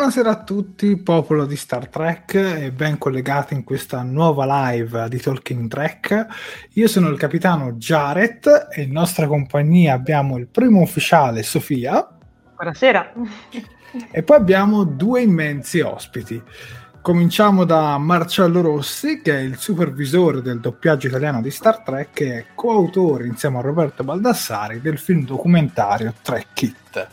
Buonasera a tutti, popolo di Star Trek e ben collegati in questa nuova live di Talking Trek. Io sono il capitano Jared e in nostra compagnia abbiamo il primo ufficiale Sofia. Buonasera. E poi abbiamo due immensi ospiti. Cominciamo da Marcello Rossi, che è il supervisore del doppiaggio italiano di Star Trek e coautore insieme a Roberto Baldassari del film documentario Trek Kit.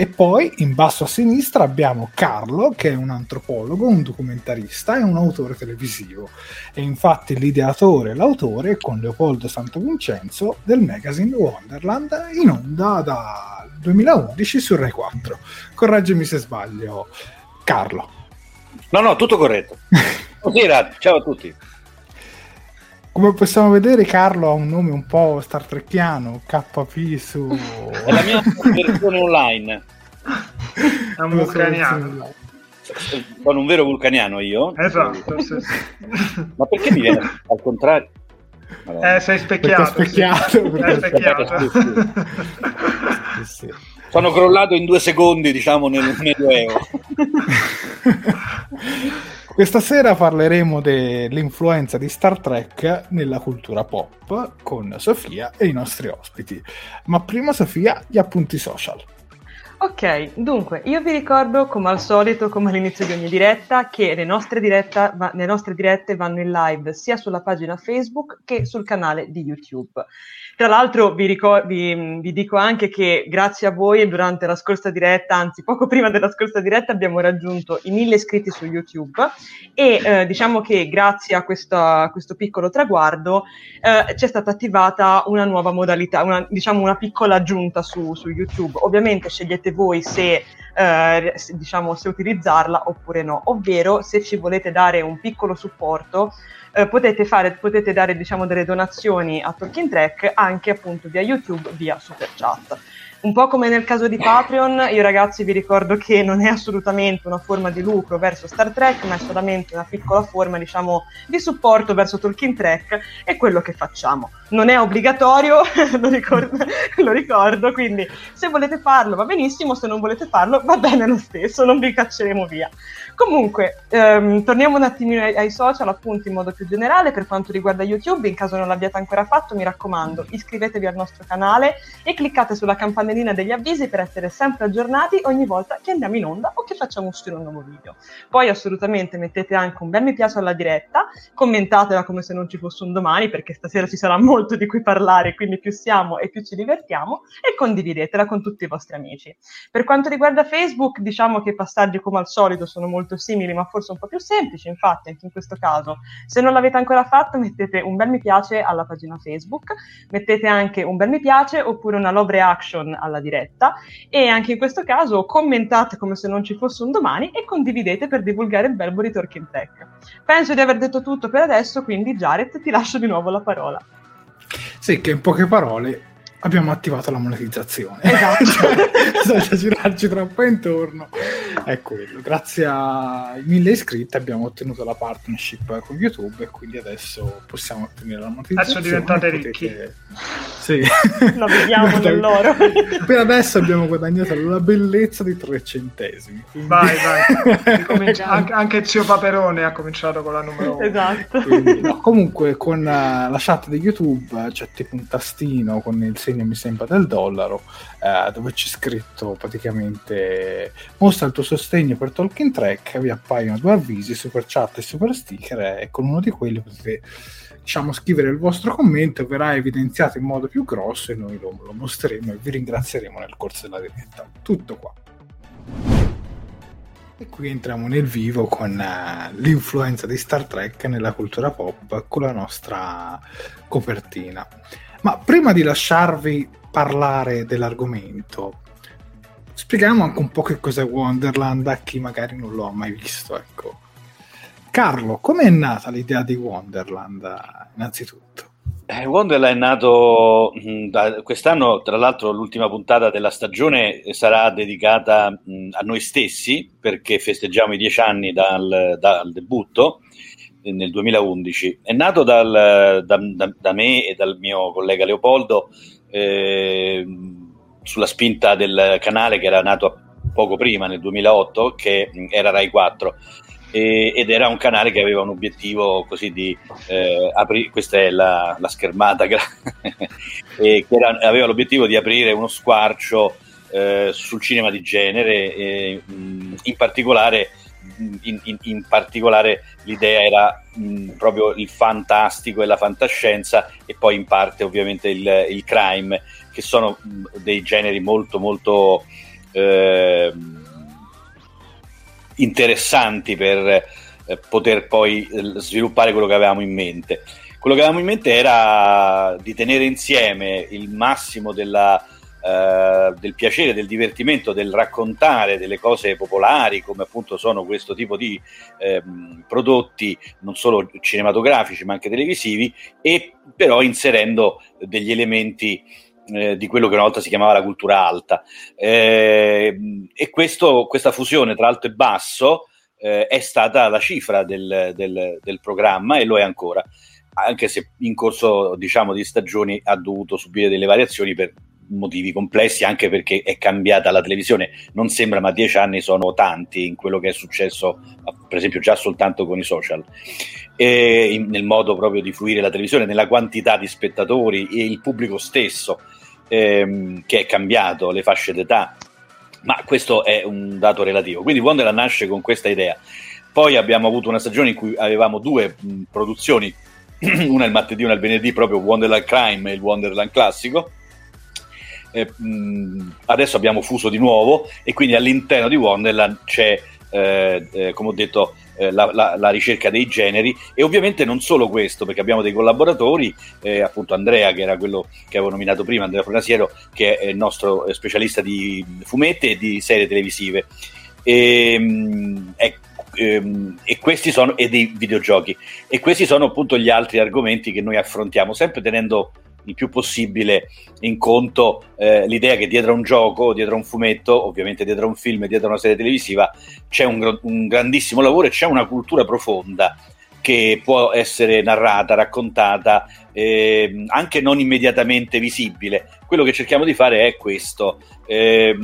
E poi in basso a sinistra abbiamo Carlo, che è un antropologo, un documentarista e un autore televisivo. E infatti l'ideatore e l'autore con Leopoldo Santovincenzo del magazine Wonderland in onda dal 2011 su Rai 4. Correggimi se sbaglio, Carlo. No, no, tutto corretto. Buonasera, ciao a tutti. Come possiamo vedere, Carlo ha un nome un po' Star Trekiano, KP su... È la mia versione online. È un vulcaniano. Sono un vero vulcaniano io. Esatto, sì, sì. Ma perché mi viene al contrario? Madonna. Eh, sei specchiato. specchiato, sì. perché È specchiato. Sì, sì. Sono crollato in due secondi, diciamo, nel Medioevo. Questa sera parleremo dell'influenza di Star Trek nella cultura pop con Sofia e i nostri ospiti. Ma prima, Sofia, gli appunti social. Ok, dunque, io vi ricordo come al solito, come all'inizio di ogni diretta, che le nostre, diretta, le nostre dirette vanno in live sia sulla pagina Facebook che sul canale di YouTube. Tra l'altro vi, ricor- vi- vi dico anche che grazie a voi durante la scorsa diretta, anzi poco prima della scorsa diretta, abbiamo raggiunto i mille iscritti su YouTube e eh, diciamo che grazie a questa- a questo piccolo traguardo eh, c'è stata attivata una nuova modalità, una, diciamo una piccola aggiunta su, su YouTube. Ovviamente scegliete voi se eh, diciamo se utilizzarla oppure no, ovvero se ci volete dare un piccolo supporto eh, potete, fare, potete dare diciamo, delle donazioni a Talking Track anche appunto via YouTube, via Super Chat. Un po' come nel caso di Patreon, io ragazzi vi ricordo che non è assolutamente una forma di lucro verso Star Trek, ma è solamente una piccola forma, diciamo, di supporto verso Talking Trek e quello che facciamo. Non è obbligatorio, lo, ricordo, lo ricordo, quindi se volete farlo va benissimo, se non volete farlo va bene lo stesso, non vi cacceremo via. Comunque, ehm, torniamo un attimino ai, ai, social, appunto, in modo più generale, per quanto riguarda YouTube, in caso non l'abbiate ancora fatto, mi raccomando, iscrivetevi al nostro canale e cliccate sulla campanellina degli avvisi per essere sempre aggiornati ogni volta che andiamo in onda o che facciamo uscire un nuovo video. Poi assolutamente mettete anche un bel mi piace alla diretta, commentatela come se non ci fosse un domani, perché stasera ci sarà molto di cui parlare, quindi più siamo e più ci divertiamo, e condividetela con tutti i vostri amici. Per quanto riguarda Facebook, diciamo che i passaggi come al solito sono molto simili, ma forse un po' più semplici. Infatti, anche in questo caso, se non l'avete ancora fatto, mettete un bel mi piace alla pagina Facebook, mettete anche un bel mi piace oppure una love reaction alla diretta e anche in questo caso commentate come se non ci fosse un domani e condividete per divulgare il verbo di Talking Tech. Penso di aver detto tutto per adesso, quindi Jared ti lascio di nuovo la parola. Sì, che in poche parole abbiamo attivato la monetizzazione. Esatto. cioè, senza girarci troppo intorno. È quello. Grazie ai mille iscritti abbiamo ottenuto la partnership con YouTube e quindi adesso possiamo ottenere la monetizzazione. Adesso diventate ricchi. Sì. Lo vediamo nell'oro. per adesso abbiamo guadagnato la bellezza di tre centesimi. Quindi... Vai, vai. Comincia... anche, anche Zio Paperone ha cominciato con la numero uno. Esatto. Quindi, no, comunque con uh, la chat di YouTube c'è tipo un tastino con il segno mi sembra del dollaro uh, dove c'è scritto praticamente mostra il tuo sostegno per Talking Track vi appaiono due avvisi super chat e super sticker e con uno di quelli potete diciamo, scrivere il vostro commento, verrà evidenziato in modo più grosso e noi lo, lo mostreremo e vi ringrazieremo nel corso della diretta. Tutto qua. E qui entriamo nel vivo con uh, l'influenza di Star Trek nella cultura pop con la nostra copertina. Ma prima di lasciarvi parlare dell'argomento, spieghiamo anche un po' che cos'è Wonderland a chi magari non lo ha mai visto, ecco. Carlo, è nata l'idea di Wonderland innanzitutto? Eh, Wonderland è nato mh, da, quest'anno, tra l'altro l'ultima puntata della stagione sarà dedicata mh, a noi stessi perché festeggiamo i dieci anni dal, dal debutto nel 2011. È nato dal, da, da, da, me e dal mio collega Leopoldo eh, sulla spinta del canale che era nato poco prima, nel 2008, che era Rai 4 e, ed era un canale che aveva un obiettivo così di eh, aprire, questa è la, la schermata, che era, aveva l'obiettivo di aprire uno squarcio eh, sul cinema di genere, e, in particolare in, in, in, particolare l'idea era mh, proprio il fantastico e la fantascienza e poi in parte ovviamente il, il crime, che sono dei generi molto molto eh, interessanti per eh, poter poi eh, sviluppare quello che avevamo in mente. Quello che avevamo in mente era di tenere insieme il massimo della, eh, del piacere, del divertimento, del raccontare delle cose popolari, come appunto sono questo tipo di eh, prodotti non solo cinematografici ma anche televisivi, e però inserendo degli elementi eh, di quello che una volta si chiamava la cultura alta. Eh, e questo, questa fusione tra alto e basso eh, è stata la cifra del, del, del, programma e lo è ancora, anche se in corso diciamo, di stagioni ha dovuto subire delle variazioni per motivi complessi, anche perché è cambiata la televisione. Non sembra, ma dieci anni sono tanti in quello che è successo, per esempio, già soltanto con i social. E in, nel modo proprio di fruire la televisione, nella quantità di spettatori e il pubblico stesso ehm, che è cambiato, le fasce d'età, ma questo è un dato relativo. Quindi Wonderland nasce con questa idea. Poi abbiamo avuto una stagione in cui avevamo due mh, produzioni, una il martedì e una il venerdì, proprio Wonderland Crime e il Wonderland Classico. Eh, mh, adesso abbiamo fuso di nuovo e quindi all'interno di Wonderland c'è, eh, eh, come ho detto, eh, la, la, la, ricerca dei generi e ovviamente non solo questo, perché abbiamo dei collaboratori, eh, appunto Andrea che era quello che avevo nominato prima, Andrea Fornasiero, che è il nostro eh, specialista di fumetti e di serie televisive. E, ehm, è, ehm, e questi sono e dei videogiochi e questi sono appunto gli altri argomenti che noi affrontiamo sempre tenendo il più possibile in conto eh, l'idea che dietro a un gioco, dietro a un fumetto, ovviamente dietro a un film, dietro a una serie televisiva c'è un, un grandissimo lavoro e c'è una cultura profonda che può essere narrata, raccontata, eh, anche non immediatamente visibile. Quello che cerchiamo di fare è questo. Eh,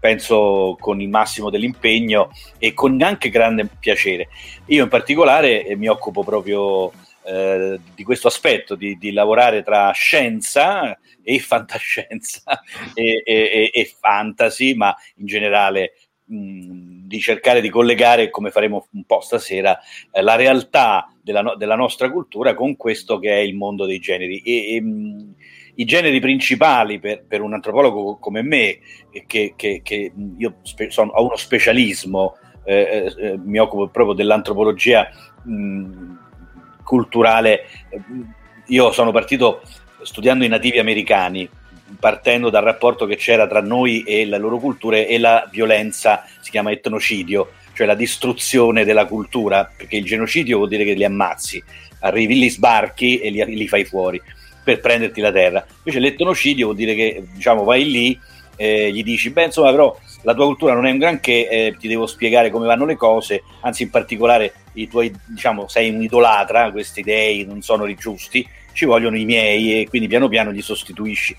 penso con il massimo dell'impegno e con anche grande piacere. Io in particolare eh, mi occupo proprio eh, di questo aspetto, di, di, lavorare tra scienza e fantascienza e, e, e fantasy, ma in generale mh, di cercare di collegare, come faremo un po' stasera, eh, la realtà della, no- della, nostra cultura con questo che è il mondo dei generi. E, mh, i generi principali per, per, un antropologo come me, che, che, che io spe- sono, ho uno specialismo, eh, eh, mi occupo proprio dell'antropologia mh, culturale. Io sono partito studiando i nativi americani, partendo dal rapporto che c'era tra noi e le loro culture e la violenza, si chiama etnocidio, cioè la distruzione della cultura, perché il genocidio vuol dire che li ammazzi, arrivi lì, sbarchi e li, li fai fuori per prenderti la terra. Invece l'etnocidio vuol dire che diciamo, vai lì, eh, gli dici, beh insomma però la tua cultura non è un granché, eh, ti devo spiegare come vanno le cose, anzi in particolare i tuoi, diciamo, sei un idolatra, questi dei non sono i giusti, ci vogliono i miei e quindi piano piano li sostituisci.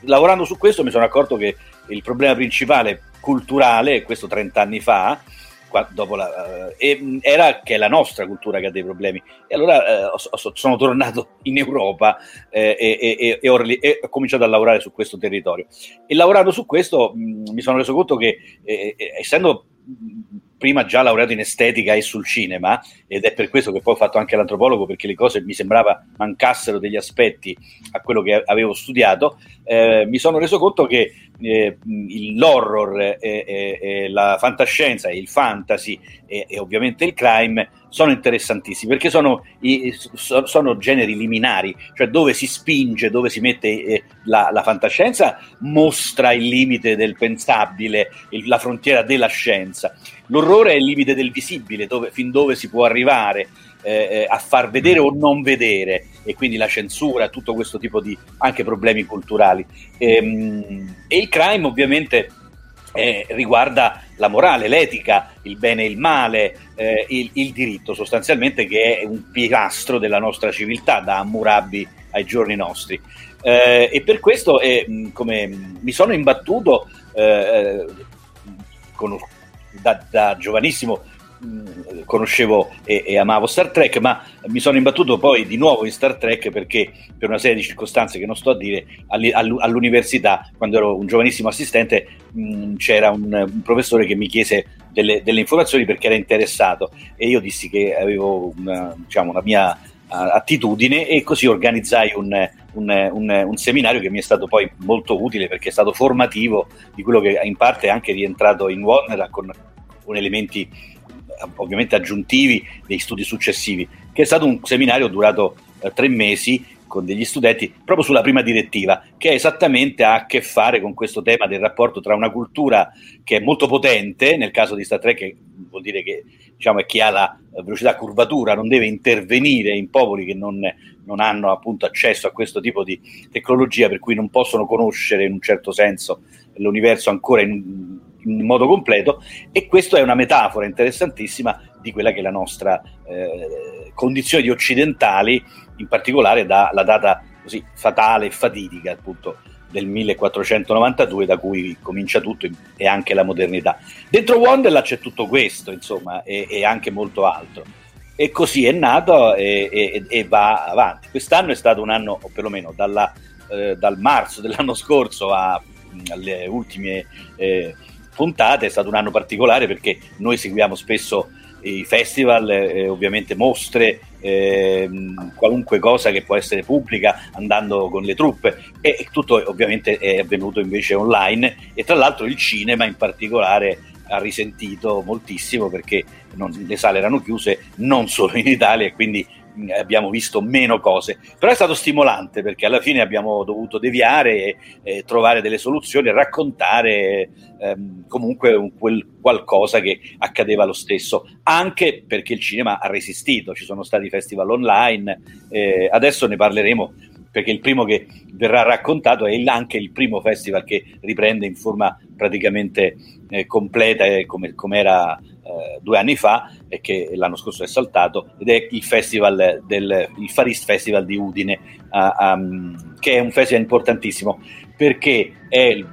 Lavorando su questo mi sono accorto che il problema principale culturale, questo 30 anni fa, la, uh, era che è la nostra cultura che ha dei problemi. E allora uh, sono tornato in Europa eh, e, e, e, ho, e, ho, cominciato a lavorare su questo territorio. E lavorando su questo mh, mi sono reso conto che, eh, eh essendo prima già laureato in estetica e sul cinema, ed è per questo che poi ho fatto anche l'antropologo, perché le cose mi sembrava mancassero degli aspetti a quello che avevo studiato, eh, mi sono reso conto che eh, l'horror, eh, la fantascienza, il fantasy e, ovviamente il crime sono interessantissimi perché sono, sono, generi liminari, cioè dove si spinge, dove si mette eh, la, la, fantascienza, mostra il limite del pensabile, il, la frontiera della scienza. L'orrore è il limite del visibile, dove, fin dove si può arrivare eh, eh, a far vedere o non vedere, e quindi la censura, tutto questo tipo di anche problemi culturali. E, ehm, e il crime ovviamente eh, riguarda la morale, l'etica, il bene e il male, eh, il, il, diritto sostanzialmente che è un pilastro della nostra civiltà da Hammurabi ai giorni nostri. Eh, e per questo eh, come mi sono imbattuto eh, con, da, da giovanissimo conoscevo e, e, amavo Star Trek, ma mi sono imbattuto poi di nuovo in Star Trek perché per una serie di circostanze che non sto a dire, all'università, quando ero un giovanissimo assistente, mh, c'era un, un, professore che mi chiese delle, delle, informazioni perché era interessato e io dissi che avevo una, diciamo, una mia attitudine e così organizzai un, un, un, un, seminario che mi è stato poi molto utile perché è stato formativo di quello che in parte è anche rientrato in Warner con, con elementi ovviamente aggiuntivi dei studi successivi, che è stato un seminario durato eh, tre mesi con degli studenti proprio sulla prima direttiva, che esattamente ha a che fare con questo tema del rapporto tra una cultura che è molto potente, nel caso di Star Trek che vuol dire che diciamo, chi ha la velocità curvatura non deve intervenire in popoli che non, non hanno appunto accesso a questo tipo di tecnologia, per cui non possono conoscere in un certo senso l'universo ancora in, in modo completo e questa è una metafora interessantissima di quella che è la nostra eh, condizione di occidentali, in particolare dalla data così fatale e fatidica appunto del 1492 da cui comincia tutto e anche la modernità. Dentro Wonderland c'è tutto questo, insomma, e, e anche molto altro. E così è nato e, e, e, va avanti. Quest'anno è stato un anno, o perlomeno dalla, eh, dal marzo dell'anno scorso a, alle ultime eh, puntate, è stato un anno particolare perché noi seguiamo spesso i festival, eh, ovviamente mostre, eh, qualunque cosa che può essere pubblica andando con le truppe. E, e, tutto ovviamente è avvenuto invece online. E tra l'altro il cinema in particolare ha risentito moltissimo perché non, le sale erano chiuse non solo in Italia e quindi abbiamo visto meno cose, però è stato stimolante perché alla fine abbiamo dovuto deviare e, e trovare delle soluzioni raccontare ehm, comunque un, quel qualcosa che accadeva lo stesso, anche perché il cinema ha resistito, ci sono stati festival online, eh, adesso ne parleremo perché il primo che verrà raccontato è anche il primo festival che riprende in forma praticamente eh, completa eh, come, come era eh, due anni fa e che l'anno scorso è saltato ed è il festival del il Far East Festival di Udine uh, um, che è un festival importantissimo perché è il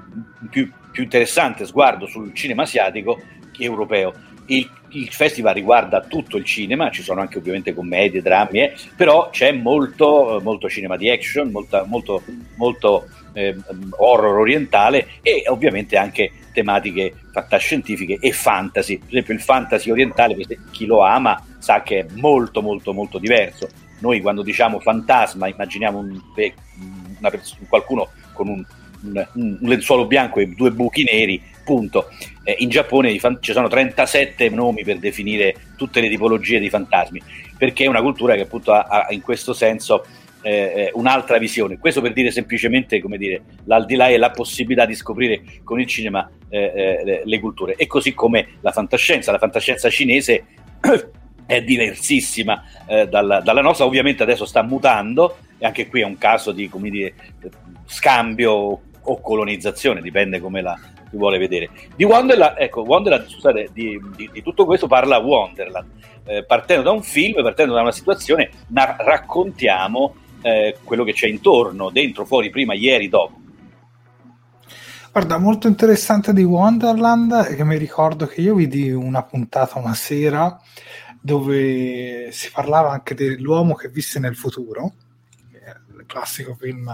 più, più interessante sguardo sul cinema asiatico europeo. Il, il, festival riguarda tutto il cinema, ci sono anche ovviamente commedie, drammi, eh, però c'è molto, molto cinema di action, molta, molto, molto eh, horror orientale e ovviamente anche tematiche fantascientifiche e fantasy. Per esempio il fantasy orientale, chi lo ama sa che è molto molto molto diverso. Noi quando diciamo fantasma immaginiamo un, persona, qualcuno con un, un, un, lenzuolo bianco e due buchi neri, punto. Eh, in Giappone ci sono 37 nomi per definire tutte le tipologie di fantasmi, perché è una cultura che appunto ha, ha in questo senso eh, eh, un'altra visione. Questo per dire semplicemente, come dire, l'aldilà è la possibilità di scoprire con il cinema eh, eh le culture. E così come la fantascienza, la fantascienza cinese è diversissima eh, dalla, dalla, nostra, ovviamente adesso sta mutando e anche qui è un caso di dire, scambio o colonizzazione, dipende come la si vuole vedere. Di Wonderland, ecco, Wonderland, scusate, di, di, di tutto questo parla Wonderland. Eh, partendo da un film, partendo da una situazione, na- raccontiamo eh, quello che c'è intorno, dentro, fuori, prima, ieri, dopo. Guarda, molto interessante di Wonderland è che mi ricordo che io vidi una puntata una sera dove si parlava anche dell'uomo che visse nel futuro, il classico film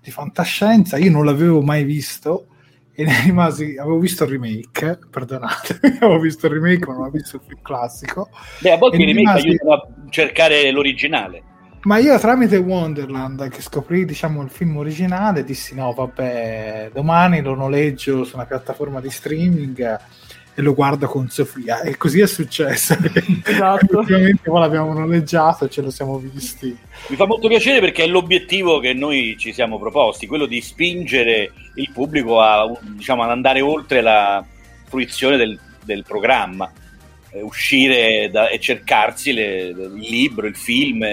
di fantascienza. Io non l'avevo mai visto e ne rimasi, avevo visto il remake, perdonatemi, avevo visto il remake, ma non ho visto il film classico. Beh, a volte i remake rimasi... aiutano a cercare l'originale. Ma io tramite Wonderland che scoprì diciamo il film originale dissi no vabbè domani lo noleggio su una piattaforma di streaming e lo guardo con Sofia. E così è successo. Esatto. ultimamente poi l'abbiamo noleggiato e ce lo siamo visti. Mi fa molto piacere perché è l'obiettivo che noi ci siamo proposti quello di spingere il pubblico a diciamo, ad andare oltre la fruizione del, del programma eh, uscire da, e cercarsi le, il libro, il film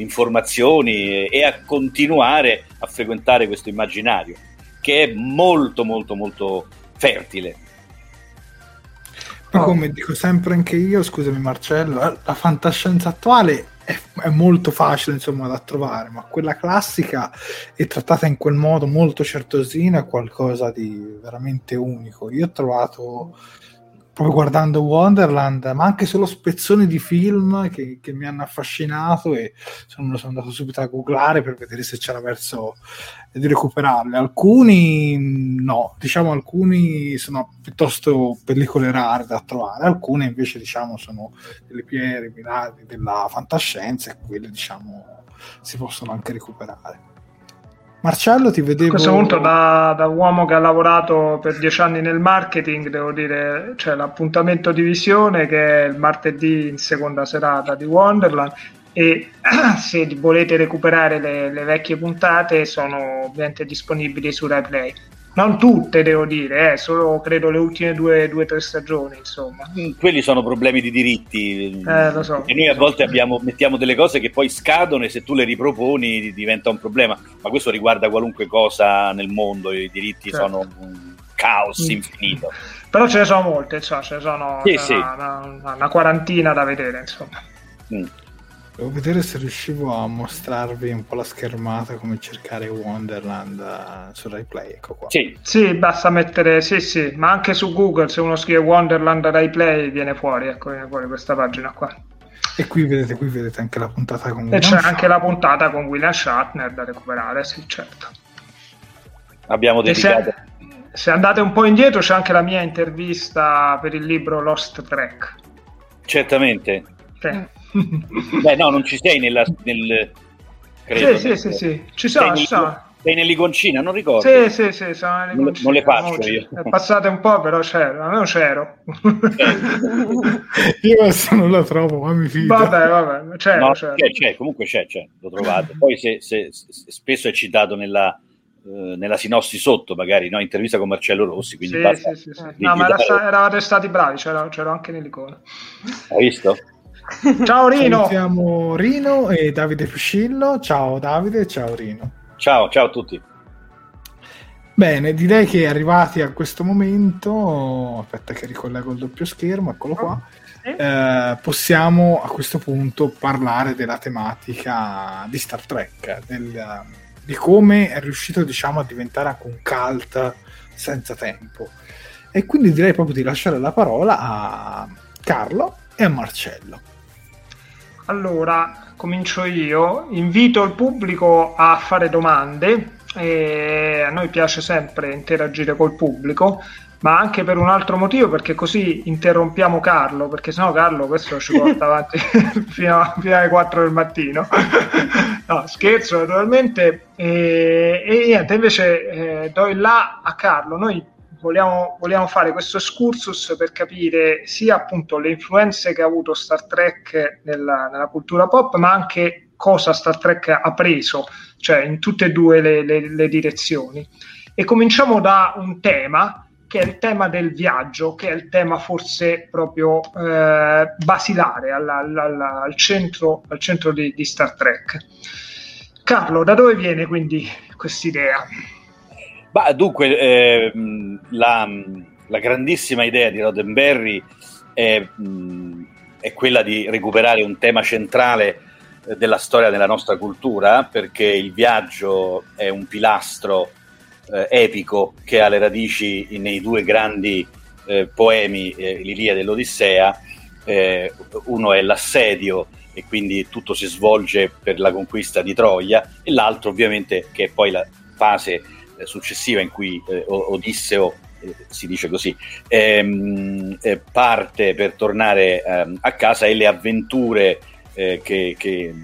informazioni e a continuare a frequentare questo immaginario che è molto molto molto fertile. Ma come dico sempre anche io, scusami Marcello, la fantascienza attuale è, è, molto facile insomma da trovare, ma quella classica è trattata in quel modo molto certosino, è qualcosa di veramente unico. Io ho trovato proprio guardando Wonderland, ma anche solo spezzoni di film che, che mi hanno affascinato e sono, sono, andato subito a googlare per vedere se c'era verso di recuperarli. Alcuni no, diciamo alcuni sono piuttosto pellicole rare da trovare, alcune invece diciamo sono delle pietre della fantascienza e quelle diciamo si possono anche recuperare. Marcello ti vedevo... A questo punto da, da, uomo che ha lavorato per dieci anni nel marketing, devo dire, c'è l'appuntamento di visione che è il martedì in seconda serata di Wonderland e se volete recuperare le, le vecchie puntate sono ovviamente disponibili su RaiPlay non tutte devo dire, eh, solo credo le ultime due o tre stagioni insomma. Mm, quelli sono problemi di diritti eh, lo so, e noi a volte abbiamo, mettiamo delle cose che poi scadono e se tu le riproponi diventa un problema, ma questo riguarda qualunque cosa nel mondo, i diritti certo. sono un caos mm. infinito. Però ce ne sono molte, cioè, ce ne sono sì, sì. Una, una, una, quarantina da vedere insomma. Mm. Devo vedere se riuscivo a mostrarvi un po' la schermata come cercare Wonderland uh, su RaiPlay. Ecco qua. Sì. sì, basta mettere sì, sì, ma anche su Google se uno scrive Wonderland RaiPlay viene fuori, ecco, viene fuori questa pagina qua. E qui vedete, qui vedete anche la puntata con William E c'è Shatner. anche la puntata con William Shatner da recuperare, sì, certo. Abbiamo dedicato. Se, se andate un po' indietro c'è anche la mia intervista per il libro Lost Track. Certamente. Sì. Beh, no, non ci sei nella, nel... Credo, sì, sì, sì, sì, ci sono, ci sono. Sei nell'iconcina, non ricordo. Sì, sì, sì, sono non, non le faccio io. È passate un po', però c'ero, almeno c'ero. io adesso non la trovo, ma mi fido. Vabbè, vabbè, c'è, no, c'è. c'è, c'è, comunque c'è, c'è, lo trovate. Poi se, se, se spesso è citato nella, eh, nella sinossi sotto, magari, no? intervista con Marcello Rossi. Quindi sì, basta sì, sì, sì. No, ma era, eravate stati bravi, c'ero, c'ero anche nell'icona. Hai visto? Ciao Rino! Salutiamo Rino e Davide Fuscillo. Ciao Davide, ciao Rino. Ciao, ciao a tutti. Bene, direi che arrivati a questo momento, aspetta che ricollego il doppio schermo, eccolo qua, eh, possiamo a questo punto parlare della tematica di Star Trek, del, di come è riuscito diciamo, a diventare anche un cult senza tempo. E quindi direi proprio di lasciare la parola a Carlo e a Marcello. Allora, comincio io. Invito il pubblico a fare domande. A noi piace sempre interagire col pubblico, ma anche per un altro motivo, perché così interrompiamo Carlo, perché sennò Carlo questo ci porta avanti fino, a, fino, alle 4 del mattino. no, scherzo naturalmente. E, e niente, invece eh, do il là a Carlo. Noi vogliamo, vogliamo, fare questo excursus per capire sia appunto le influenze che ha avuto Star Trek nella, nella cultura pop, ma anche cosa Star Trek ha preso, cioè in tutte e due le, le, le direzioni. E cominciamo da un tema che è il tema del viaggio, che è il tema forse proprio eh, basilare alla, alla, al centro, al centro di, di Star Trek. Carlo, da dove viene quindi quest'idea? Bah, dunque, eh, la, la, grandissima idea di Roddenberry è, è, quella di recuperare un tema centrale eh, della storia della nostra cultura, perché il viaggio è un pilastro eh, epico che ha le radici nei due grandi eh, poemi, eh, l'Ilia e l'Odissea. Eh, uno è l'assedio e quindi tutto si svolge per la conquista di Troia, e l'altro ovviamente che è poi la fase successiva in cui eh, Odisseo eh, si dice così, ehm, eh, parte per tornare ehm, a casa e le avventure eh, che, che,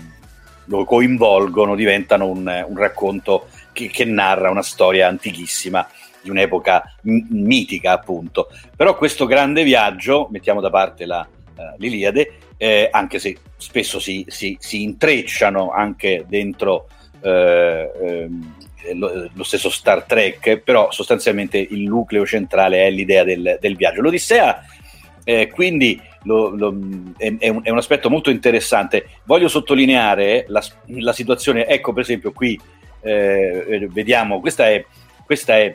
lo coinvolgono diventano un, un racconto che, che, narra una storia antichissima di un'epoca mitica appunto. Però questo grande viaggio, mettiamo da parte la, uh, l'Iliade, eh, anche se spesso si, si, si intrecciano anche dentro eh, ehm, lo, lo, stesso Star Trek, però sostanzialmente il nucleo centrale è l'idea del, del viaggio. L'Odissea eh, quindi lo, lo, è, è, un, è, un, aspetto molto interessante. Voglio sottolineare la, la situazione, ecco per esempio qui eh, vediamo, questa è, questa è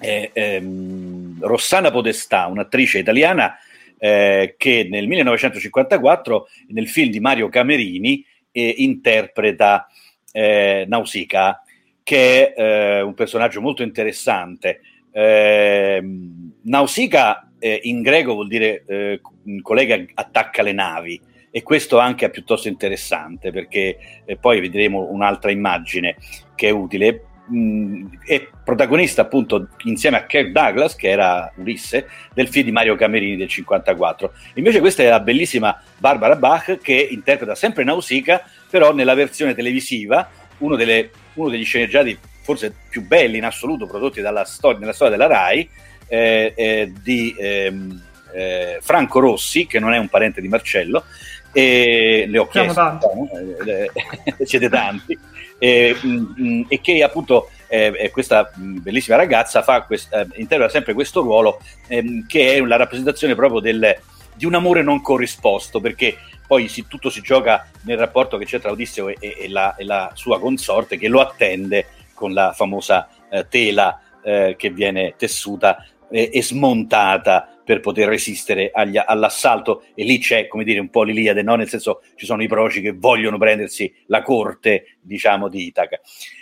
ehm, Rossana Podestà, un'attrice italiana eh, che nel 1954 nel film di Mario Camerini eh, interpreta eh, Nausicaa che è eh, un personaggio molto interessante. Eh, Nausicaa eh, in greco vuol dire eh, collega attacca le navi e questo anche è piuttosto interessante perché eh, poi vedremo un'altra immagine che è utile. Mm, è protagonista appunto insieme a Kirk Douglas che era Ulisse del film di Mario Camerini del 54 invece questa è la bellissima Barbara Bach che interpreta sempre Nausicaa però nella versione televisiva uno, delle, uno degli sceneggiati forse più belli in assoluto prodotti dalla storia, nella storia della RAI, eh, eh, di ehm, eh, Franco Rossi, che non è un parente di Marcello, e le ho chiesto, no? Eh, eh, siete tanti, e, mh, mm, e, che appunto eh, questa bellissima ragazza fa quest, interpreta sempre questo ruolo ehm, che è la rappresentazione proprio del, di un amore non corrisposto, perché poi si, tutto si gioca nel rapporto che c'è tra Odisseo e, e, la, e la, sua consorte che lo attende con la famosa eh, tela eh, che viene tessuta e, e, smontata per poter resistere agli, all'assalto e lì c'è come dire un po' l'Iliade, no? nel senso ci sono i proci che vogliono prendersi la corte diciamo di Itaca.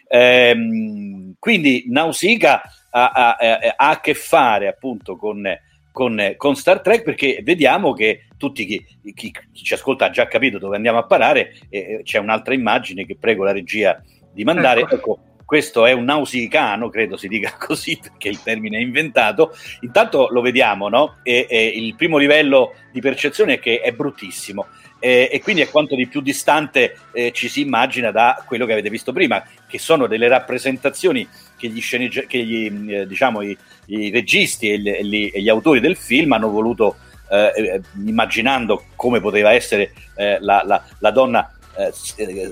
Ehm, quindi Nausicaa ha, ha, ha, a che fare appunto con con, con, Star Trek perché vediamo che tutti chi, chi, chi, ci ascolta ha già capito dove andiamo a parare e c'è un'altra immagine che prego la regia di mandare. Ecco. ecco questo è un nausicano, credo si dica così perché il termine è inventato. Intanto lo vediamo, no? E, e il primo livello di percezione è che è bruttissimo. eh, e quindi è quanto di più distante eh, ci si immagina da quello che avete visto prima, che sono delle rappresentazioni che gli, sceneggi- che gli, eh, diciamo, i, i registi e gli, e, gli, autori del film hanno voluto, eh, eh, immaginando come poteva essere eh, la, la, la, donna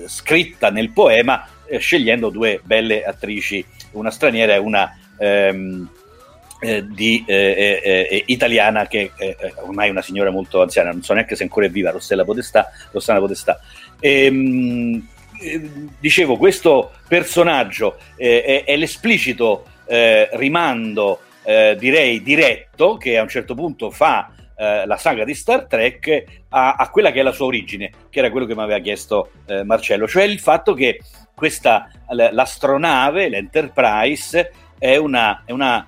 scritta nel poema, scegliendo due belle attrici, una straniera e una... Ehm, eh, di, eh, eh, eh italiana che ormai è una signora molto anziana, non so neanche se ancora è viva, Rossella Podestà, Rossana Podestà. E, ehm, dicevo, questo personaggio è, è, l'esplicito rimando, direi diretto, che a un certo punto fa la saga di Star Trek a, a, quella che è la sua origine, che era quello che mi aveva chiesto Marcello, cioè il fatto che questa, l'astronave, l'Enterprise, è una, è una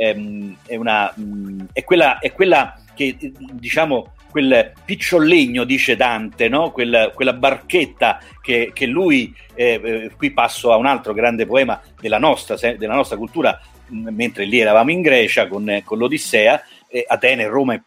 ehm, è, una, mm, è, quella, è quella che diciamo quel picciolegno, dice Dante, no? quella, quella barchetta che, che lui, eh, eh, qui passo a un altro grande poema della nostra, della nostra cultura, mh, mentre lì eravamo in Grecia con, con l'Odissea, eh, Atene, Roma e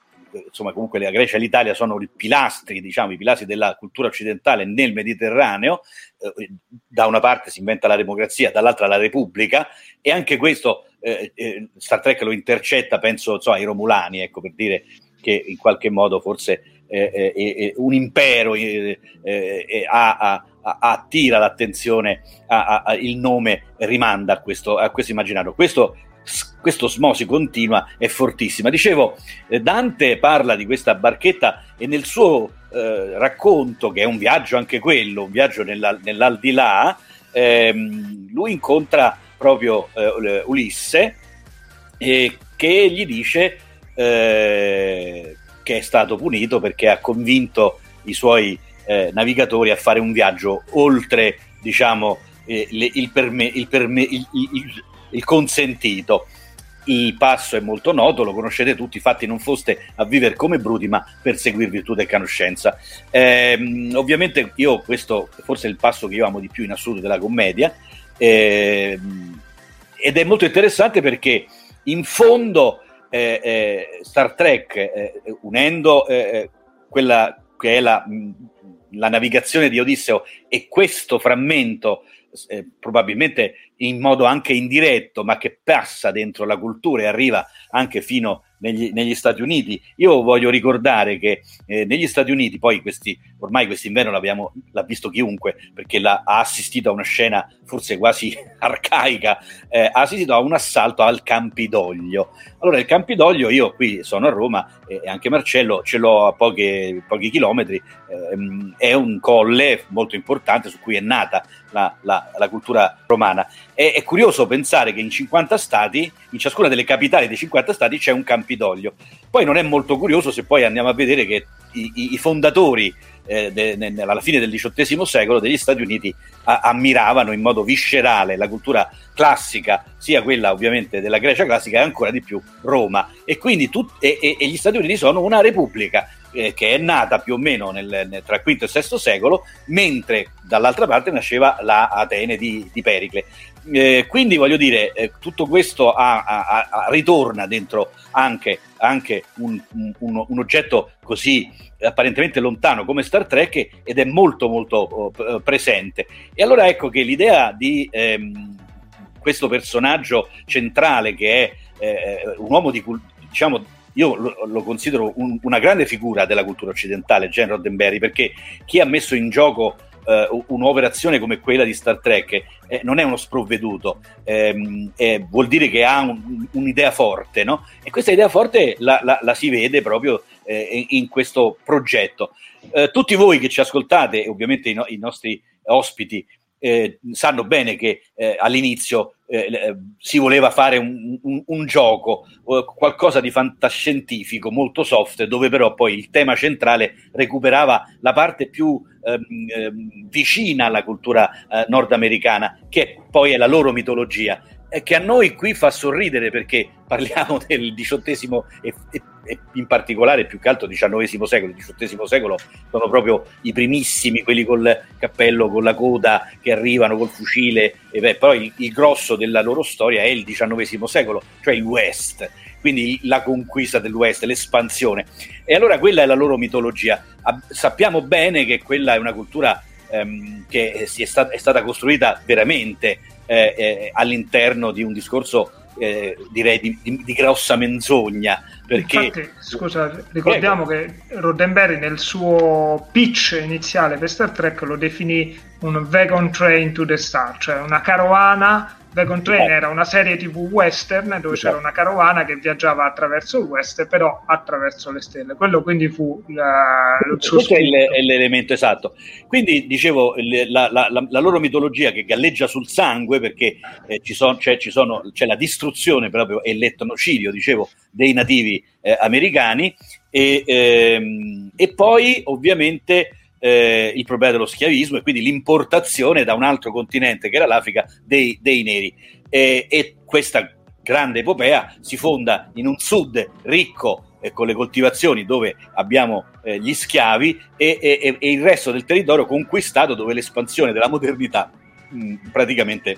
insomma comunque la Grecia e l'Italia sono i pilastri, diciamo, i pilastri della cultura occidentale nel Mediterraneo, eh, da una parte si inventa la democrazia, dall'altra la Repubblica, e anche questo eh, eh, Star Trek lo intercetta, penso so, ai Romulani, ecco, per dire che in qualche modo forse eh, eh, eh un impero a, a, a, attira l'attenzione, il nome rimanda a questo, a questo immaginario. Questo questo smosi continua è fortissima. Dicevo, Dante parla di questa barchetta e nel suo eh, racconto, che è un viaggio anche quello, un viaggio nella, nell'aldilà, ehm, lui incontra proprio eh, Ulisse eh, che gli dice eh, che è stato punito perché ha convinto i suoi eh, navigatori a fare un viaggio oltre diciamo eh, le, il, perme, il, perme, il, il, consentito il passo è molto noto, lo conoscete tutti, infatti non foste a vivere come bruti, ma per seguir virtù e conoscenza. Eh, ovviamente io questo forse è il passo che io amo di più in assoluto della commedia, eh, ed è molto interessante perché in fondo eh, eh, Star Trek, eh, unendo eh, eh, quella che è la, la, navigazione di Odisseo e questo frammento, eh, probabilmente in modo anche indiretto, ma che passa dentro la cultura e arriva anche fino a negli, negli, Stati Uniti. Io voglio ricordare che eh, negli Stati Uniti, poi questi, ormai quest'inverno l'ha visto chiunque, perché la, ha assistito a una scena forse quasi arcaica, eh, ha assistito a un assalto al Campidoglio. Allora il Campidoglio, io qui sono a Roma e eh, anche Marcello ce l'ho a pochi, pochi chilometri, ehm, è un colle molto importante su cui è nata la, la, la cultura romana. È, è, curioso pensare che in 50 stati, in ciascuna delle capitali dei 50 stati c'è un Campidoglio. Poi non è molto curioso se poi andiamo a vedere che i, i, i fondatori eh, de, de, alla fine del XVIII secolo degli Stati Uniti a, ammiravano in modo viscerale la cultura classica, sia quella ovviamente della Grecia classica e ancora di più Roma. E quindi tut, e, e, e gli Stati Uniti sono una repubblica eh, che è nata più o meno nel, nel, tra il V e il VI secolo, mentre dall'altra parte nasceva la Atene di, di Pericle. Eh, quindi voglio dire, eh, tutto questo ha, ha, ha, ritorna dentro anche, anche un, un, un, oggetto così apparentemente lontano come Star Trek ed è molto molto oh, presente. E allora ecco che l'idea di ehm, questo personaggio centrale che è eh, un uomo di diciamo io lo, lo considero un, una grande figura della cultura occidentale, Gene Roddenberry, perché chi ha messo in gioco eh, un'operazione come quella di Star Trek eh, non è uno sprovveduto, ehm, eh, vuol dire che ha un, un'idea forte, no? E questa idea forte la, la, la si vede proprio eh, in questo progetto. Eh, tutti voi che ci ascoltate, ovviamente i, no, i nostri ospiti, eh, sanno bene che all'inizio eh, eh si voleva fare un, un, un, gioco, qualcosa di fantascientifico, molto soft, dove però poi il tema centrale recuperava la parte più ehm, ehm vicina alla cultura eh, nordamericana, che poi è la loro mitologia che a noi qui fa sorridere perché parliamo del XVIII e, e, e, in particolare più che altro XIX secolo. Il XVIII secolo sono proprio i primissimi, quelli col cappello, con la coda che arrivano col fucile, e beh, poi il, il grosso della loro storia è il XIX secolo, cioè il West. quindi la conquista dell'West, l'espansione. E allora quella è la loro mitologia. Sappiamo bene che quella è una cultura ehm, che è, sta- è, stata costruita veramente eh, eh, all'interno di un discorso eh, direi di, di, di, grossa menzogna. Perché... Infatti, scusa, ricordiamo Prego. che Roddenberry nel suo pitch iniziale per Star Trek lo definì un wagon train to the star, cioè una carovana Wagon Train era una serie tv western dove c'era una carovana che viaggiava attraverso il west, però attraverso le stelle. Quello quindi fu la, il suo Questo è, è, l'elemento esatto. Quindi dicevo, la, la, la, loro mitologia che galleggia sul sangue perché eh, ci son, cioè, ci sono, c'è la distruzione proprio e l'etnocidio, dicevo, dei nativi eh, americani e, ehm, e poi ovviamente eh, il problema dello schiavismo e quindi l'importazione da un altro continente che era l'Africa dei, dei neri. E, e, questa grande epopea si fonda in un sud ricco eh, con le coltivazioni dove abbiamo eh, gli schiavi e, e, e, il resto del territorio conquistato dove l'espansione della modernità mh, praticamente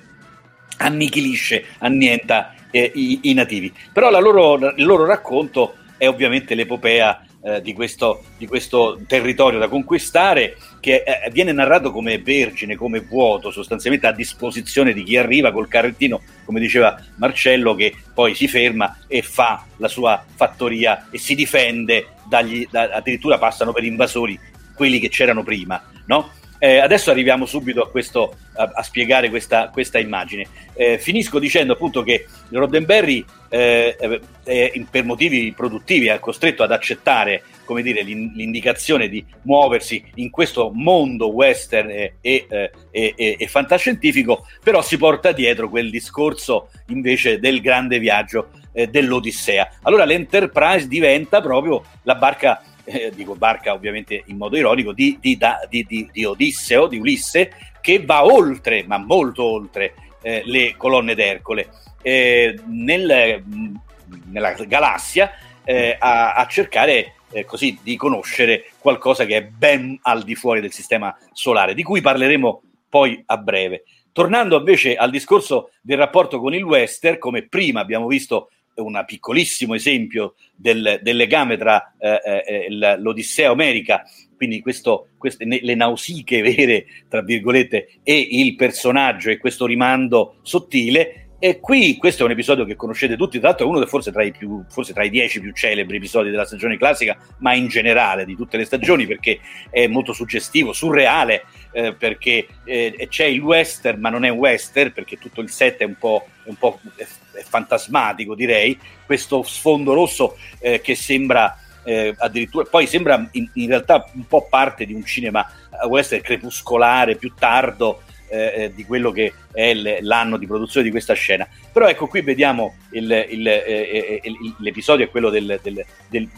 annichilisce, annienta eh, i, i, nativi. Però loro, il loro racconto è ovviamente l'epopea eh, di, questo, di, questo, territorio da conquistare che eh, viene narrato come vergine, come vuoto, sostanzialmente a disposizione di chi arriva col carrettino, come diceva Marcello, che poi si ferma e fa la sua fattoria e si difende, dagli, da, addirittura passano per invasori quelli che c'erano prima. No? Eh, adesso arriviamo subito a, questo, a, a spiegare questa, questa immagine. Eh, finisco dicendo appunto che Roddenberry eh, eh per motivi produttivi è costretto ad accettare come dire, l'indicazione di muoversi in questo mondo western e, e, eh, e, e, fantascientifico, però si porta dietro quel discorso invece del grande viaggio eh, dell'Odissea. Allora l'Enterprise diventa proprio la barca eh, dico barca ovviamente in modo ironico, di, di, di, di, Odisseo, di Ulisse, che va oltre, ma molto oltre, eh, le colonne d'Ercole, eh, nel, nella galassia eh, a, a, cercare eh, così di conoscere qualcosa che è ben al di fuori del sistema solare, di cui parleremo poi a breve. Tornando invece al discorso del rapporto con il Wester, come prima abbiamo visto un piccolissimo esempio del, del legame tra eh, eh, l'Odissea Omerica, quindi questo, queste, le nausiche vere, tra virgolette, e il personaggio e questo rimando sottile, e qui questo è un episodio che conoscete tutti, tra l'altro è uno forse tra, i più, forse tra i dieci più celebri episodi della stagione classica, ma in generale di tutte le stagioni, perché è molto suggestivo, surreale, eh, perché eh, c'è il western, ma non è un western, perché tutto il set è un po', un po' fantasmatico, direi. Questo sfondo rosso eh, che sembra eh, addirittura, poi sembra in, in, realtà un po' parte di un cinema western crepuscolare, più tardo eh, eh, di quello che è l'anno di produzione di questa scena. Però ecco qui vediamo il, il, eh, eh, il, l'episodio è quello del, del, del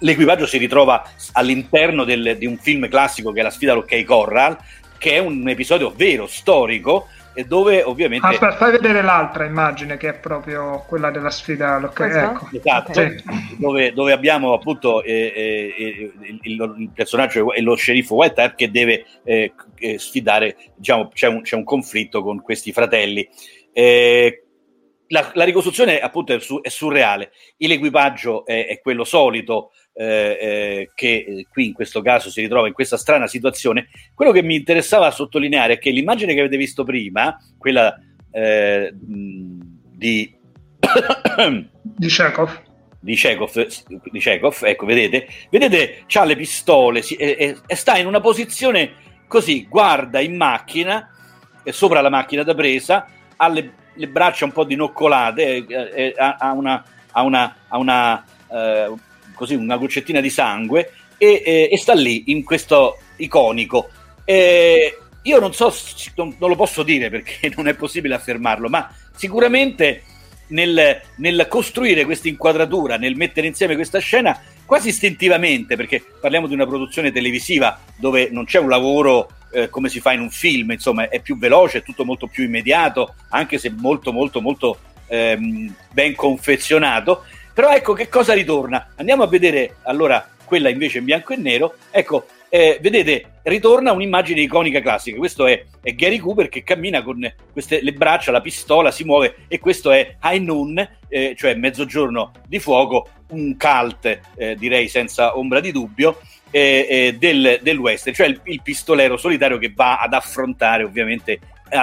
l'equipaggio si ritrova all'interno del, di un film classico che è La sfida all'Ok Corral, che è un episodio vero, storico, e dove ovviamente... Aspetta, fai vedere l'altra immagine che è proprio quella della sfida locale. Ecco. Esatto, okay. dove, dove, abbiamo appunto eh, eh, il, il, personaggio e lo sceriffo White che deve eh, eh, sfidare, diciamo, c'è un, c'è un, conflitto con questi fratelli. Eh, la, la, ricostruzione appunto è, su, è surreale, l'equipaggio è, è quello solito, eh, eh, che eh, qui in questo caso si ritrova in questa strana situazione, quello che mi interessava sottolineare è che l'immagine che avete visto prima, quella eh, di... di Chekhov, di Chekhov, di Chekhov, ecco, vedete, vedete, ha le pistole si, e, e, sta in una posizione così, guarda in macchina, è sopra la macchina da presa, ha le, le braccia un po' dinoccolate, eh, ha, ha, una, ha una, ha una eh, così una goccettina di sangue e, e, e sta lì in questo iconico. E io non so, non, non, lo posso dire perché non è possibile affermarlo, ma sicuramente nel, nel costruire questa inquadratura, nel mettere insieme questa scena, quasi istintivamente, perché parliamo di una produzione televisiva dove non c'è un lavoro eh, come si fa in un film, insomma è più veloce, è tutto molto più immediato, anche se molto molto molto ehm, ben confezionato però ecco che cosa ritorna. Andiamo a vedere allora quella invece in bianco e nero. Ecco, eh, vedete, ritorna un'immagine iconica classica. Questo è, è, Gary Cooper che cammina con queste, le braccia, la pistola, si muove e questo è High Noon, eh, cioè mezzogiorno di fuoco, un cult, eh, direi senza ombra di dubbio, eh, eh, del, del western, cioè il, il, pistolero solitario che va ad affrontare ovviamente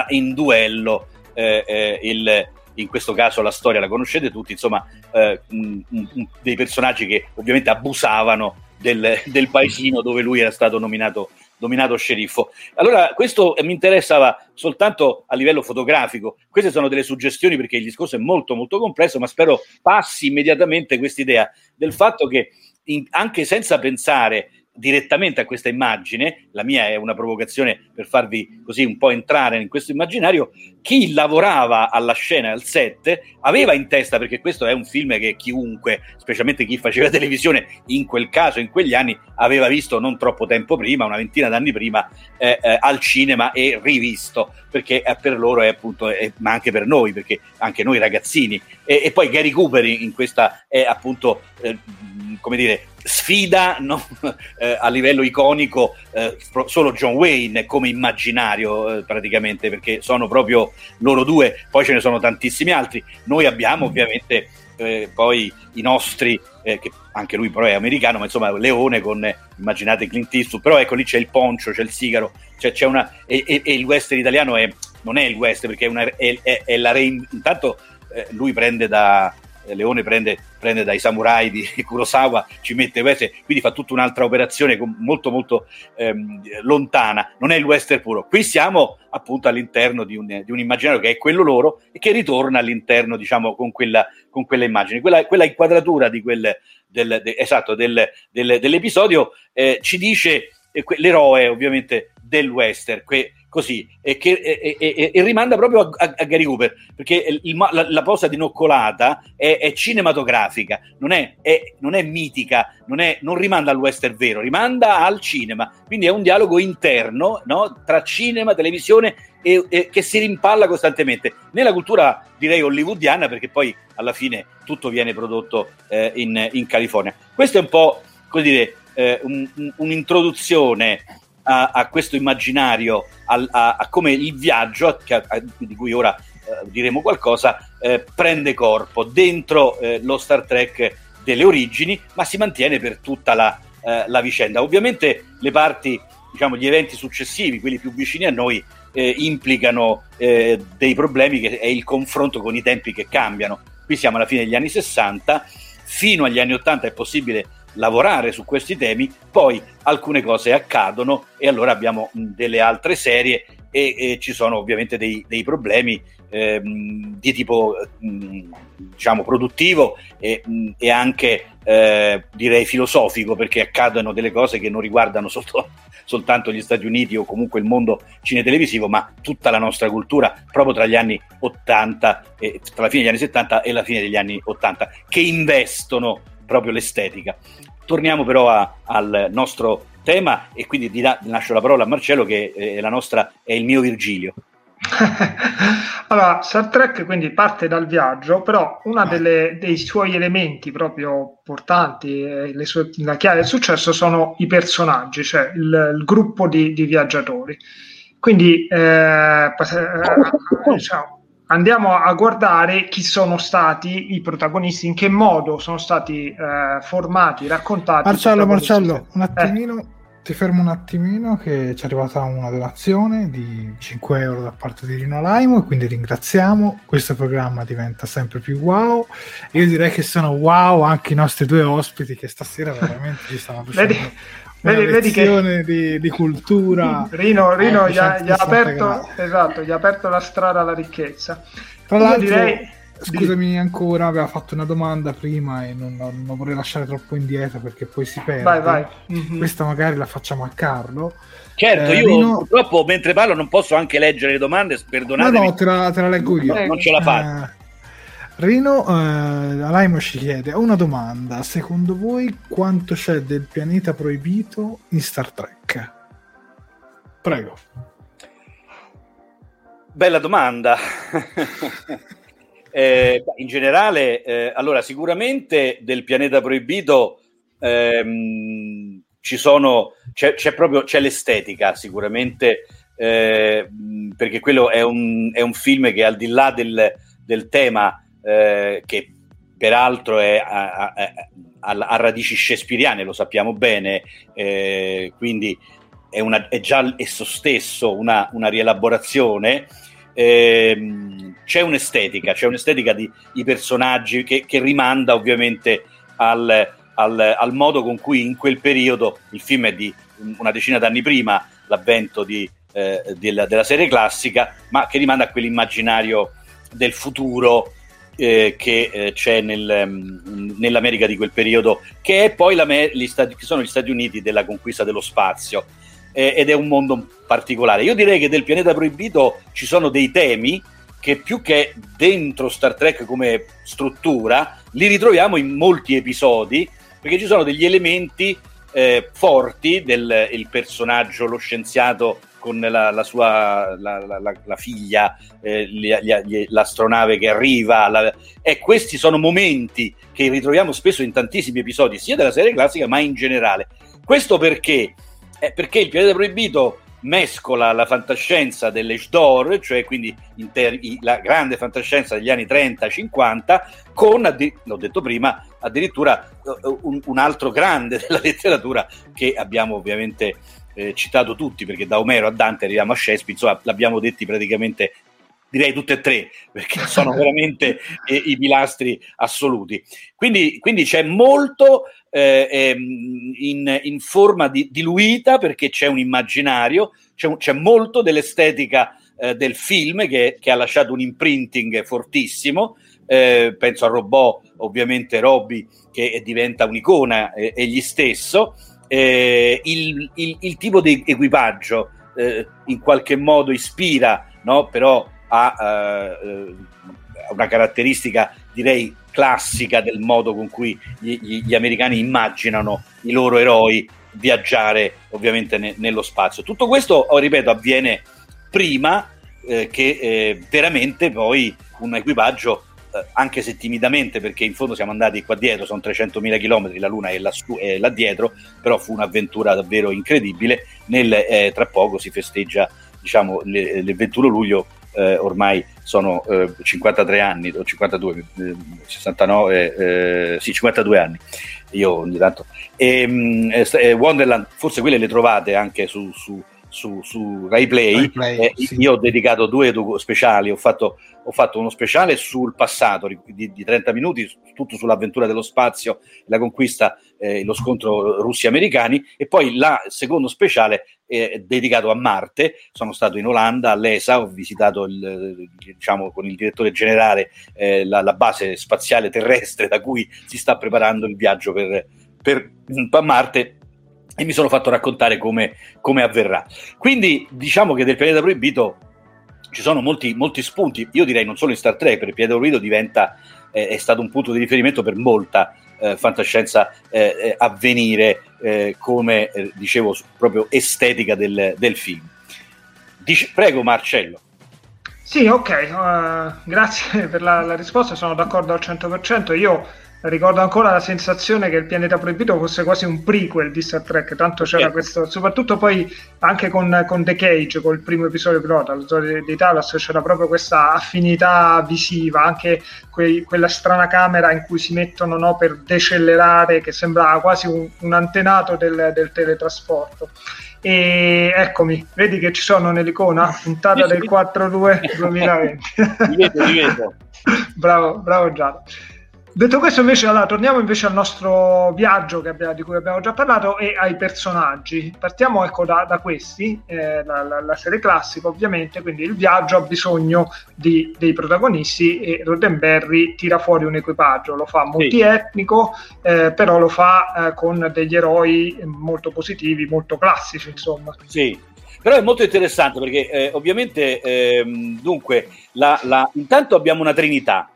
in duello il, in questo caso la storia la conoscete tutti, insomma, eh, un, un, dei personaggi che ovviamente abusavano del, del paesino dove lui era stato nominato nominato sceriffo. Allora, questo mi interessava soltanto a livello fotografico. Queste sono delle suggestioni perché il discorso è molto molto complesso, ma spero passi immediatamente questa idea del fatto che in, anche senza pensare direttamente a questa immagine, la mia è una provocazione per farvi così un po' entrare in questo immaginario, chi lavorava alla scena, al set, aveva in testa, perché questo è un film che chiunque, specialmente chi faceva televisione in quel caso, in quegli anni, aveva visto non troppo tempo prima, una ventina d'anni prima, eh, eh, al cinema e rivisto, perché eh, per loro è appunto, ma anche per noi, perché anche noi ragazzini. E, e poi Gary Cooper in questa è appunto, eh, come dire, sfida no? eh, a livello iconico eh, solo John Wayne come immaginario eh, praticamente perché sono proprio loro due poi ce ne sono tantissimi altri noi abbiamo ovviamente eh, poi i nostri eh, che anche lui però è americano ma insomma Leone con immaginate Clint Eastwood però ecco lì c'è il poncio c'è il sigaro cioè, c'è una e, e, e, il western italiano è, non è il western perché è, una, è, è la rein, intanto eh, lui prende da Leone prende, prende, dai samurai di Kurosawa, ci mette queste, quindi fa tutta un'altra operazione molto molto ehm, lontana, non è il western puro. Qui siamo appunto all'interno di un, di un, immaginario che è quello loro e che ritorna all'interno, diciamo, con quella, con quella immagine. Quella, quella inquadratura di quel, del, de, esatto, del, del, dell'episodio eh, ci dice eh, l'eroe ovviamente del western, que, così, e, che, e, e, e rimanda proprio a, a, Gary Cooper, perché il, la, la, posa di Noccolata è, è cinematografica, non è, è, non è mitica, non, non, rimanda al western vero, rimanda al cinema, quindi è un dialogo interno no? tra cinema, televisione e, che si rimpalla costantemente. Nella cultura direi hollywoodiana, perché poi alla fine tutto viene prodotto eh, in, in, California. Questo è un po', come dire, eh, un, un, un'introduzione a, a questo immaginario, a, a, a, come il viaggio, di cui ora eh, diremo qualcosa, eh, prende corpo dentro eh, lo Star Trek delle origini, ma si mantiene per tutta la, eh, la vicenda. Ovviamente le parti, diciamo, gli eventi successivi, quelli più vicini a noi, eh, implicano eh, dei problemi che è il confronto con i tempi che cambiano. Qui siamo alla fine degli anni 60, fino agli anni 80 è possibile lavorare su questi temi, poi alcune cose accadono e allora abbiamo delle altre serie e, e ci sono ovviamente dei, dei problemi ehm, di tipo mh, diciamo produttivo e, mh, e anche eh, direi filosofico perché accadono delle cose che non riguardano solo, soltanto gli Stati Uniti o comunque il mondo cinetelevisivo ma tutta la nostra cultura proprio tra gli anni 80 e, tra la fine degli anni 70 e la fine degli anni 80 che investono proprio l'estetica. Torniamo però a, al nostro tema e quindi di là, lascio la parola a Marcello che è, la nostra, è il mio Virgilio. allora, Star Trek quindi parte dal viaggio, però uno dei suoi elementi proprio portanti, eh, sue, la chiave del successo sono i personaggi, cioè il, il gruppo di, di, viaggiatori. Quindi eh, eh, diciamo, andiamo a guardare chi sono stati i protagonisti, in che modo sono stati eh, formati, raccontati. Marcello, Marcello, un attimino, eh. ti fermo un attimino che ci è arrivata una donazione di 5 euro da parte di Rino Laimo e quindi ringraziamo, questo programma diventa sempre più wow, io direi che sono wow anche i nostri due ospiti che stasera veramente ci stanno facendo... Vedi, vedi che di, di, cultura. Rino, Rino eh, gli, ha, gli, ha aperto, esatto, gli ha aperto la strada alla ricchezza. Tra l'altro, direi... scusami ancora, aveva fatto una domanda prima e non, non, non, vorrei lasciare troppo indietro perché poi si perde. Vai, vai. Mm-hmm. Questa magari la facciamo a Carlo. Certo, eh, io Rino... purtroppo mentre parlo non posso anche leggere le domande, perdonatemi. No, no, te la, te la leggo io. No, non ce la faccio. Eh, Rino eh, Alaimo ci chiede: Ho una domanda. Secondo voi quanto c'è del pianeta proibito in Star Trek? Prego. Bella domanda. eh, in generale, eh, allora, sicuramente del pianeta proibito ehm, ci sono c'è, c'è proprio c'è l'estetica sicuramente eh, perché quello è un, è un, film che al di là del, del tema eh, che peraltro è a, a, a, a, radici shakespeariane, lo sappiamo bene, eh, quindi è, una, è, già esso stesso una, una rielaborazione. Eh, c'è un'estetica, c'è un'estetica di, di personaggi che, che, rimanda ovviamente al, al, al modo con cui in quel periodo il film è di una decina d'anni prima l'avvento di, eh, della, della, serie classica, ma che rimanda a quell'immaginario del futuro eh, che eh, c'è nel, um, nell'America di quel periodo, che, è poi gli stati, che sono gli Stati Uniti della conquista dello spazio. Eh, ed è un mondo particolare. Io direi che del pianeta proibito ci sono dei temi che più che dentro Star Trek come struttura, li ritroviamo in molti episodi, perché ci sono degli elementi eh, forti del personaggio, lo scienziato con la, la sua la, la, la figlia, eh, gli, gli, l'astronave che arriva. E questi sono momenti che ritroviamo spesso in tantissimi episodi, sia della serie classica, ma in generale. Questo perché? Eh, perché il pianeta proibito mescola la fantascienza dell'Age d'Or, cioè quindi inter- la grande fantascienza degli anni 30-50, con, addi- l'ho detto prima, addirittura uh, un, un, altro grande della letteratura che abbiamo ovviamente eh, citato tutti, perché da Omero a Dante arriviamo a Shakespeare, insomma l'abbiamo detti praticamente direi tutte e tre, perché sono veramente eh, i pilastri assoluti. Quindi, quindi c'è molto eh, ehm, in, in, forma di, diluita, perché c'è un immaginario, c'è, un, c'è molto dell'estetica eh, del film che, che, ha lasciato un imprinting fortissimo. Eh, penso a Robot, ovviamente Robby, che diventa un'icona eh, egli stesso eh, il, il, il, tipo di equipaggio eh, in qualche modo ispira, no? però ha eh, una caratteristica direi classica del modo con cui gli, gli, gli americani immaginano i loro eroi viaggiare ovviamente ne, nello spazio. Tutto questo, oh, ripeto, avviene prima eh, che eh, veramente poi un equipaggio anche se timidamente, perché in fondo siamo andati qua dietro, sono 300.000 km, la Luna è, lassù, è là dietro, però fu un'avventura davvero incredibile. Nel, eh, tra poco si festeggia diciamo, le, il 21 luglio, eh, ormai sono 53 eh, anni, o 52, 69, eh, sì, 52 anni. Io ogni tanto. E, ehm, Wonderland, forse quelle le trovate anche su, su su, su Rai Play, Rai Play eh, sì. io ho dedicato due speciali, ho fatto, ho fatto uno speciale sul passato di, di, 30 minuti, tutto sull'avventura dello spazio, la conquista, eh, lo scontro russi-americani e poi il secondo speciale è dedicato a Marte, sono stato in Olanda, all'ESA, ho visitato il, diciamo, con il direttore generale eh, la, la, base spaziale terrestre da cui si sta preparando il viaggio per, per, per Marte e mi sono fatto raccontare come, come avverrà. Quindi diciamo che del pianeta proibito ci sono molti, molti spunti, io direi non solo in Star Trek, per il pianeta proibito diventa, eh, è stato un punto di riferimento per molta eh, fantascienza eh, eh a venire eh, come, eh, dicevo, proprio estetica del, del film. Dice, prego Marcello. Sì, ok, uh, grazie per la, la risposta, sono d'accordo al 100%. Io ricordo ancora la sensazione che il pianeta proibito fosse quasi un prequel di Star Trek, tanto c'era questo, soprattutto poi anche con, con The Cage, col primo episodio pilota, la storia di Talos, c'era proprio questa affinità visiva, anche quei, quella strana camera in cui si mettono no, per decelerare, che sembrava quasi un, un antenato del, del teletrasporto. E eccomi, vedi che ci sono nell'icona, puntata del 4-2 2020. Li vedo, li vedo. bravo, bravo Giada. Detto questo, invece, allora, torniamo invece al nostro viaggio abbiamo, di cui abbiamo già parlato e ai personaggi. Partiamo ecco, da, da questi, eh, la, la, la, serie classica ovviamente, quindi il viaggio ha bisogno di, dei protagonisti e Roddenberry tira fuori un equipaggio, lo fa multietnico, eh, però lo fa eh, con degli eroi molto positivi, molto classici, insomma. Sì, però è molto interessante perché eh, ovviamente ehm, dunque la, la, intanto abbiamo una trinità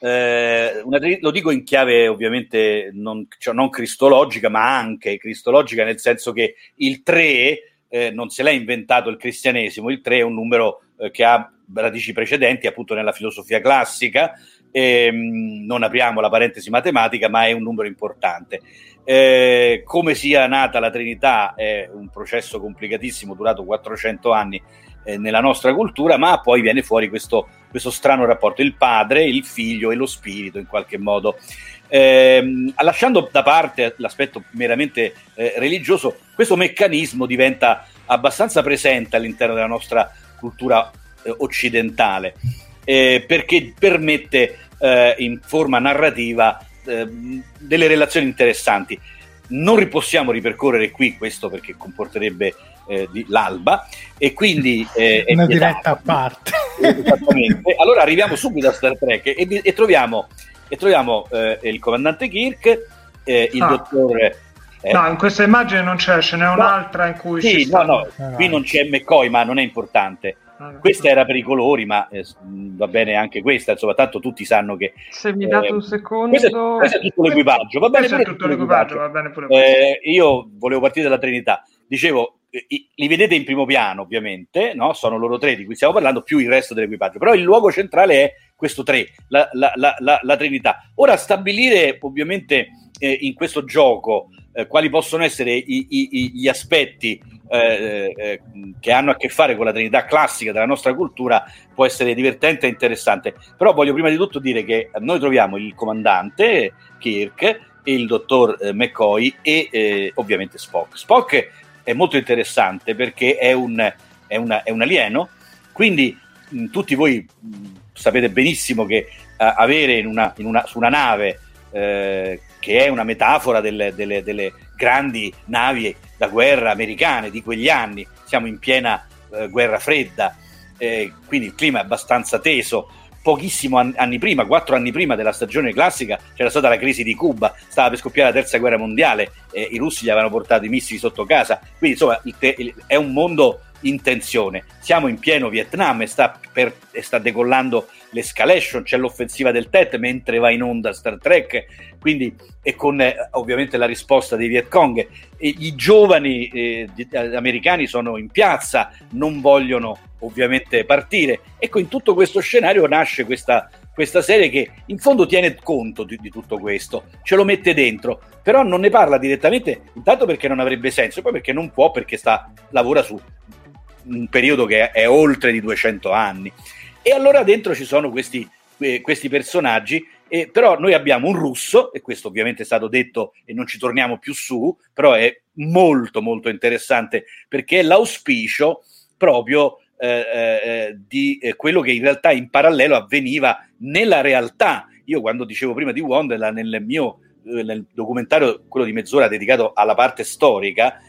eh, una, lo dico in chiave ovviamente non, cioè non, cristologica, ma anche cristologica, nel senso che il 3 eh, non se l'ha inventato il cristianesimo, il 3 è un numero eh, che ha radici precedenti appunto nella filosofia classica, ehm, non apriamo la parentesi matematica, ma è un numero importante. Eh, come sia nata la Trinità è un processo complicatissimo, durato 400 anni eh, nella nostra cultura, ma poi viene fuori questo, questo, strano rapporto, il padre, il figlio e lo spirito in qualche modo. Eh, lasciando da parte l'aspetto meramente eh, religioso, questo meccanismo diventa abbastanza presente all'interno della nostra cultura eh, occidentale, eh, perché permette in forma narrativa Ehm, delle relazioni interessanti. Non possiamo ripercorrere qui questo perché comporterebbe eh, di, l'alba e quindi eh, una diretta a parte. Esattamente. Allora arriviamo subito a Star Trek e, e troviamo, e troviamo eh, il comandante Kirk, eh, il ah. dottore eh. No, in questa immagine non c'è, ce n'è un'altra in cui sì, no, no, qui non c'è McCoy, ma non è importante. Ah, questa era per i colori, ma eh, va bene anche questa, insomma, tanto tutti sanno che... Se mi date eh, un secondo... Questo è, questo è tutto l'equipaggio, va bene, pure tutto l'equipaggio, va bene pure eh, Io volevo partire dalla Trinità, dicevo, li vedete in primo piano ovviamente, no? sono loro tre di cui stiamo parlando, più il resto dell'equipaggio, però il luogo centrale è questo tre, la, la, la, la Trinità. Ora stabilire ovviamente eh, in questo gioco eh, quali possono essere i, i, gli aspetti eh, eh, che hanno a che fare con la Trinità classica della nostra cultura può essere divertente e interessante. Però voglio prima di tutto dire che noi troviamo il comandante Kirk il dottor eh, McCoy e eh, ovviamente Spock. Spock è molto interessante perché è un, è una, è un alieno, quindi mh, tutti voi mh, sapete benissimo che avere in una, in una, su una nave eh, che è una metafora delle, delle, delle, grandi navi da guerra americane di quegli anni. Siamo in piena eh, guerra fredda, eh, quindi il clima è abbastanza teso. Pochissimo an- anni prima, quattro anni prima della stagione classica, c'era stata la crisi di Cuba, stava per scoppiare la terza guerra mondiale, i russi gli avevano portato i missili sotto casa. Quindi, insomma, te- è un mondo in tensione. Siamo in pieno Vietnam e sta, per, e sta decollando l'escalation, c'è l'offensiva del TET mentre va in onda Star Trek, quindi e con eh, ovviamente la risposta dei Viet Cong. E I giovani eh, di, eh, americani sono in piazza, non vogliono ovviamente partire. Ecco, in tutto questo scenario nasce questa, questa serie che in fondo tiene conto di, di, tutto questo, ce lo mette dentro, però non ne parla direttamente, intanto perché non avrebbe senso, e poi perché non può, perché sta, lavora su un periodo che è oltre di 200 anni. E allora dentro ci sono questi, eh, questi personaggi, eh, però noi abbiamo un russo, e questo ovviamente è stato detto e non ci torniamo più su, però è molto molto interessante perché è l'auspicio proprio eh, eh di quello che in realtà in parallelo avveniva nella realtà. Io quando dicevo prima di Wonderland, nel mio nel documentario, quello di mezz'ora dedicato alla parte storica,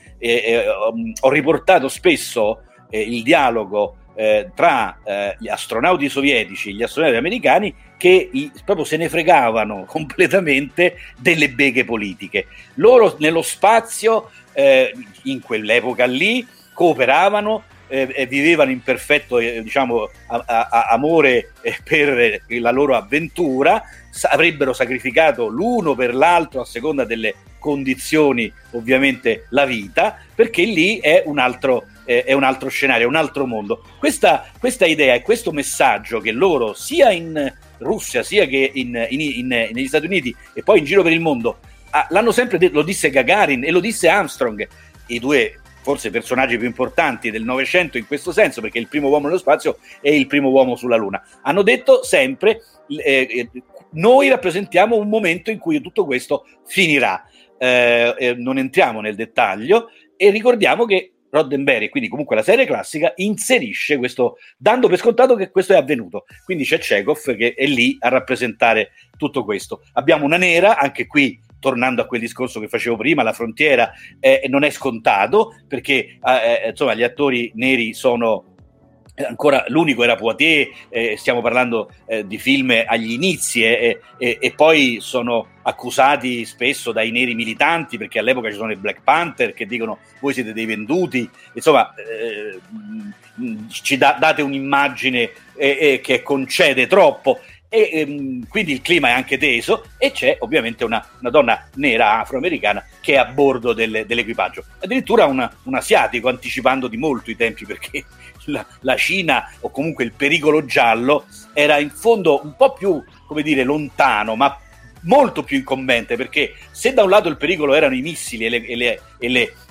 ho riportato spesso il dialogo eh, tra eh, gli astronauti sovietici e gli astronauti americani che i, proprio se ne fregavano completamente delle beghe politiche. Loro nello spazio, eh, in quell'epoca lì, cooperavano, eh, vivevano in perfetto eh, diciamo, a, a, amore eh, per la loro avventura, avrebbero sacrificato l'uno per l'altro a seconda delle condizioni, ovviamente, la vita, perché lì è un altro è un altro scenario, è un altro mondo. Questa, questa, idea e questo messaggio che loro, sia in Russia sia che in, in, in, negli Stati Uniti e poi in giro per il mondo, ah, l'hanno sempre detto, lo disse Gagarin e lo disse Armstrong, i due forse personaggi più importanti del Novecento in questo senso, perché il primo uomo nello spazio è il primo uomo sulla Luna. Hanno detto sempre, eh, eh noi rappresentiamo un momento in cui tutto questo finirà. Eh, eh, non entriamo nel dettaglio e ricordiamo che Roddenberry, quindi comunque la serie classica, inserisce questo, dando per scontato che questo è avvenuto. Quindi c'è Chekhov che è lì a rappresentare tutto questo. Abbiamo una nera, anche qui tornando a quel discorso che facevo prima, la frontiera eh, non è scontato perché eh, eh insomma gli attori neri sono ancora l'unico era Poitier, eh, stiamo parlando eh, di film agli inizi eh, e poi sono accusati spesso dai neri militanti perché all'epoca ci sono i Black Panther che dicono voi siete dei venduti, insomma eh, ci da, date un'immagine che concede troppo. E ehm, quindi il clima è anche teso e c'è ovviamente una, una donna nera afroamericana che è a bordo del, dell'equipaggio. Addirittura un asiatico anticipando di molto i tempi perché la, la, Cina o comunque il pericolo giallo era in fondo un po' più come dire lontano ma molto più incombente perché se da un lato il pericolo erano i missili e le, e le,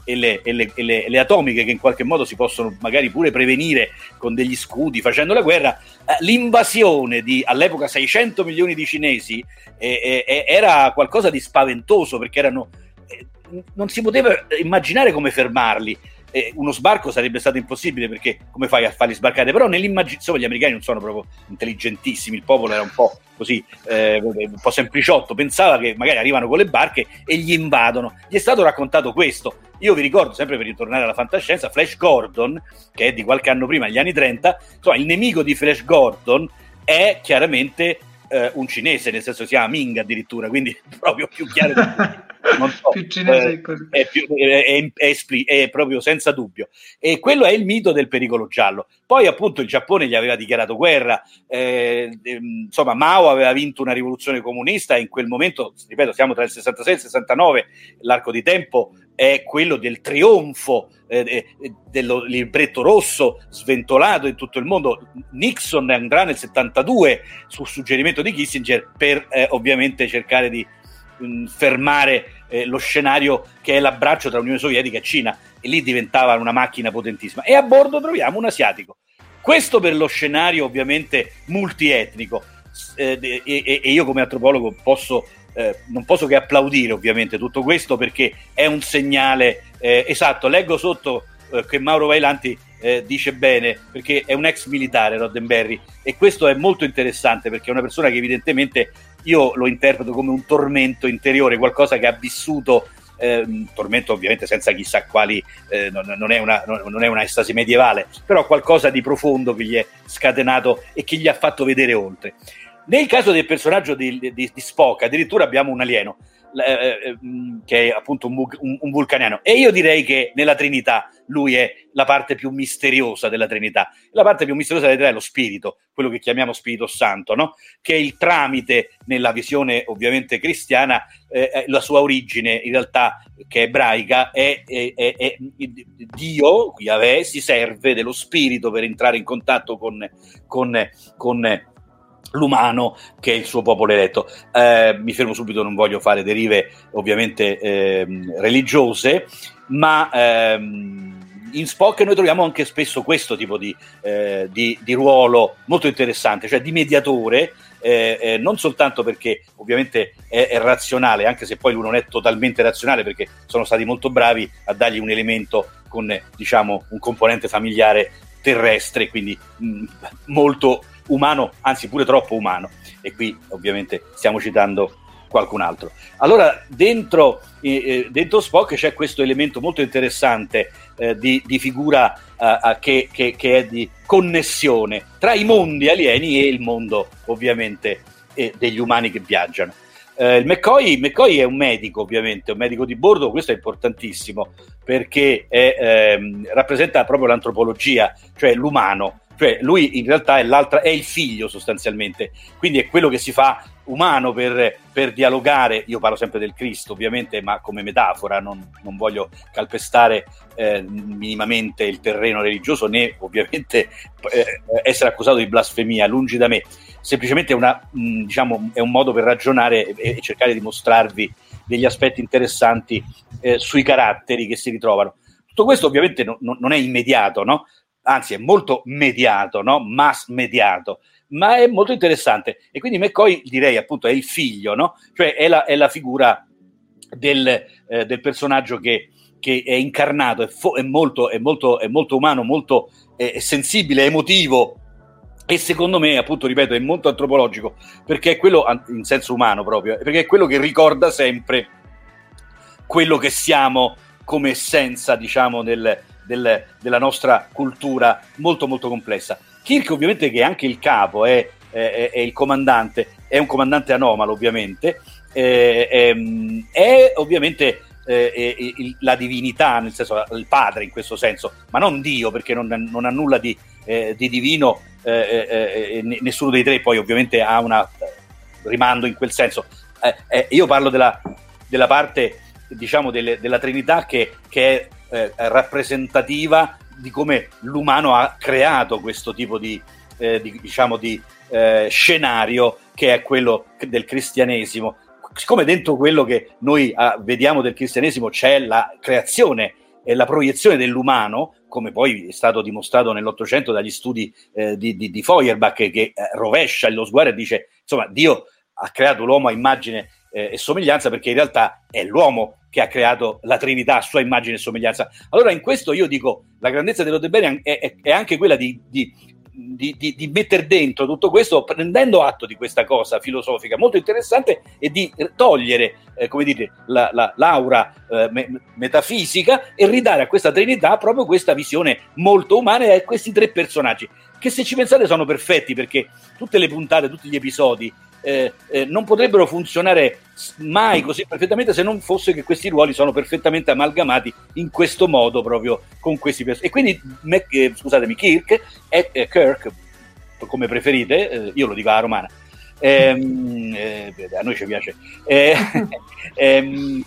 e le, e le, atomiche che in qualche modo si possono magari pure prevenire con degli scudi facendo la guerra, eh, l'invasione di all'epoca 600 milioni di cinesi eh, eh, era qualcosa di spaventoso perché erano, eh, non si poteva immaginare come fermarli eh, uno sbarco sarebbe stato impossibile perché come fai a farli sbarcare? Però nell'immaginazione gli americani non sono proprio intelligentissimi, il popolo era un po' così, eh, un po' sempliciotto, pensava che magari arrivano con le barche e gli invadono. Gli è stato raccontato questo. Io vi ricordo, sempre per ritornare alla fantascienza, Flash Gordon, che è di qualche anno prima, negli anni 30, insomma, il nemico di Flash Gordon è chiaramente eh, un cinese, nel senso si chiama Ming addirittura, quindi proprio più chiaro. Non so, più cinese eh, è, più, è, è, è, proprio senza dubbio. E quello è il mito del pericolo giallo. Poi appunto il Giappone gli aveva dichiarato guerra, eh, ehm, insomma Mao aveva vinto una rivoluzione comunista e in quel momento, ripeto, siamo tra il 66 e il 69, l'arco di tempo è quello del trionfo eh, eh, del libretto rosso sventolato in tutto il mondo. Nixon andrà nel 72 su suggerimento di Kissinger per eh, ovviamente cercare di mm, fermare eh, lo scenario che è l'abbraccio tra Unione Sovietica e Cina e lì diventava una macchina potentissima. E a bordo troviamo un asiatico. Questo per lo scenario ovviamente multietnico. Eh, e, e, io come antropologo posso eh, non posso che applaudire ovviamente tutto questo perché è un segnale eh, esatto. Leggo sotto eh, che Mauro Vailanti eh, dice bene perché è un ex militare Roddenberry e questo è molto interessante perché è una persona che evidentemente io lo interpreto come un tormento interiore, qualcosa che ha vissuto eh, tormento ovviamente senza chissà quali, eh, non, non, è una, non, è una, estasi medievale, però qualcosa di profondo che gli è scatenato e che gli ha fatto vedere oltre. Nel caso del personaggio di, di, di Spock, addirittura abbiamo un alieno, eh, eh mm, che è appunto un, un, un, vulcaniano. E io direi che nella Trinità lui è la parte più misteriosa della Trinità. La parte più misteriosa della Trinità è lo Spirito, quello che chiamiamo Spirito Santo, no? che è il tramite, nella visione ovviamente cristiana, eh, eh la sua origine in realtà che è ebraica, è, è, è, è Dio, Yahweh, si serve dello Spirito per entrare in contatto con, con, con l'umano che è il suo popolo eletto. Eh, mi fermo subito, non voglio fare derive ovviamente eh, religiose, ma ehm, in Spock noi troviamo anche spesso questo tipo di, eh, di, di ruolo molto interessante, cioè di mediatore. Eh, eh, non soltanto perché ovviamente è, è, razionale, anche se poi lui non è totalmente razionale, perché sono stati molto bravi a dargli un elemento con diciamo un componente familiare terrestre, quindi mh, molto umano, anzi pure troppo umano. E qui ovviamente stiamo citando qualcun altro. Allora, dentro, eh, eh, dentro Spock c'è questo elemento molto interessante eh, di, di, figura eh, che, che, che, è di connessione tra i mondi alieni e il mondo, ovviamente, eh, degli umani che viaggiano. Eh, il McCoy, McCoy, è un medico, ovviamente, un medico di bordo, questo è importantissimo perché è, ehm, rappresenta proprio l'antropologia, cioè l'umano cioè lui in realtà è, è il figlio sostanzialmente, quindi è quello che si fa umano per, per, dialogare, io parlo sempre del Cristo ovviamente, ma come metafora, non, non voglio calpestare eh, minimamente il terreno religioso né ovviamente eh, essere accusato di blasfemia, lungi da me, semplicemente una, mh, diciamo, è un modo per ragionare e, e, cercare di mostrarvi degli aspetti interessanti eh, sui caratteri che si ritrovano. Tutto questo ovviamente no, no, non è immediato, no? Anzi è molto mediato, no? mass mediato, ma è molto interessante. E quindi McCoy direi appunto è il figlio, no? cioè è la, è la figura del, eh, del personaggio che, che, è incarnato, è, fo- è, molto, è, molto, è molto umano, molto eh, sensibile, emotivo. E secondo me, appunto, ripeto, è molto antropologico perché è quello in senso umano proprio, perché è quello che ricorda sempre quello che siamo come essenza, diciamo, del, del, della nostra cultura molto molto complessa. Kirk ovviamente che è anche il capo, è, è, è il comandante, è un comandante anomalo ovviamente, è, è ovviamente eh, la divinità, nel senso il padre in questo senso, ma non Dio perché non, non ha nulla di, eh, di divino, eh, eh, eh nessuno dei tre poi ovviamente ha una rimando in quel senso. io parlo della, della parte diciamo delle, della Trinità che, che è eh, rappresentativa di come l'umano ha creato questo tipo di, eh, di, diciamo di eh, scenario che è quello del cristianesimo, siccome dentro quello che noi ah, vediamo del cristianesimo c'è la creazione e la proiezione dell'umano, come poi è stato dimostrato nell'Ottocento dagli studi eh, di, di, di, Feuerbach, che eh, rovescia lo sguardo e dice, insomma, Dio ha creato l'uomo a immagine eh, e somiglianza perché in realtà è l'uomo che ha creato la Trinità a sua immagine e somiglianza. Allora in questo io dico, la grandezza dell'Odeberian è, è, è anche quella di, di di, di, di mettere dentro tutto questo, prendendo atto di questa cosa filosofica molto interessante e di togliere, eh, come dite, la, la, l'aura eh, me, metafisica e ridare a questa Trinità proprio questa visione molto umana e a questi tre personaggi, che se ci pensate sono perfetti perché tutte le puntate, tutti gli episodi eh, eh, non potrebbero funzionare mai così perfettamente se non fosse che questi ruoli sono perfettamente amalgamati in questo modo proprio con questi personaggi. E quindi, me, eh, scusatemi, Kirk è, è Kirk, come preferite, eh, io lo dico alla romana, ehm, eh, a noi ci piace. Eh, ehm,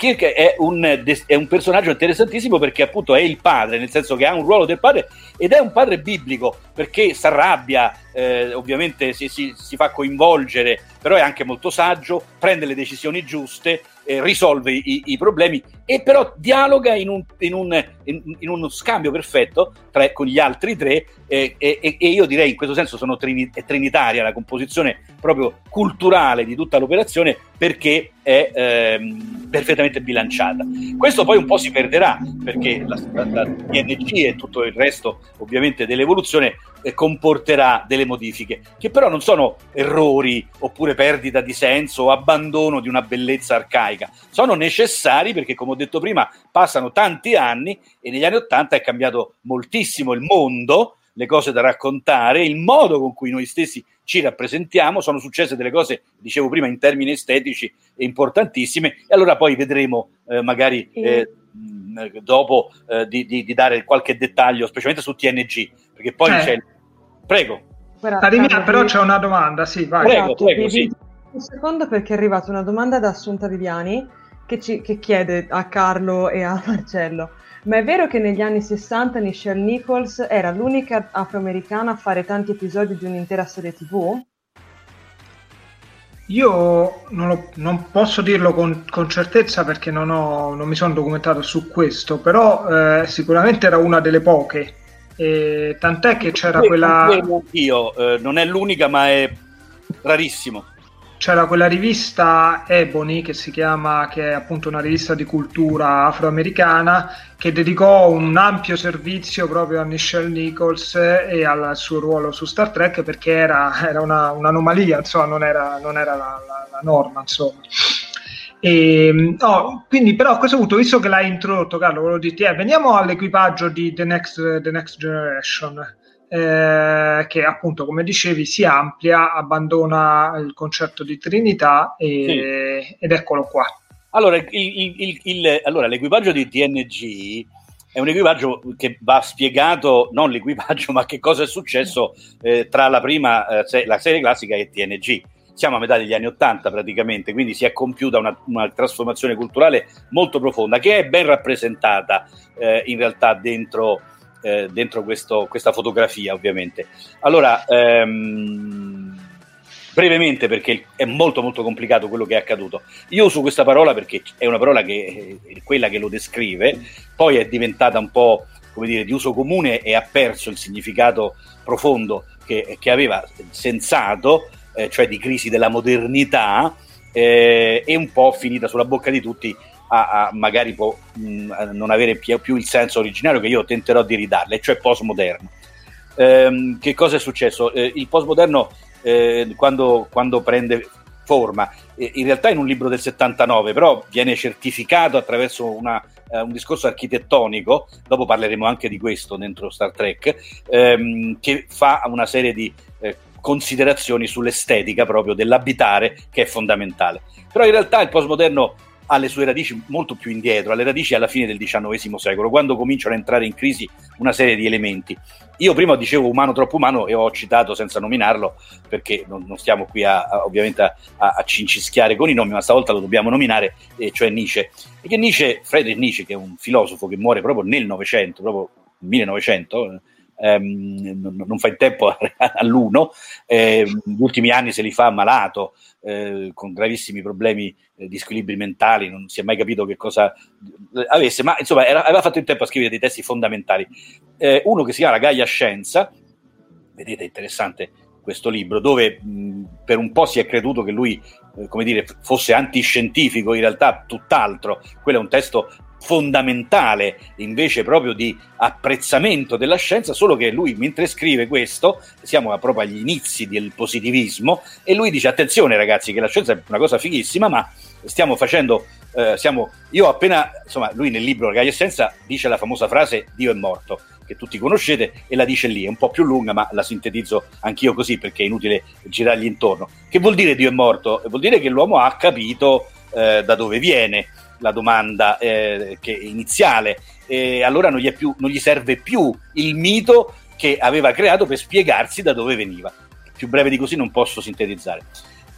Kirk è un, è un, personaggio interessantissimo perché appunto è il padre, nel senso che ha un ruolo del padre ed è un padre biblico perché si arrabbia, eh, ovviamente si, si, si, fa coinvolgere, però è anche molto saggio, prende le decisioni giuste, eh, risolve i, i, problemi e però dialoga in, un, in, un, in, in uno scambio perfetto tra, con gli altri tre eh, e, e, io direi in questo senso sono trini, è trinitaria la composizione proprio culturale di tutta l'operazione perché è ehm, perfettamente bilanciata. Questo poi un po' si perderà perché la, la, la TNG e tutto il resto ovviamente dell'evoluzione eh, comporterà delle modifiche, che però non sono errori oppure perdita di senso o abbandono di una bellezza arcaica, sono necessari perché, come ho detto prima, passano tanti anni e negli anni Ottanta è cambiato moltissimo il mondo, le cose da raccontare, il modo con cui noi stessi ci rappresentiamo, sono successe delle cose, dicevo prima, in termini estetici importantissime, e allora poi vedremo eh, magari eh, dopo eh, di, di, di, dare qualche dettaglio, specialmente su TNG, perché poi c'è... Il... Prego. Arriviamo, però c'è una domanda, sì, vai. Prego, esatto, prego, sì. Un secondo perché è arrivata una domanda da Assunta Viviani che, ci, che chiede a Carlo e a Marcello. Ma è vero che negli anni 60 Nichelle Nichols era l'unica afroamericana a fare tanti episodi di un'intera serie TV? Io non, lo, non posso dirlo con, con certezza perché non, ho, non, mi sono documentato su questo, però eh, sicuramente era una delle poche. E tant'è che c'era quella. Io, eh, non è l'unica, ma è rarissimo c'era quella rivista Ebony che si chiama, che è appunto una rivista di cultura afroamericana, che dedicò un ampio servizio proprio a Nichelle Nichols e al suo ruolo su Star Trek perché era, era una, un'anomalia, insomma, non era, non era la, la, la, norma, insomma. E, oh, quindi, però, a questo punto, visto che l'hai introdotto, Carlo, volevo dirti, eh, veniamo all'equipaggio di The Next, The Next Generation eh, che appunto, come dicevi, si amplia, abbandona il concetto di Trinità e, sì. ed eccolo qua. Allora, il, il, il, allora, l'equipaggio di TNG è un equipaggio che va spiegato, non l'equipaggio, ma che cosa è successo eh, tra la prima, eh, la serie classica e TNG. Siamo a metà degli anni Ottanta praticamente, quindi si è compiuta una, una, trasformazione culturale molto profonda che è ben rappresentata eh, in realtà dentro eh, dentro questo, questa fotografia, ovviamente. Allora, ehm, brevemente, perché è molto molto complicato quello che è accaduto. Io uso questa parola perché è una parola che è quella che lo descrive, poi è diventata un po' come dire di uso comune e ha perso il significato profondo che, che aveva sensato, eh, cioè di crisi della modernità, eh, e un po' finita sulla bocca di tutti a, a magari può mh, non avere più, più, il senso originario che io tenterò di ridarle, cioè postmoderno. Ehm, che cosa è successo? Eh, il postmoderno eh, quando, quando, prende forma, eh, in realtà in un libro del 79, però viene certificato attraverso una, eh, un discorso architettonico, dopo parleremo anche di questo dentro Star Trek, ehm, che fa una serie di eh, considerazioni sull'estetica proprio dell'abitare che è fondamentale. Però in realtà il postmoderno ha le sue radici molto più indietro, alle radici alla fine del XIX secolo, quando cominciano a entrare in crisi una serie di elementi. Io prima dicevo umano troppo umano e ho citato senza nominarlo perché non, non stiamo qui a, a, ovviamente a, a, cincischiare con i nomi, ma stavolta lo dobbiamo nominare, eh, cioè Nietzsche. E che Nietzsche, Friedrich Nietzsche, che è un filosofo che muore proprio nel Novecento, proprio nel 1900, ehm, non, fa in tempo all'uno, eh, gli ultimi anni se li fa ammalato, eh, con gravissimi problemi eh, di squilibri mentali, non si è mai capito che cosa avesse, ma insomma era, aveva fatto in tempo a scrivere dei testi fondamentali. Eh, uno che si chiama La Gaia Scienza, vedete, interessante questo libro, dove mh, per un po' si è creduto che lui, eh, come dire, fosse antiscientifico, in realtà tutt'altro. Quello è un testo fondamentale invece proprio di apprezzamento della scienza, solo che lui mentre scrive questo, siamo proprio agli inizi del positivismo, e lui dice attenzione ragazzi che la scienza è una cosa fighissima, ma stiamo facendo, eh, siamo, io appena, insomma lui nel libro Gaia Essenza dice la famosa frase Dio è morto, che tutti conoscete e la dice lì, è un po' più lunga ma la sintetizzo anch'io così perché è inutile girargli intorno. Che vuol dire Dio è morto? Vuol dire che l'uomo ha capito eh, da dove viene, la domanda eh, iniziale, e allora non gli, più, non gli serve più il mito che aveva creato per spiegarsi da dove veniva. Più breve di così non posso sintetizzare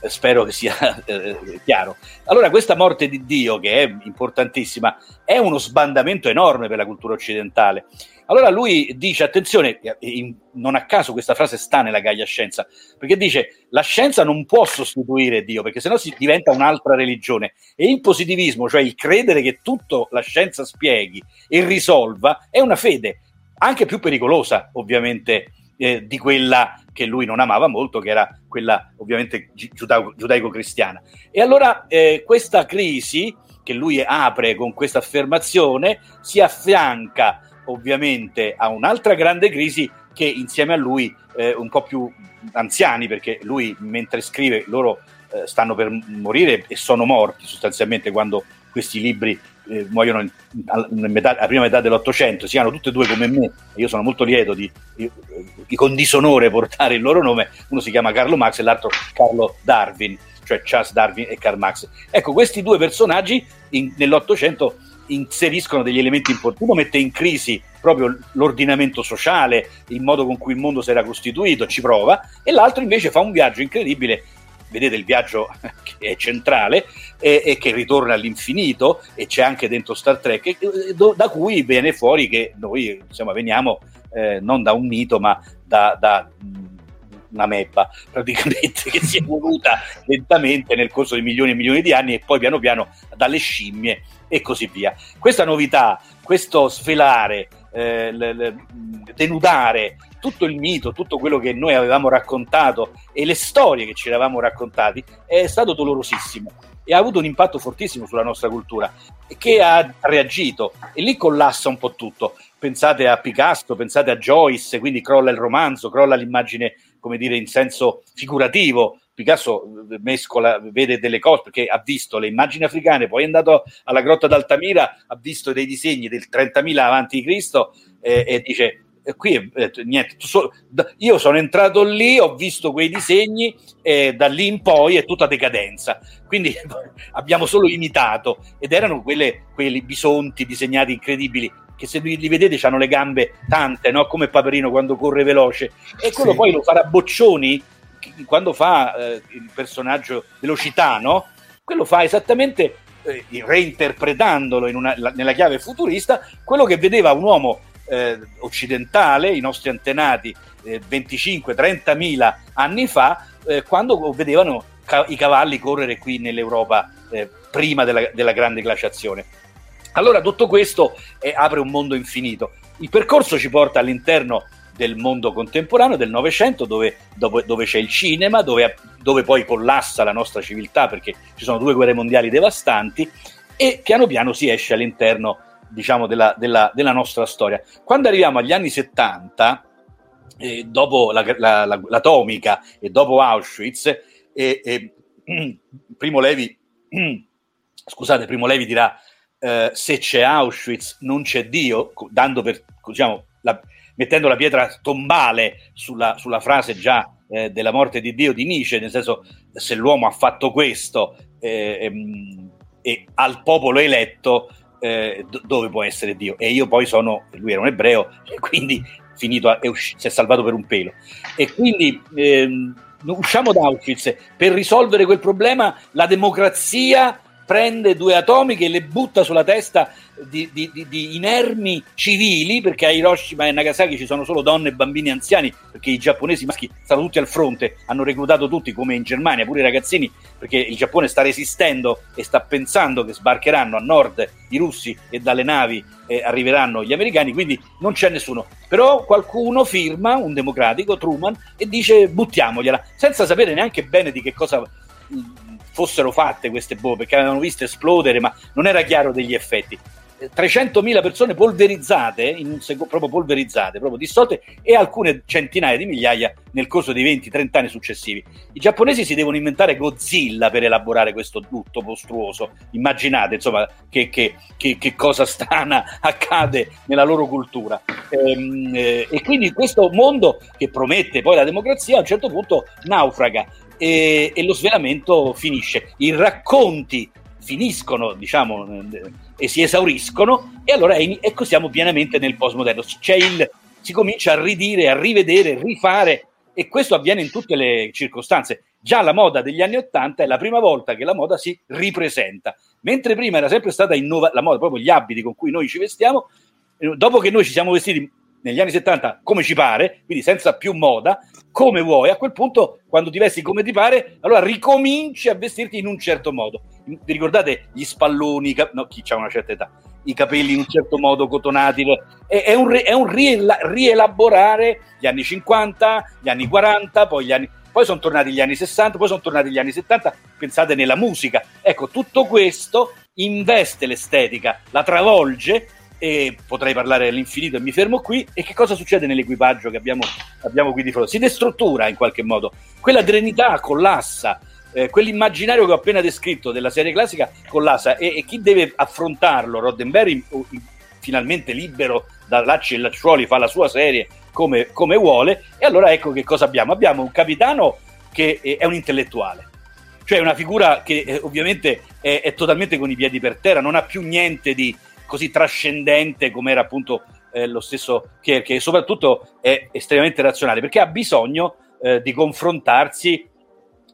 eh, spero che sia eh, chiaro. Allora, questa morte di Dio, che è importantissima, è uno sbandamento enorme per la cultura occidentale. Allora lui dice, attenzione, in, non a caso questa frase sta nella Gaia Scienza, perché dice la scienza non può sostituire Dio, perché sennò si diventa un'altra religione. E il positivismo, cioè il credere che tutto la scienza spieghi e risolva, è una fede, anche più pericolosa ovviamente eh, di quella che lui non amava molto, che era quella ovviamente giudaico-cristiana. E allora eh, questa crisi che lui apre con questa affermazione si affianca ovviamente a un'altra grande crisi che insieme a lui eh, un po' più anziani, perché lui mentre scrive loro eh, stanno per morire e sono morti sostanzialmente quando questi libri eh, muoiono alla prima metà dell'Ottocento, siano tutte e due come me, io sono molto lieto di, di, di, con disonore portare il loro nome, uno si chiama Carlo Marx e l'altro Carlo Darwin, cioè Charles Darwin e Karl Marx. Ecco, questi due personaggi in, nell'Ottocento inseriscono degli elementi importanti. Uno mette in crisi proprio l'ordinamento sociale, il modo con cui il mondo si era costituito, ci prova, e l'altro invece fa un viaggio incredibile. Vedete il viaggio che è centrale e, e che ritorna all'infinito e c'è anche dentro Star Trek, do, da cui viene fuori che noi insomma, veniamo eh, non da un mito ma da, da una mebba praticamente che si è evoluta lentamente nel corso di milioni e milioni di anni e poi piano piano dalle scimmie e così via. Questa novità, questo svelare, eh, le, le, denudare tutto il mito, tutto quello che noi avevamo raccontato e le storie che ci eravamo raccontati è stato dolorosissimo e ha avuto un impatto fortissimo sulla nostra cultura che ha reagito e lì collassa un po' tutto. Pensate a Picasso, pensate a Joyce, quindi crolla il romanzo, crolla l'immagine come dire, in senso figurativo. Picasso eh, mescola, vede delle cose perché ha visto le immagini africane, poi è andato alla grotta d'Altamira, ha visto dei disegni del 30.000 avanti Cristo eh, e dice qui eh, niente, so, io sono entrato lì, ho visto quei disegni e da lì in poi è tutta decadenza. Quindi abbiamo solo imitato ed erano quelle, quelli bisonti disegnati incredibili che se li vedete hanno le gambe tante, no? come Paperino quando corre veloce, e quello sì. poi lo farà Boccioni quando fa eh, il personaggio velocità, no? quello fa esattamente eh, reinterpretandolo una, la, nella chiave futurista quello che vedeva un uomo eh, occidentale, i nostri antenati 25-30 eh, anni fa, eh, quando vedevano ca- i cavalli correre qui nell'Europa eh, prima della, della grande glaciazione. Allora tutto questo apre un mondo infinito. Il percorso ci porta all'interno del mondo contemporaneo, del Novecento, dove, dove, c'è il cinema, dove, dove, poi collassa la nostra civiltà perché ci sono due guerre mondiali devastanti e piano piano si esce all'interno diciamo, della, della, della nostra storia. Quando arriviamo agli anni 70, eh, dopo la, la, la, l'atomica e dopo Auschwitz, eh, eh, Primo Levi, scusate, Primo Levi dirà eh, se c'è Auschwitz non c'è Dio, dando per, diciamo, la, mettendo la pietra tombale sulla, sulla frase già eh, della morte di Dio di Nietzsche, nel senso se l'uomo ha fatto questo eh, ehm, e al popolo eletto, eh, do, dove può essere Dio? E io poi sono, lui era un ebreo, quindi finito, a, usci- si è salvato per un pelo. E quindi ehm, usciamo da Auschwitz, per risolvere quel problema la democrazia prende due atomiche e le butta sulla testa di, di, di, di, inermi civili, perché a Hiroshima e Nagasaki ci sono solo donne, bambini e anziani, perché i giapponesi maschi stanno tutti al fronte, hanno reclutato tutti come in Germania, pure i ragazzini, perché il Giappone sta resistendo e sta pensando che sbarcheranno a nord i russi e dalle navi eh, arriveranno gli americani, quindi non c'è nessuno. Però qualcuno firma, un democratico, Truman, e dice buttiamogliela, senza sapere neanche bene di che cosa fossero fatte queste bombe, perché avevano visto esplodere, ma non era chiaro degli effetti. 300.000 persone polverizzate, sec- proprio polverizzate, proprio dissolte, e alcune centinaia di migliaia nel corso dei 20-30 anni successivi. I giapponesi si devono inventare Godzilla per elaborare questo lutto mostruoso. Immaginate, insomma, che, che, che, che cosa strana accade nella loro cultura. Ehm, eh, e quindi questo mondo che promette poi la democrazia a un certo punto naufraga e, e lo svelamento finisce. I racconti finiscono, diciamo, e si esauriscono, e allora ecco siamo pienamente nel postmoderno. Il, si comincia a ridire, a rivedere, rifare, e questo avviene in tutte le circostanze. Già la moda degli anni Ottanta è la prima volta che la moda si ripresenta, mentre prima era sempre stata innova- la moda, proprio gli abiti con cui noi ci vestiamo, eh, dopo che noi ci siamo vestiti negli anni 70 come ci pare, quindi senza più moda, come vuoi, a quel punto quando ti vesti come ti pare, allora ricominci a vestirti in un certo modo. Vi ricordate gli spalloni, no, chi ha una certa età, i capelli in un certo modo cotonati, è, è un, è un rielaborare gli anni 50, gli anni 40, poi gli anni... Poi sono tornati gli anni 60, poi sono tornati gli anni 70, pensate nella musica. Ecco, tutto questo investe l'estetica, la travolge e potrei parlare all'infinito e mi fermo qui. E che cosa succede nell'equipaggio che abbiamo, abbiamo qui di fronte? Si destruttura in qualche modo, quella trenità collassa. Eh, quell'immaginario che ho appena descritto della serie classica collassa e, e chi deve affrontarlo? Roddenberry finalmente libero da lacci e lacciuoli fa la sua serie come, come, vuole e allora ecco che cosa abbiamo abbiamo un capitano che è un intellettuale cioè una figura che eh, ovviamente è, è, totalmente con i piedi per terra non ha più niente di, così trascendente come era appunto eh, lo stesso Kirk e soprattutto è estremamente razionale perché ha bisogno eh, di confrontarsi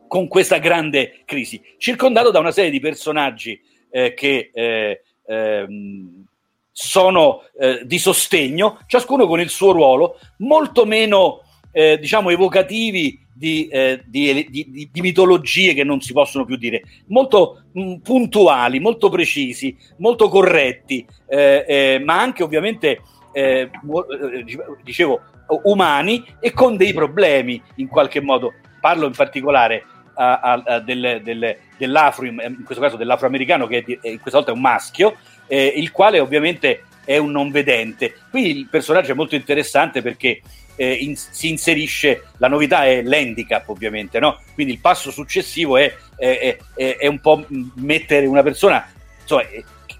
con questa grande crisi, circondato da una serie di personaggi eh, che eh, ehm, sono eh, di sostegno, ciascuno con il suo ruolo, molto meno eh, diciamo evocativi di, eh, di, di, di, mitologie che non si possono più dire, molto mh, mm, puntuali, molto precisi, molto corretti, eh, eh, ma anche ovviamente, eh, eh, dicevo, umani e con dei problemi in qualche modo. Parlo in particolare a, a, a del, del, dell'afro, in questo caso dell'afroamericano, che è, in questa volta è un maschio, eh, il quale ovviamente è un non vedente. Qui il personaggio è molto interessante perché eh, in, si inserisce, la novità è l'handicap ovviamente, no? quindi il passo successivo è, è, è, è un po' mettere una persona insomma,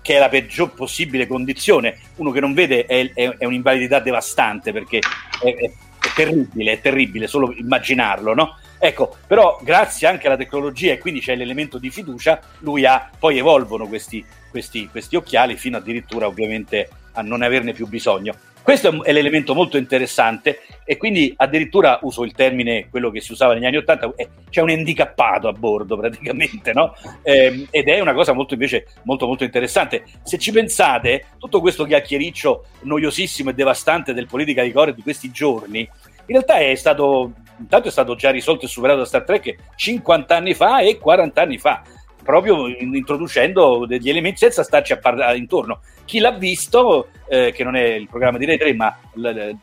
che è la peggior possibile condizione, uno che non vede è, è un'invalidità devastante perché è, terribile, è terribile solo immaginarlo, no? Ecco, però grazie anche alla tecnologia e quindi c'è l'elemento di fiducia, lui ha, poi evolvono questi, questi, questi occhiali fino addirittura ovviamente a non averne più bisogno. Questo è l'elemento molto interessante e quindi addirittura uso il termine, quello che si usava negli anni Ottanta, eh, c'è un handicappato a bordo praticamente, no? Eh, ed è una cosa molto invece molto molto interessante. Se ci pensate, tutto questo chiacchiericcio noiosissimo e devastante del politica di core di questi giorni, in realtà è stato, intanto è stato già risolto e superato da Star Trek 50 anni fa e 40 anni fa proprio introducendo degli elementi senza starci a parlare intorno. Chi l'ha visto, eh, che non è il programma di Rai 3, ma l- l-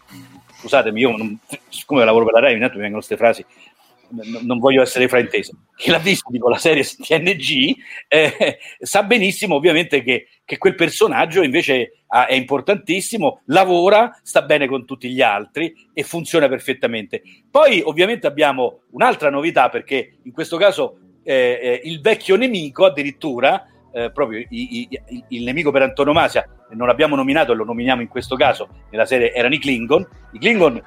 scusatemi, io non, siccome lavoro per la Rai, mi vengono queste frasi, non voglio essere frainteso. Chi l'ha visto, dico la serie TNG, eh, sa benissimo ovviamente che, che quel personaggio invece ha, è importantissimo, lavora, sta bene con tutti gli altri e funziona perfettamente. Poi ovviamente abbiamo un'altra novità perché in questo caso eh, eh, il vecchio nemico addirittura, eh, proprio i, i, il nemico per antonomasia, non l'abbiamo nominato e lo nominiamo in questo caso, nella serie erano i Klingon. I Klingon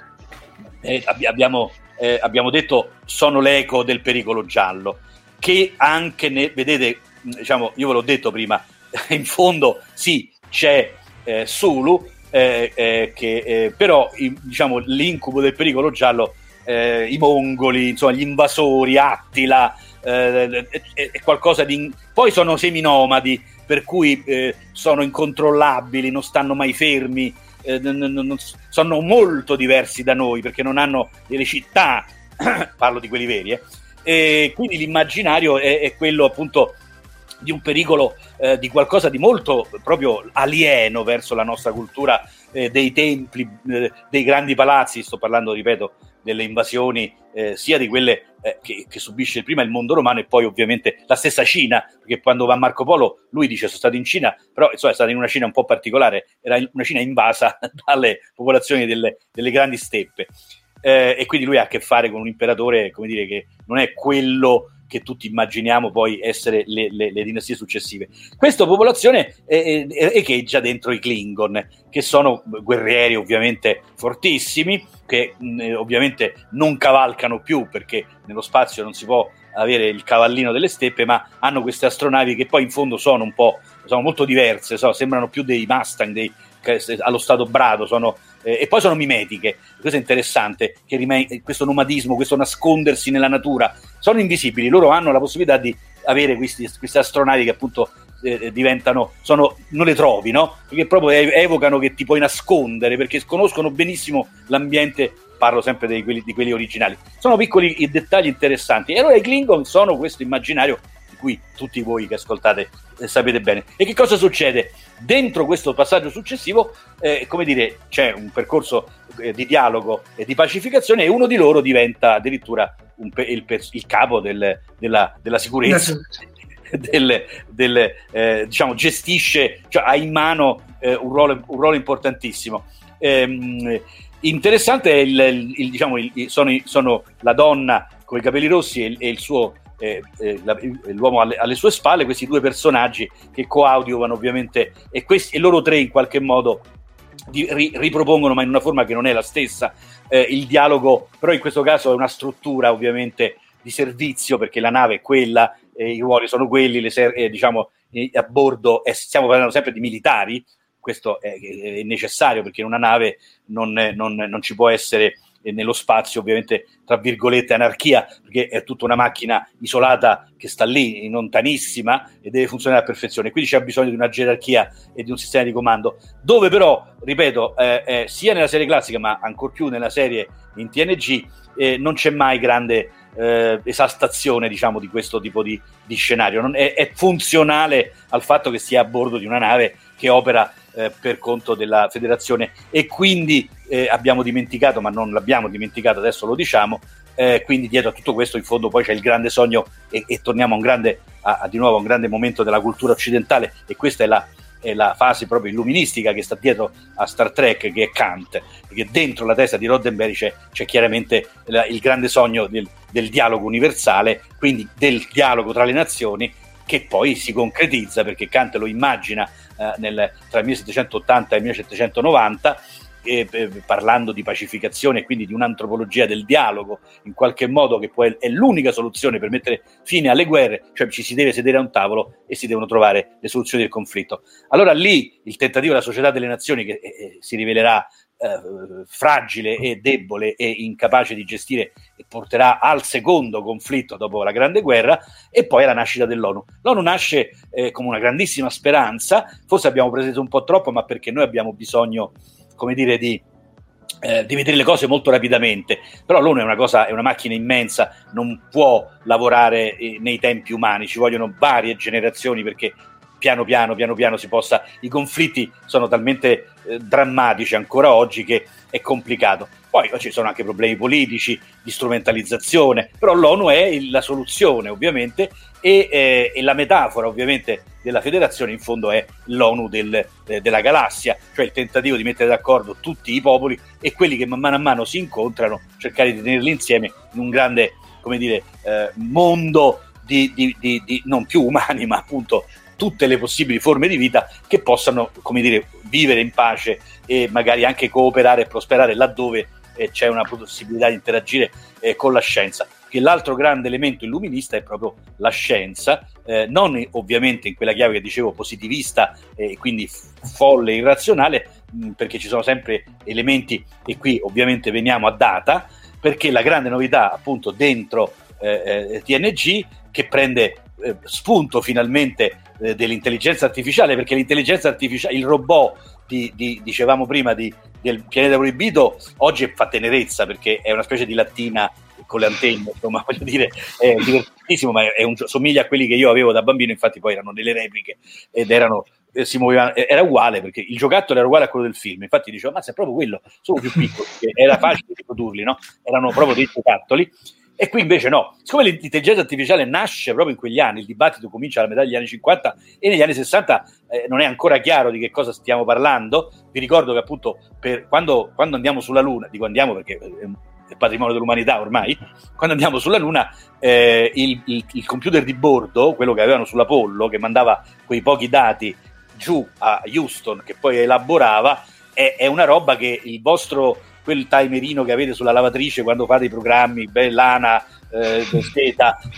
eh, abbiamo, eh, abbiamo, detto sono l'eco del pericolo giallo, che anche, ne, vedete, diciamo, io ve l'ho detto prima, in fondo sì, c'è eh, Sulu, che, però diciamo, l'incubo del pericolo giallo, i mongoli, insomma, gli invasori, Attila, eh, è, qualcosa di... Poi sono seminomadi, per cui eh, sono incontrollabili, non stanno mai fermi, eh, non, non, sono molto diversi da noi perché non hanno delle città, parlo di quelli veri, eh, e quindi l'immaginario è, è quello appunto di un pericolo eh, di qualcosa di molto proprio alieno verso la nostra cultura eh, dei templi, eh, dei grandi palazzi, sto parlando, ripeto, delle invasioni eh, sia di quelle eh, che, che, subisce prima il mondo romano e poi ovviamente la stessa Cina, perché quando va Marco Polo lui dice sono stato in Cina, però insomma, è stato in una Cina un po' particolare, era una Cina invasa dalle popolazioni delle, delle grandi steppe. Eh, e quindi lui ha a che fare con un imperatore, come dire, che non è quello che tutti immaginiamo poi essere le, le, le dinastie successive. Questa popolazione echeggia dentro i Klingon, che sono guerrieri ovviamente fortissimi, che mh, ovviamente non cavalcano più perché nello spazio non si può avere il cavallino delle steppe, ma hanno queste astronavi che poi in fondo sono un po' sono molto diverse, so, sembrano più dei Mustang, dei, allo stato brado, sono eh, e poi sono mimetiche. Questo è interessante, rimane, questo nomadismo, questo nascondersi nella natura, sono invisibili, loro hanno la possibilità di avere questi, queste astronavi che appunto eh, eh diventano, sono, non le trovi, no? Perché proprio evocano che ti puoi nascondere, perché conoscono benissimo l'ambiente parlo sempre di quelli, di quelli, originali. Sono piccoli dettagli interessanti. E allora i Klingon sono questo immaginario cui tutti voi che ascoltate eh, sapete bene. E che cosa succede? Dentro questo passaggio successivo, eh, come dire, c'è un percorso eh, di dialogo e di pacificazione e uno di loro diventa addirittura pe- il, pe- il, capo del, della, della, sicurezza. Del, del, eh, diciamo, gestisce, cioè ha in mano eh, un ruolo, un, ruolo, importantissimo. Ehm, interessante è il, il, diciamo, sono, sono, la donna con i capelli rossi e, e il suo eh, la, l'uomo alle, alle, sue spalle, questi due personaggi che coadiuvano ovviamente e, questi, e loro tre in qualche modo di, ri, ripropongono ma in una forma che non è la stessa eh, il dialogo, però in questo caso è una struttura ovviamente di servizio perché la nave è quella, i ruoli sono quelli, ser- diciamo a bordo stiamo parlando sempre di militari, questo è, è necessario perché in una nave non, non, non ci può essere e nello spazio ovviamente tra virgolette anarchia perché è tutta una macchina isolata che sta lì lontanissima e deve funzionare a perfezione. Quindi c'è bisogno di una gerarchia e di un sistema di comando dove però ripeto eh, eh, sia nella serie classica ma ancor più nella serie in TNG eh, non c'è mai grande eh, esaltazione diciamo di questo tipo di, di scenario. Non, è, è funzionale al fatto che sia a bordo di una nave che opera eh, per conto della federazione. E quindi eh, abbiamo dimenticato, ma non l'abbiamo dimenticato, adesso lo diciamo, eh, quindi dietro a tutto questo in fondo poi c'è il grande sogno e, e torniamo a un grande, a, a di nuovo a un grande momento della cultura occidentale e questa è la, è la fase proprio illuministica che sta dietro a Star Trek che è Kant, perché dentro la testa di Roddenberry c'è, c'è chiaramente la, il grande sogno del, del dialogo universale, quindi del dialogo tra le nazioni che poi si concretizza perché Kant lo immagina eh, nel, tra il 1780 e il 1790 eh, parlando di pacificazione e quindi di un'antropologia del dialogo, in qualche modo che poi è l'unica soluzione per mettere fine alle guerre, cioè ci si deve sedere a un tavolo e si devono trovare le soluzioni del conflitto. Allora lì il tentativo della società delle nazioni che eh, si rivelerà eh, fragile e debole e incapace di gestire e porterà al secondo conflitto dopo la Grande Guerra e poi alla nascita dell'ONU. L'ONU nasce eh, come una grandissima speranza, forse abbiamo preso un po' troppo, ma perché noi abbiamo bisogno, come dire, di, eh, di vedere le cose molto rapidamente, però l'ONU è una, cosa, è una macchina immensa, non può lavorare eh, nei tempi umani, ci vogliono varie generazioni perché piano piano, piano piano si possa... I conflitti sono talmente eh, drammatici ancora oggi che è complicato. Poi ci sono anche problemi politici, di strumentalizzazione, però l'ONU è la soluzione ovviamente e, eh, e la metafora ovviamente della federazione in fondo è l'ONU del, eh, della galassia, cioè il tentativo di mettere d'accordo tutti i popoli e quelli che man mano a mano si incontrano, cercare di tenerli insieme in un grande, come dire, eh, mondo di, di, di, di, non più umani, ma appunto tutte le possibili forme di vita che possano, come dire, vivere in pace e magari anche cooperare e prosperare laddove eh, c'è una possibilità di interagire eh, con la scienza. Che l'altro grande elemento illuminista è proprio la scienza, eh, non ovviamente in quella chiave che dicevo positivista e quindi folle, irrazionale, mh, perché ci sono sempre elementi, e qui ovviamente veniamo a data, perché la grande novità appunto dentro eh, TNG che prende eh, spunto finalmente eh, dell'intelligenza artificiale, perché l'intelligenza artificiale, il robot di, di, dicevamo prima di, del pianeta proibito, oggi fa tenerezza perché è una specie di lattina con le antenne, insomma, voglio dire, è divertentissimo, ma è un, somiglia a quelli che io avevo da bambino, infatti poi erano delle repliche ed erano eh, si muoveva, era uguale perché il giocattolo era uguale a quello del film. Infatti dicevo, ma è proprio quello, solo più piccolo, era facile riprodurli, no? Erano proprio dei giocattoli. E qui invece no, siccome l'intelligenza artificiale nasce proprio in quegli anni, il dibattito comincia alla metà degli anni 50 e negli anni 60 eh, non è ancora chiaro di che cosa stiamo parlando. Vi ricordo che appunto per, quando, quando andiamo sulla Luna, dico andiamo perché è patrimonio dell'umanità ormai, quando andiamo sulla Luna eh, il, il, il computer di bordo, quello che avevano sull'Apollo, che mandava quei pochi dati giù a Houston, che poi elaborava, è, è una roba che il vostro quel timerino che avete sulla lavatrice quando fate i programmi, bellana, eh,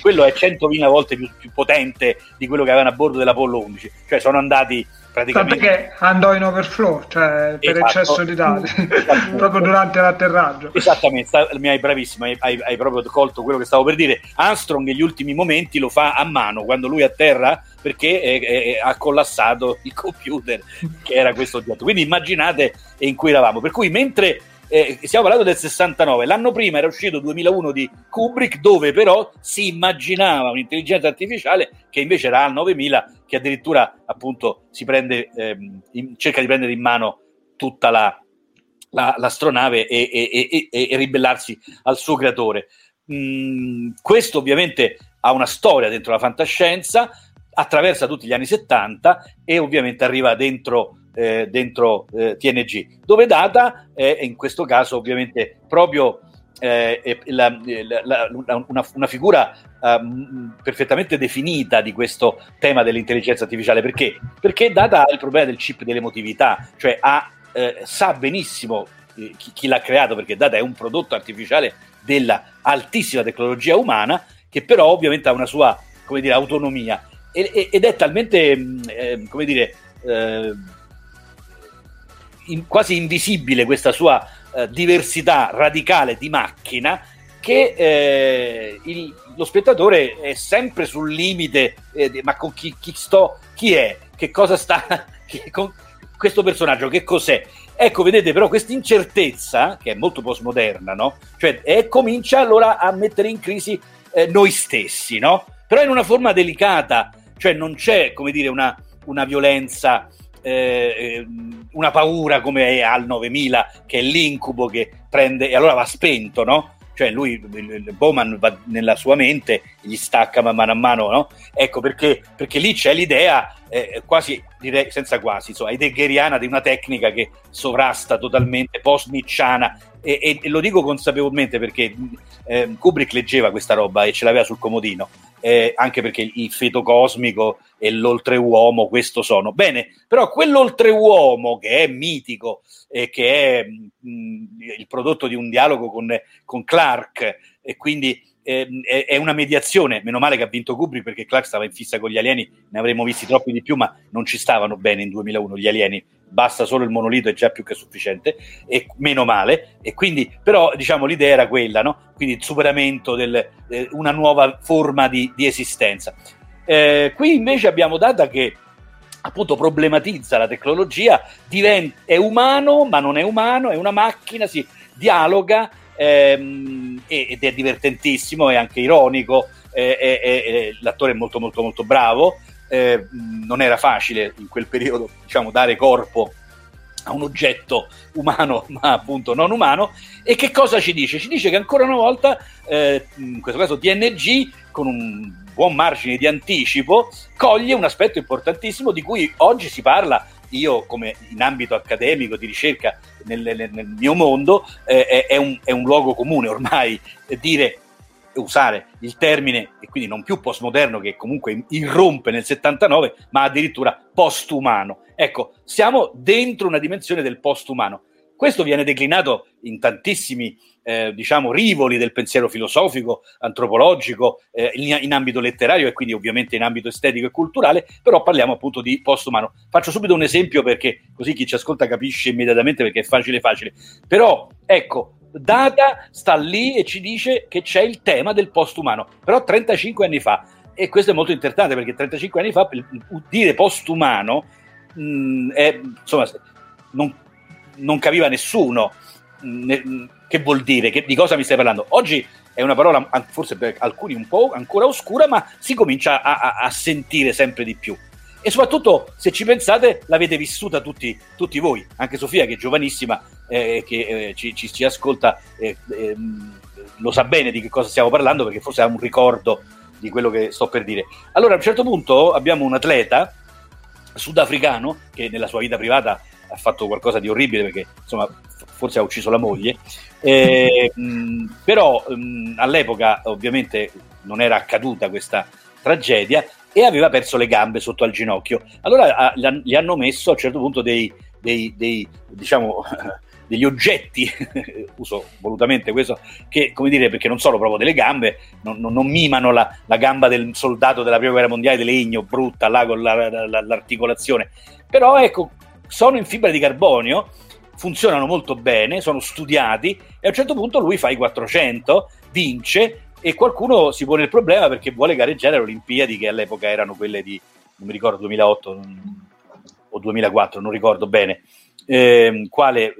quello è 100.000 volte più, più, potente di quello che avevano a bordo dell'Apollo 11. Cioè sono andati praticamente... Perché andò in overflow, cioè per esatto. eccesso di dati, proprio durante l'atterraggio. Esattamente, mi hai bravissimo, hai, hai, hai, proprio colto quello che stavo per dire. Armstrong negli ultimi momenti lo fa a mano, quando lui atterra perché è, è, ha collassato il computer che era questo oggetto. Quindi immaginate in cui eravamo. Per cui mentre eh, stiamo parlando del 69, l'anno prima era uscito 2001 di Kubrick dove però si immaginava un'intelligenza artificiale che invece era al 9000 che addirittura appunto si prende, ehm, in, cerca di prendere in mano tutta la, la, l'astronave e, e, e, e, ribellarsi al suo creatore. Mm, questo ovviamente ha una storia dentro la fantascienza, attraversa tutti gli anni 70 e ovviamente arriva dentro eh, dentro eh, TNG, dove Data è in questo caso ovviamente proprio eh, la, la, la, una, una, figura um, perfettamente definita di questo tema dell'intelligenza artificiale. Perché? Perché Data ha il problema del chip dell'emotività, cioè ha, eh, sa benissimo eh, chi, chi, l'ha creato, perché Data è un prodotto artificiale della altissima tecnologia umana, che però ovviamente ha una sua come dire, autonomia ed è talmente, mm, eh, come dire, eh, in, quasi invisibile questa sua eh, diversità radicale di macchina che eh, il, lo spettatore è sempre sul limite, eh, ma con chi, chi, sto, chi è, che cosa sta, che, con questo personaggio, che cos'è? Ecco, vedete però questa incertezza, che è molto postmoderna, no? Cioè, e comincia allora a mettere in crisi eh, noi stessi, no? Però in una forma delicata, cioè non c'è, come dire, una, una violenza eh, ehm, una paura come è al 9000 che è l'incubo che prende e allora va spento no? cioè lui Bowman va nella sua mente gli stacca man mano a mano no? ecco perché, perché lì c'è l'idea eh, quasi direi senza quasi insomma heideggeriana di una tecnica che sovrasta totalmente post-nicciana e, e, e, lo dico consapevolmente perché eh, Kubrick leggeva questa roba e ce l'aveva sul comodino eh, anche perché il feto cosmico e l'oltreuomo questo sono. Bene, però quell'oltreuomo che è mitico e che è mh, mm, il prodotto di un dialogo con, con Clark e quindi eh, è, è, una mediazione, meno male che ha vinto Kubrick perché Clark stava in fissa con gli alieni, ne avremmo visti troppi di più, ma non ci stavano bene in 2001 gli alieni, basta solo il monolito è già più che sufficiente e meno male e quindi però diciamo l'idea era quella no? quindi il superamento di eh, una nuova forma di, di esistenza eh, qui invece abbiamo Data che appunto problematizza la tecnologia diventa, è umano ma non è umano è una macchina si dialoga ehm, ed è divertentissimo è anche ironico eh, l'attore è molto molto molto bravo eh, non era facile in quel periodo diciamo, dare corpo a un oggetto umano ma appunto non umano e che cosa ci dice? Ci dice che ancora una volta eh, in questo caso TNG con un buon margine di anticipo coglie un aspetto importantissimo di cui oggi si parla io come in ambito accademico di ricerca nel, nel, nel mio mondo eh, è, un, è un luogo comune ormai dire usare il termine, e quindi non più postmoderno che comunque irrompe nel 79, ma addirittura postumano. Ecco, siamo dentro una dimensione del postumano. Questo viene declinato in tantissimi eh, diciamo, rivoli del pensiero filosofico, antropologico, eh, in, in, ambito letterario e quindi ovviamente in ambito estetico e culturale, però parliamo appunto di postumano. Faccio subito un esempio perché così chi ci ascolta capisce immediatamente perché è facile facile. Però ecco, data sta lì e ci dice che c'è il tema del postumano, però 35 anni fa. E questo è molto interessante perché 35 anni fa dire postumano mh, è, insomma, non, non, capiva nessuno mh, ne, che vuol dire, che, di cosa mi stai parlando. Oggi è una parola forse per alcuni un po' ancora oscura, ma si comincia a, a, a sentire sempre di più e soprattutto se ci pensate l'avete vissuta tutti, tutti voi, anche Sofia che è giovanissima, eh, che eh, ci, ci, ci, ascolta, eh, ehm, lo sa bene di che cosa stiamo parlando perché forse ha un ricordo di quello che sto per dire. Allora a un certo punto abbiamo un atleta sudafricano che nella sua vita privata ha fatto qualcosa di orribile perché insomma forse ha ucciso la moglie, mh, però mh, all'epoca ovviamente non era accaduta questa tragedia e aveva perso le gambe sotto al ginocchio. Allora a, gli hanno messo a un certo punto dei, dei, dei diciamo, degli oggetti, uso volutamente questo, che come dire, perché non sono proprio delle gambe, non, non, non mimano la, la, gamba del soldato della prima guerra mondiale di legno, brutta là con la, la, l'articolazione, però ecco, sono in fibra di carbonio, funzionano molto bene, sono studiati e a un certo punto lui fa i 400, vince e qualcuno si pone il problema perché vuole gareggiare alle Olimpiadi che all'epoca erano quelle di, non mi ricordo, 2008 o 2004, non ricordo bene, eh, quale,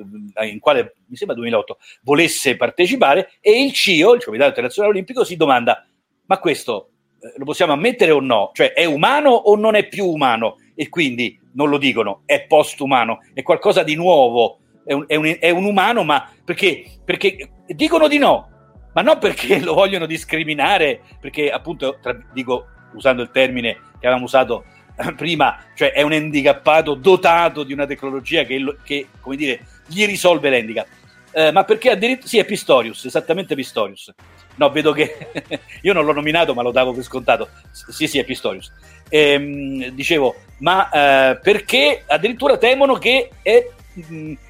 in quale, mi sembra 2008, volesse partecipare e il CIO, il Comitato Internazionale Olimpico, si domanda, ma questo eh, lo possiamo ammettere o no? Cioè è umano o non è più umano? E quindi non lo dicono, è post-umano, è qualcosa di nuovo, è un, è un, è un umano, ma perché, perché dicono di no, ma non perché lo vogliono discriminare, perché appunto, tra, dico usando il termine che avevamo usato eh, prima, cioè è un handicappato dotato di una tecnologia che, che come dire, gli risolve l'handicap. Eh, ma perché addirittura sì, è Pistorius, esattamente Pistorius. No, vedo che io non l'ho nominato, ma lo davo per scontato. Sì, sì, è Pistorius. Ehm, dicevo, ma eh, perché addirittura temono che è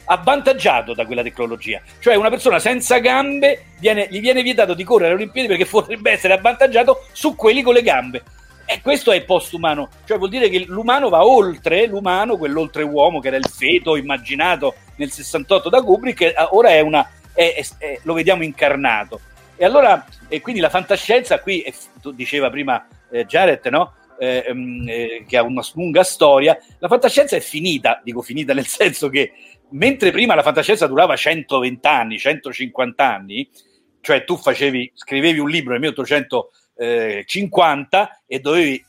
avvantaggiato da quella tecnologia. Cioè una persona senza gambe viene, gli viene vietato di correre alle Olimpiadi perché potrebbe essere avvantaggiato su quelli con le gambe. E questo è post-umano, cioè vuol dire che l'umano va oltre l'umano, quell'oltreuomo che era il feto immaginato nel 68 da Kubrick, eh, ora è una, è, è, è, lo vediamo incarnato. E allora, e quindi la fantascienza qui, tu diceva prima eh, Jared, no? Eh, ehm, eh, che ha una lunga storia, la fantascienza è finita, dico finita nel senso che mentre prima la fantascienza durava 120 anni, 150 anni, cioè tu facevi, scrivevi un libro nel 1850 e dovevi,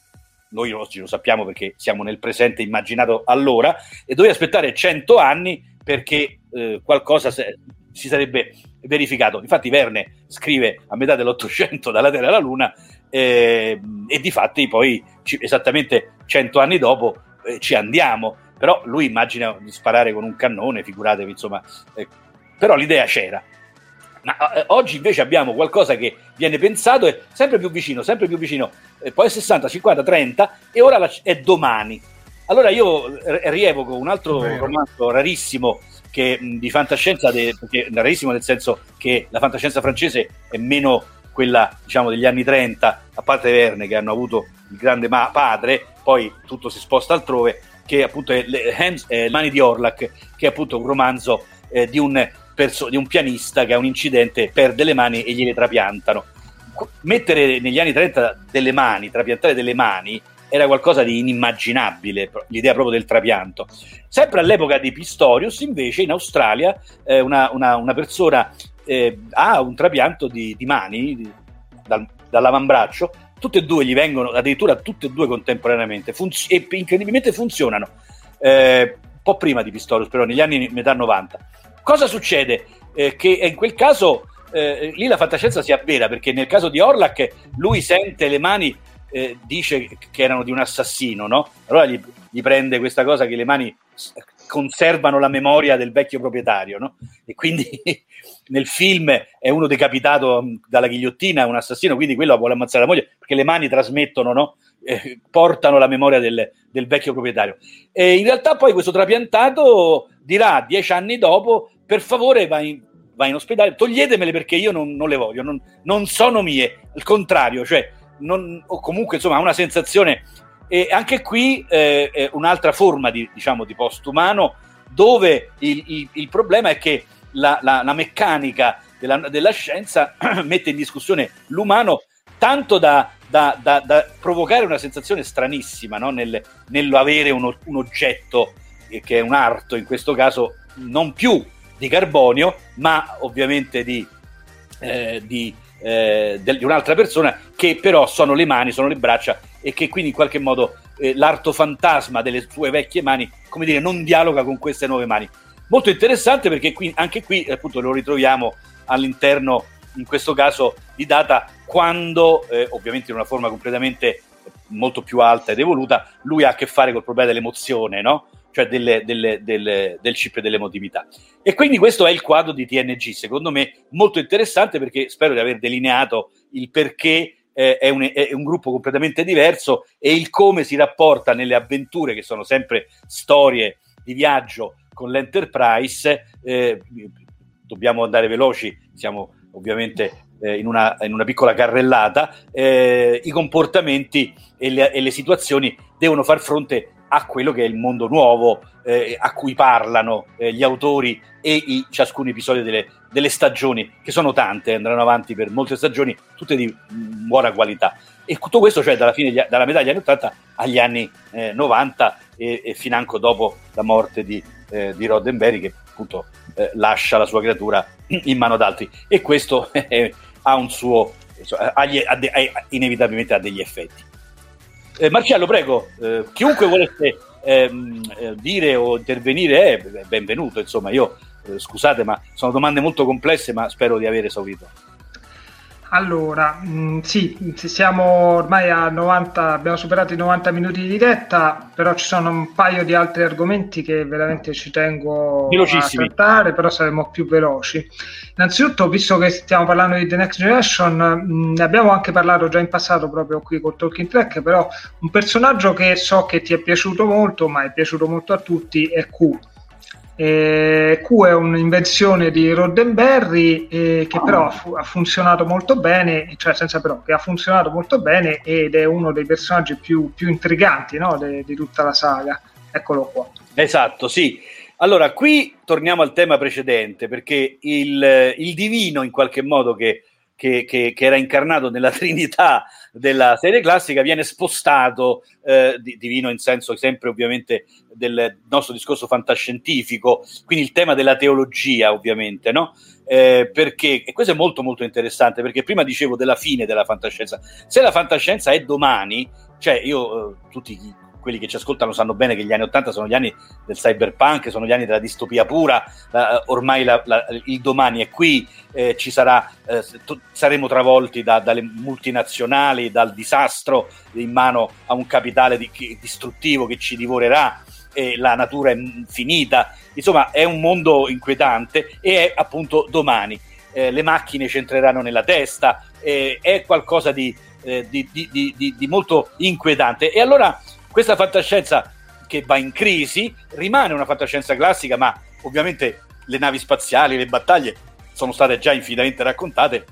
noi oggi lo sappiamo perché siamo nel presente immaginato allora, e dovevi aspettare 100 anni perché eh, qualcosa se, si sarebbe verificato. Infatti Verne scrive a metà dell'Ottocento dalla Terra alla Luna eh, e di fatti poi ci, esattamente 100 anni dopo eh, ci andiamo però lui immagina di sparare con un cannone, figuratevi, insomma, eh, però l'idea c'era. Ma eh, oggi invece abbiamo qualcosa che viene pensato e sempre più vicino, sempre più vicino, eh, poi è 60, 50, 30 e ora è domani. Allora io rievoco un altro romanzo rarissimo che, di fantascienza, de, rarissimo nel senso che la fantascienza francese è meno quella diciamo degli anni 30, a parte Verne che hanno avuto il grande ma- padre, poi tutto si sposta altrove, che appunto è le Hands, eh, Mani di Orlac, che è appunto un romanzo eh, di, un perso- di un pianista che ha un incidente, perde le mani e gliele trapiantano. Mettere negli anni 30 delle mani, trapiantare delle mani, era qualcosa di inimmaginabile, l'idea proprio del trapianto. Sempre all'epoca di Pistorius, invece, in Australia, eh, una, una, una, persona eh, ha un trapianto di, di mani di, dal, dall'avambraccio tutte e due gli vengono, addirittura tutte e due contemporaneamente, funz- e incredibilmente funzionano. Eh, un po' prima di Pistorius, però negli anni metà 90. Cosa succede? Eh, che in quel caso eh, lì la fantascienza si avvera, perché nel caso di Orlac lui sente le mani, eh, dice che erano di un assassino, no? Allora gli, gli prende questa cosa che le mani conservano la memoria del vecchio proprietario, no? E quindi nel film è uno decapitato mm, dalla ghigliottina, un assassino, quindi quello vuole ammazzare la moglie perché le mani trasmettono, no? eh, portano la memoria del, del, vecchio proprietario. E in realtà poi questo trapiantato dirà dieci anni dopo, per favore vai in, vai in ospedale, toglietemele perché io non, non le voglio, non, non, sono mie, al contrario, cioè, non, o comunque insomma ha una sensazione, e anche qui eh, è un'altra forma di, diciamo, di postumano dove il, il, il problema è che la, la, la meccanica della, della scienza mette in discussione l'umano tanto da, da, da, da, provocare una sensazione stranissima no? Nel, nell'avere uno, un oggetto eh, che è un arto, in questo caso non più di carbonio, ma ovviamente di, eh, di, eh, di, un'altra persona, che però sono le mani, sono le braccia e che quindi in qualche modo eh, l'arto fantasma delle sue vecchie mani, come dire, non dialoga con queste nuove mani. Molto interessante perché qui, anche qui appunto lo ritroviamo all'interno, in questo caso, di data quando, eh, ovviamente in una forma completamente molto più alta ed evoluta, lui ha a che fare col problema dell'emozione, no? cioè delle, delle, delle, del chip e dell'emotività. E quindi questo è il quadro di TNG, secondo me molto interessante perché spero di aver delineato il perché eh, è, un, è, un, gruppo completamente diverso e il come si rapporta nelle avventure, che sono sempre storie di viaggio con l'Enterprise. Eh, dobbiamo andare veloci, siamo ovviamente eh, in, una, in, una, piccola carrellata. Eh, I comportamenti e le, e le situazioni devono far fronte a quello che è il mondo nuovo eh, a cui parlano eh, gli autori e i, ciascun episodio delle, delle, stagioni, che sono tante, andranno avanti per molte stagioni, tutte di buona qualità. E tutto questo, cioè dalla, fine, dalla metà degli anni 80 agli anni eh, 90 e, e financo dopo la morte di, eh, di Roddenberry, che appunto eh, lascia la sua creatura in mano ad altri. E questo ha un suo, ha, ha, ha, inevitabilmente ha degli effetti. Eh, Marcello, prego, eh, chiunque volesse ehm, eh, dire o intervenire è benvenuto, insomma, io eh, scusate, ma sono domande molto complesse, ma spero di aver esaurito. Allora, mh, mm, sì, siamo ormai a 90, abbiamo superato i 90 minuti di diretta, però ci sono un paio di altri argomenti che veramente ci tengo a trattare, però saremo più veloci. Innanzitutto, visto che stiamo parlando di The Next Generation, mm, ne abbiamo anche parlato già in passato proprio qui con Talking Track, però un personaggio che so che ti è piaciuto molto, ma è piaciuto molto a tutti, è Q eh, Q è un'invenzione di Roddenberry eh, che però ha, fu- ha, funzionato molto bene, cioè senza però, che ha funzionato molto bene ed è uno dei personaggi più, più intriganti no? de- di tutta la saga. Eccolo qua. Esatto, sì. Allora, qui torniamo al tema precedente, perché il, il divino, in qualche modo, che, che, che, che, era incarnato nella Trinità della serie classica viene spostato, eh, divino in senso sempre ovviamente del nostro discorso fantascientifico, quindi il tema della teologia ovviamente, no? Eh, perché, e questo è molto molto interessante, perché prima dicevo della fine della fantascienza, se la fantascienza è domani, cioè io, eh, tutti quelli che ci ascoltano sanno bene che gli anni 80 sono gli anni del cyberpunk, sono gli anni della distopia pura, uh, ormai la, la, il domani è qui, eh, ci sarà, eh, t- saremo travolti da, dalle multinazionali, dal disastro in mano a un capitale di, distruttivo che ci divorerà, e la natura è finita, insomma è un mondo inquietante e è appunto domani. Eh, le macchine ci entreranno nella testa, è qualcosa di, eh, di, di, di molto inquietante. E allora questa fantascienza che va in crisi rimane una fantascienza classica, ma ovviamente le navi spaziali, le battaglie sono state già infinitamente raccontate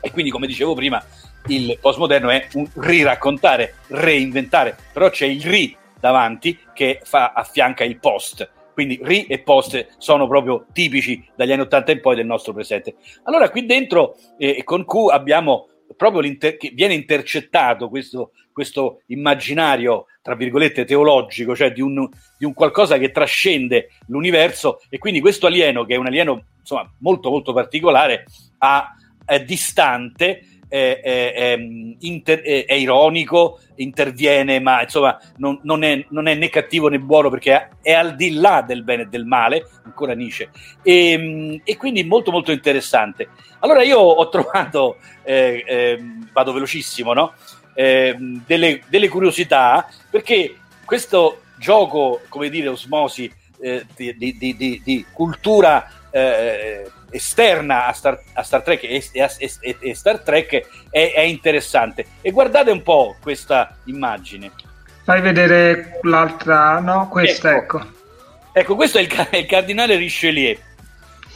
e quindi come dicevo prima il postmoderno è un riraccontare, reinventare, però c'è il ri davanti che fa, affianca il post. Quindi ri e post sono proprio tipici dagli anni 80 in poi del nostro presente. Allora qui dentro eh, con Q abbiamo proprio che viene intercettato questo, questo immaginario, tra virgolette, teologico, cioè di un, di un, qualcosa che trascende l'universo e quindi questo alieno, che è un alieno insomma, molto molto particolare, ha, è distante, è, è, è, inter, è, ironico, interviene, ma insomma non, non, non, è, né cattivo né buono perché è, al di là del bene e del male, ancora Nietzsche, e, e quindi molto molto interessante. Allora io ho trovato, eh, eh, vado velocissimo, no? eh, delle, delle, curiosità perché questo gioco, come dire, osmosi eh, di, di, di, di, cultura eh, esterna a Star, a Star, Trek e, e, e Star Trek è, è, interessante. E guardate un po' questa immagine. Fai vedere l'altra, no? Questa, ecco. Ecco, ecco questo è il, il cardinale Richelieu.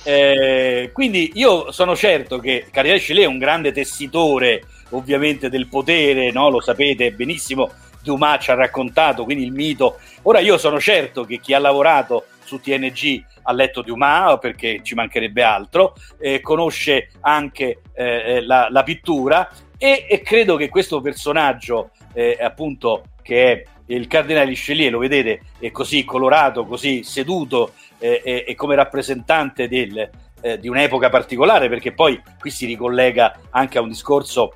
Eh, quindi io sono certo che Cardinale Richelieu è un grande tessitore ovviamente del potere, no? lo sapete benissimo, Dumas ci ha raccontato, quindi il mito. Ora io sono certo che chi ha lavorato su TNG ha letto Dumas perché ci mancherebbe altro, eh, conosce anche eh, eh, la, la, pittura e, e, credo che questo personaggio eh, appunto che è il cardinale Richelieu, lo vedete, è così colorato, così seduto eh, e come rappresentante del, eh, di un'epoca particolare, perché poi qui si ricollega anche a un discorso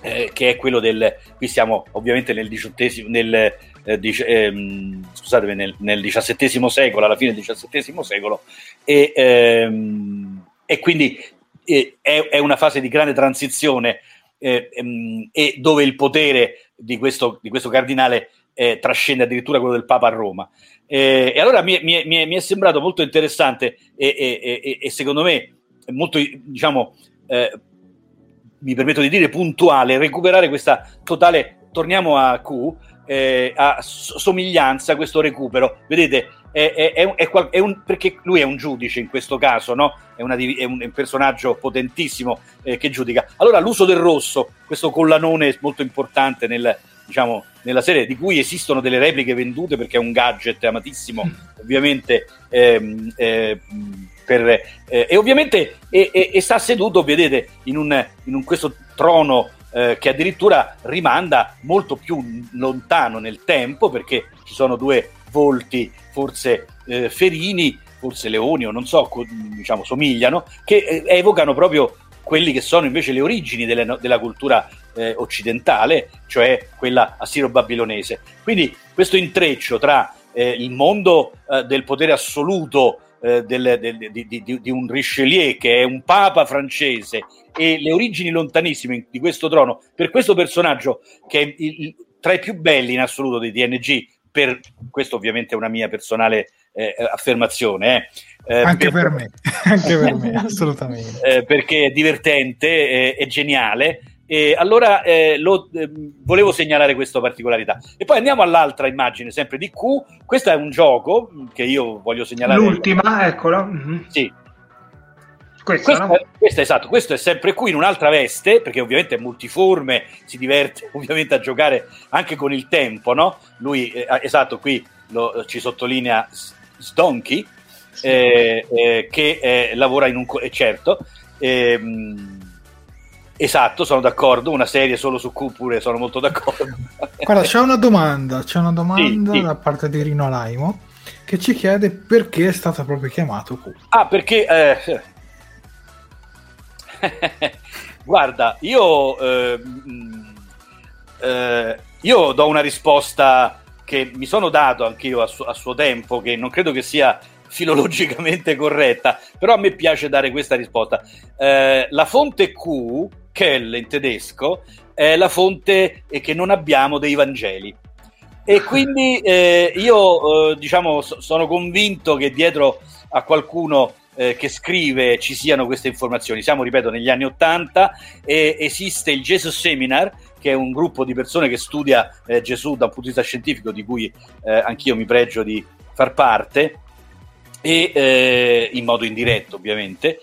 eh, che è quello del, qui siamo ovviamente nel diciottesimo, nel, eh, dic- ehm, scusatemi, nel, nel XVII secolo, alla fine del XVII secolo, e, ehm, e quindi eh, è, è, una fase di grande transizione eh, ehm, e dove il potere di questo, di questo cardinale eh, trascende addirittura quello del Papa a Roma. Eh, e allora mi, mi, mi, è sembrato molto interessante e, e, e, e secondo me molto, diciamo, eh, mi permetto di dire puntuale, recuperare questa totale, torniamo a Q, eh, a somiglianza, questo recupero. Vedete, è, è, è, è, un, perché lui è un giudice in questo caso, no? è, una, un, un, personaggio potentissimo eh, che giudica. Allora l'uso del rosso, questo collanone molto importante nel, diciamo, nella serie, di cui esistono delle repliche vendute perché è un gadget amatissimo, mm. ovviamente. Ehm, eh, per, eh, e ovviamente e, e, e, sta seduto, vedete, in, un, in un, questo trono eh, che addirittura rimanda molto più lontano nel tempo perché ci sono due volti, forse eh, ferini, forse leoni o non so, diciamo somigliano, che eh, evocano proprio quelli che sono invece le origini delle, della cultura eh, occidentale, cioè quella assiro-babilonese. Quindi questo intreccio tra eh, il mondo eh, del potere assoluto eh, del, del, di, di, di, un Richelieu che è un papa francese e le origini lontanissime di questo trono per questo personaggio che è il, tra i più belli in assoluto di TNG per questo ovviamente è una mia personale eh, affermazione eh. eh anche per, per me anche per me assolutamente eh, perché è divertente è geniale e allora eh, lo, eh, volevo segnalare questa particolarità. E poi andiamo all'altra immagine, sempre di Q. Questo è un gioco che io voglio segnalare. L'ultima, eccola. Mm-hmm. Sì. Questa, questo, no? questo, esatto, questo è sempre qui in un'altra veste, perché ovviamente è multiforme, si diverte ovviamente a giocare anche con il tempo, no? Lui, eh, esatto, qui lo, ci sottolinea Sdonkey, sì. eh, eh, che eh, lavora in un... certo, ehm, Esatto, sono d'accordo. Una serie solo su Q pure sono molto d'accordo. Guarda, c'è una domanda, c'è una domanda sì, sì. da parte di Rino Laimo che ci chiede perché è stato proprio chiamato Q. Ah, perché eh... guarda, io eh, eh, io do una risposta che mi sono dato anch'io a, su- a suo tempo, che non credo che sia filologicamente corretta, però a me piace dare questa risposta. Eh, la fonte Q Kell in tedesco, è la fonte che non abbiamo dei Vangeli. E quindi eh, io eh, diciamo so, sono convinto che dietro a qualcuno eh, che scrive ci siano queste informazioni. Siamo, ripeto, negli anni Ottanta e esiste il Jesus Seminar, che è un gruppo di persone che studia eh, Gesù da un punto di vista scientifico, di cui eh, anch'io mi pregio di far parte, e eh, in modo indiretto ovviamente,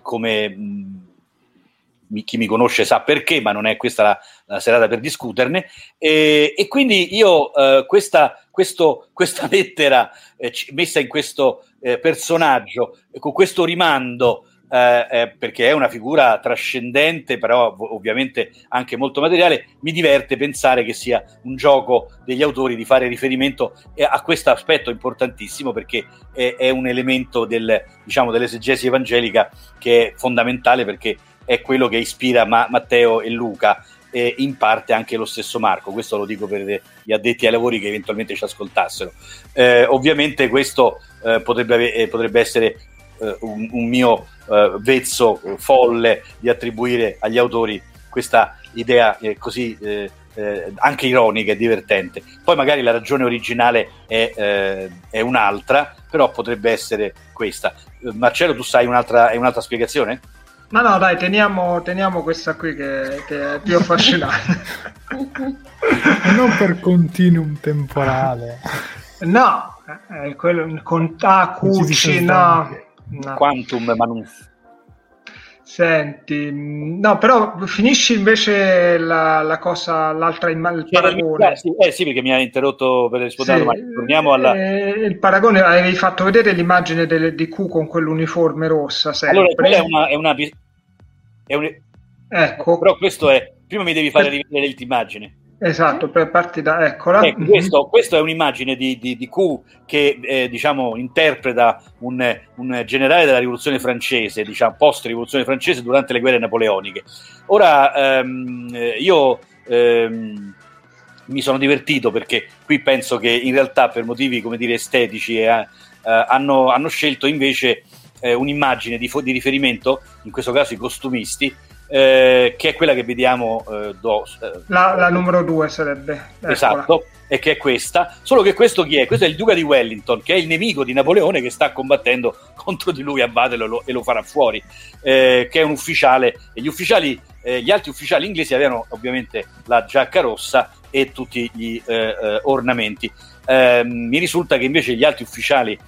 come chi mi conosce sa perché, ma non è questa la, la serata per discuterne. E, e quindi io eh, questa, questo, questa, lettera eh, messa in questo eh, personaggio, con questo rimando, eh, eh, perché è una figura trascendente, però ovviamente anche molto materiale, mi diverte pensare che sia un gioco degli autori di fare riferimento eh, a questo aspetto importantissimo, perché è, è un elemento del, diciamo, dell'esegesi evangelica che è fondamentale perché è quello che ispira Ma- Matteo e Luca e in parte anche lo stesso Marco, questo lo dico per gli addetti ai lavori che eventualmente ci ascoltassero. Eh, ovviamente questo eh, potrebbe, eh, potrebbe, essere eh, un, un, mio eh, vezzo folle di attribuire agli autori questa idea eh, così anche ironica e divertente. Poi magari la ragione originale è, è un'altra, però potrebbe essere questa. Marcello, tu sai un'altra, un'altra spiegazione? Ma no, dai, teniamo, teniamo questa qui che, che è più affascinante. non per continuum temporale. No, è quello con Takuchi, no, no. Quantum Manus. Senti, no, però finisci invece la, la cosa, l'altra immagine, il paragone. Sì, eh sì, perché mi ha interrotto per rispondere sì, alla Torniamo alla... Eh, il paragone, avevi fatto vedere l'immagine del, di Q con quell'uniforme rossa, sempre. Allora, quella è una... È una, è un... Ecco. Però questo è... Prima mi devi fare rivedere l'immagine. Esatto, per parti da eccola. Ecco, questo, questo, è un'immagine di, di, di Q che eh, diciamo, interpreta un, un, generale della rivoluzione francese, diciamo, post rivoluzione francese durante le guerre napoleoniche. Ora ehm, io ehm, mi sono divertito perché qui penso che in realtà per motivi come dire estetici eh, eh, hanno, hanno, scelto invece eh, un'immagine di, di riferimento, in questo caso i costumisti, eh, che è quella che vediamo eh, do, eh, la, la, numero due sarebbe Eccola. esatto e che è questa solo che questo chi è? questo è il duca di Wellington che è il nemico di Napoleone che sta combattendo contro di lui a Battle e lo farà fuori eh, che è un ufficiale e gli ufficiali eh, gli altri ufficiali inglesi avevano ovviamente la giacca rossa e tutti gli eh, ornamenti ehm, mi risulta che invece gli altri ufficiali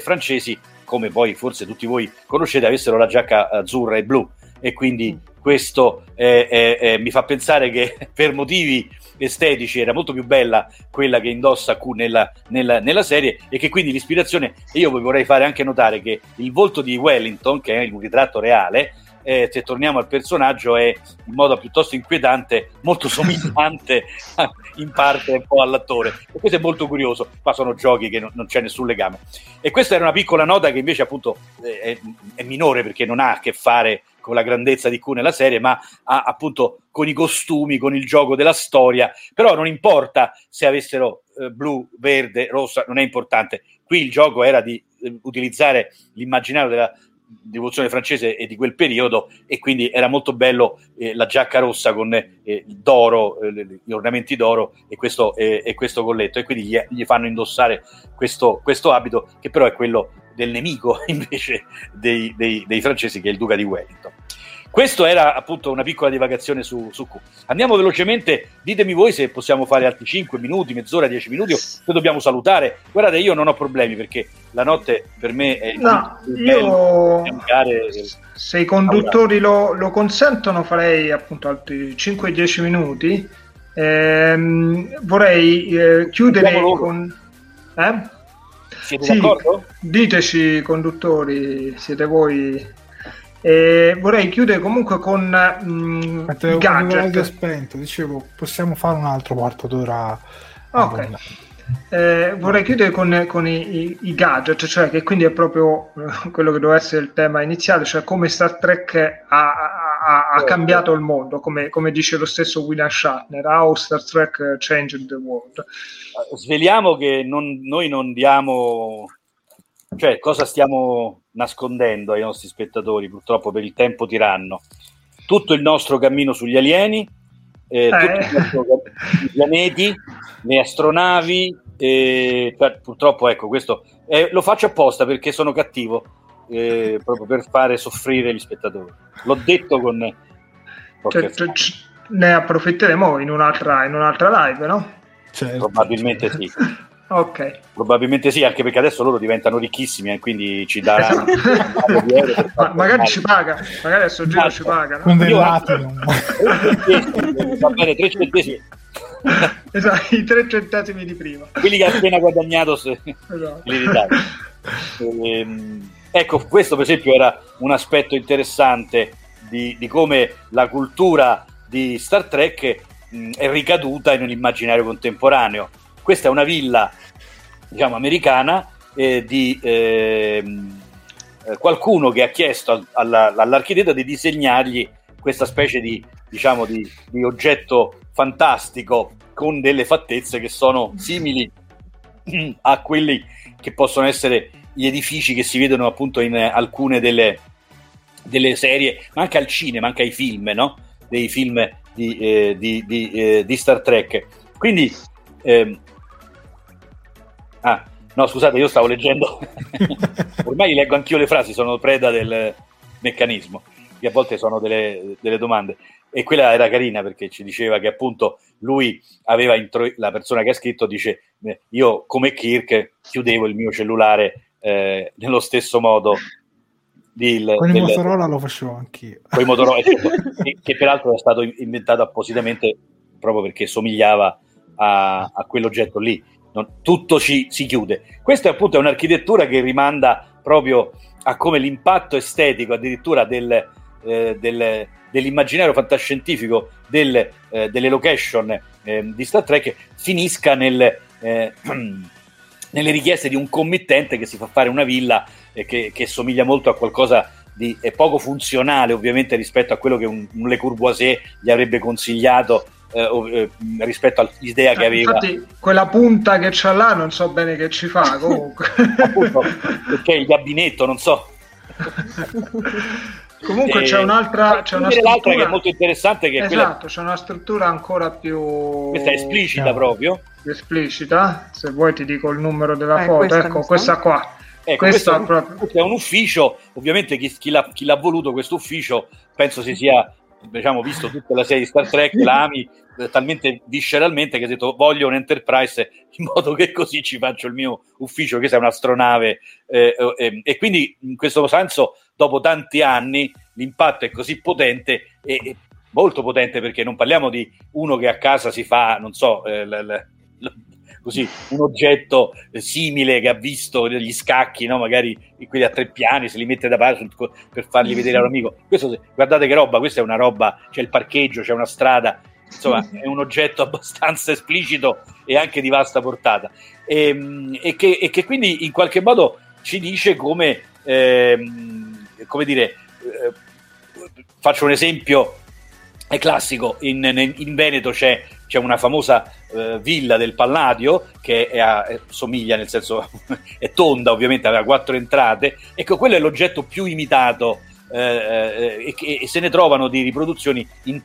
francesi come poi forse tutti voi conoscete avessero la giacca azzurra e blu e quindi questo eh, eh, eh, mi fa pensare che per motivi estetici era molto più bella quella che indossa Q nella, nella, nella, serie e che quindi l'ispirazione, io vi vorrei fare anche notare che il volto di Wellington, che è il ritratto reale, eh, se torniamo al personaggio, è in modo piuttosto inquietante, molto somigliante in parte un po' all'attore. E questo è molto curioso, ma sono giochi che non, non c'è nessun legame. E questa era una piccola nota che invece appunto eh, è, è minore perché non ha a che fare con la grandezza di Q nella serie, ma ha, appunto con i costumi, con il gioco della storia. Però non importa se avessero eh, blu, verde, rossa, non è importante. Qui il gioco era di eh, utilizzare l'immaginario della rivoluzione francese e di quel periodo e quindi era molto bello eh, la giacca rossa con eh, d'oro, eh, gli ornamenti d'oro e questo, e questo colletto e quindi gli, gli fanno indossare questo, questo abito che però è quello del nemico invece dei, dei, dei francesi che è il duca di Wellington. Questo era appunto una piccola divagazione su, su Q. Andiamo velocemente, ditemi voi se possiamo fare altri 5 minuti, mezz'ora, 10 minuti o se dobbiamo salutare. Guardate, io non ho problemi perché la notte per me è no, io se i conduttori lo, lo, consentono farei appunto altri 5-10 minuti. Ehm, vorrei eh, chiudere con... Eh? Siete sì, d'accordo? Diteci conduttori, siete voi e vorrei chiudere comunque con mh, Aspetta, gadget. spento, dicevo, possiamo fare un altro quarto d'ora. Ok. Eh, vorrei chiudere con, con i, i, i, gadget, cioè che quindi è proprio eh, quello che doveva essere il tema iniziale, cioè come Star Trek ha, ha, ha cambiato il mondo, come, come, dice lo stesso William Shatner, How Star Trek Changed the World. Sveliamo che non, noi non diamo, cioè cosa stiamo nascondendo ai nostri spettatori, purtroppo per il tempo tiranno, tutto il nostro cammino sugli alieni, eh, eh. i pianeti, le astronavi, eh, purtroppo ecco questo eh, lo faccio apposta perché sono cattivo, eh, proprio per fare soffrire gli spettatori. L'ho detto con... Cioè, cioè, ne approfitteremo in un'altra, in un'altra live, no? Certo. Probabilmente sì. Ok. Probabilmente sì, anche perché adesso loro diventano ricchissimi e eh, quindi ci daranno Ma, magari ci paga, magari adesso giro ci paga. No? Con Va bene, 3 centesimi. esatto, i 3 centesimi di prima. Quelli che ha appena guadagnato se esatto. li ehm, ecco, questo per esempio era un aspetto interessante di, di come la cultura di Star Trek mh, è ricaduta in un immaginario contemporaneo questa è una villa, diciamo, americana eh, di ehm, eh, qualcuno che ha chiesto al, alla, all'architetto di disegnargli questa specie di, diciamo, di, di oggetto fantastico con delle fattezze che sono simili a quelli che possono essere gli edifici che si vedono appunto in alcune delle, delle serie, ma anche al cinema, anche ai film, no? dei film di, eh, di, di, eh, di Star Trek. Quindi eh, Ah, no, scusate, io stavo leggendo. Ormai leggo anch'io le frasi, sono preda del meccanismo, che a volte sono delle, delle domande. E quella era carina perché ci diceva che appunto lui aveva intro... la persona che ha scritto dice eh, io come Kirk chiudevo il mio cellulare eh, nello stesso modo di, con il Motorola lo facevo anch'io. Con il Motorola, che, che, peraltro è stato inventato appositamente proprio perché somigliava a, a quell'oggetto lì. Non, tutto ci, si chiude. Questa appunto è un'architettura che rimanda proprio a come l'impatto estetico addirittura del, eh, del, dell'immaginario fantascientifico del, eh, delle location eh, di Star Trek finisca nel, eh, nelle richieste di un committente che si fa fare una villa che, che somiglia molto a qualcosa di poco funzionale ovviamente rispetto a quello che un, un Le Courvoisier gli avrebbe consigliato eh, eh, rispetto all'idea che aveva. Infatti, quella punta che c'ha là non so bene che ci fa comunque. Appunto, perché il gabinetto, non so. Comunque c'è un'altra, c'è una struttura... che è molto interessante. Che esatto, quella... c'è una struttura ancora più. Questa è esplicita no. proprio. Esplicita. Se vuoi ti dico il numero della eh, foto. Questa ecco, questa qua. Ecco, questo, questo è, un, proprio... è, un, ufficio, ovviamente chi, chi, l'ha, chi l'ha voluto questo ufficio penso si sia diciamo, visto tutta la serie di Star Trek, la ami eh, talmente visceralmente che ha detto voglio un Enterprise in modo che così ci faccio il mio ufficio, che è un'astronave. Eh, eh, e quindi in questo senso, dopo tanti anni, l'impatto è così potente e, e molto potente perché non parliamo di uno che a casa si fa, non so, eh, l, l, così un oggetto simile che ha visto degli scacchi, no? magari quelli a tre piani, se li mette da parte per farli vedere all'amico. Questo, guardate che roba, questa è una roba, c'è il parcheggio, c'è una strada, insomma è un oggetto abbastanza esplicito e anche di vasta portata e, ehm, e, che, e che, quindi in qualche modo ci dice come, ehm, come dire, eh, faccio un esempio, è classico, in, in Veneto c'è c'è una famosa eh, villa del Palladio che è a, è, somiglia, nel senso è tonda ovviamente, aveva quattro entrate, ecco quello è l'oggetto più imitato eh, eh, e, e, se ne trovano di riproduzioni in, in,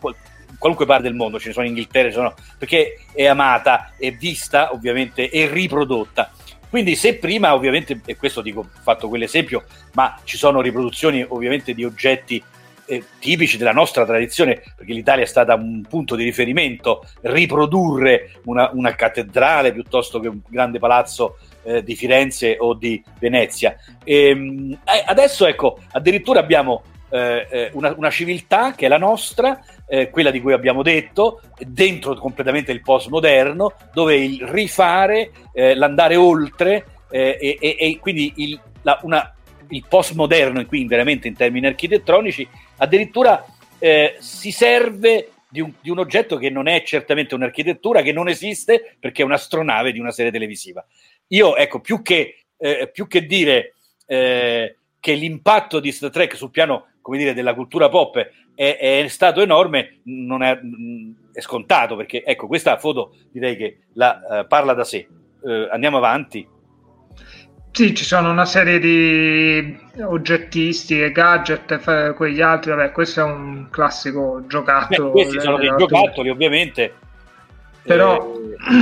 qualunque parte del mondo, ce ne sono in Inghilterra, sono, perché è amata, è vista ovviamente e riprodotta. Quindi se prima ovviamente, e questo dico, fatto quell'esempio, ma ci sono riproduzioni ovviamente di oggetti eh, tipici della nostra tradizione, perché l'Italia è stata un punto di riferimento, riprodurre una, una cattedrale piuttosto che un grande palazzo eh, di Firenze o di Venezia. E, ehm, eh, adesso ecco, addirittura abbiamo eh, eh, una, una, civiltà che è la nostra, eh, quella di cui abbiamo detto, dentro completamente il postmoderno, dove il rifare, l'andare oltre e, e, e, quindi il, la, una, il postmoderno, quindi veramente in termini architettonici, addirittura eh, si serve di un, di un, oggetto che non è certamente un'architettura, che non esiste perché è un'astronave di una serie televisiva. Io, ecco, più che, eh, più che dire eh, che l'impatto di Star Trek sul piano, come dire, della cultura pop è, è stato enorme, non è, è, scontato, perché, ecco, questa foto direi che la, uh, parla da sé. Uh, andiamo avanti. Sì, ci sono una serie di oggettistiche, gadget, quegli altri, vabbè, questo è un classico giocattolo. Beh, questi sono dei giocattoli, ovviamente. Però...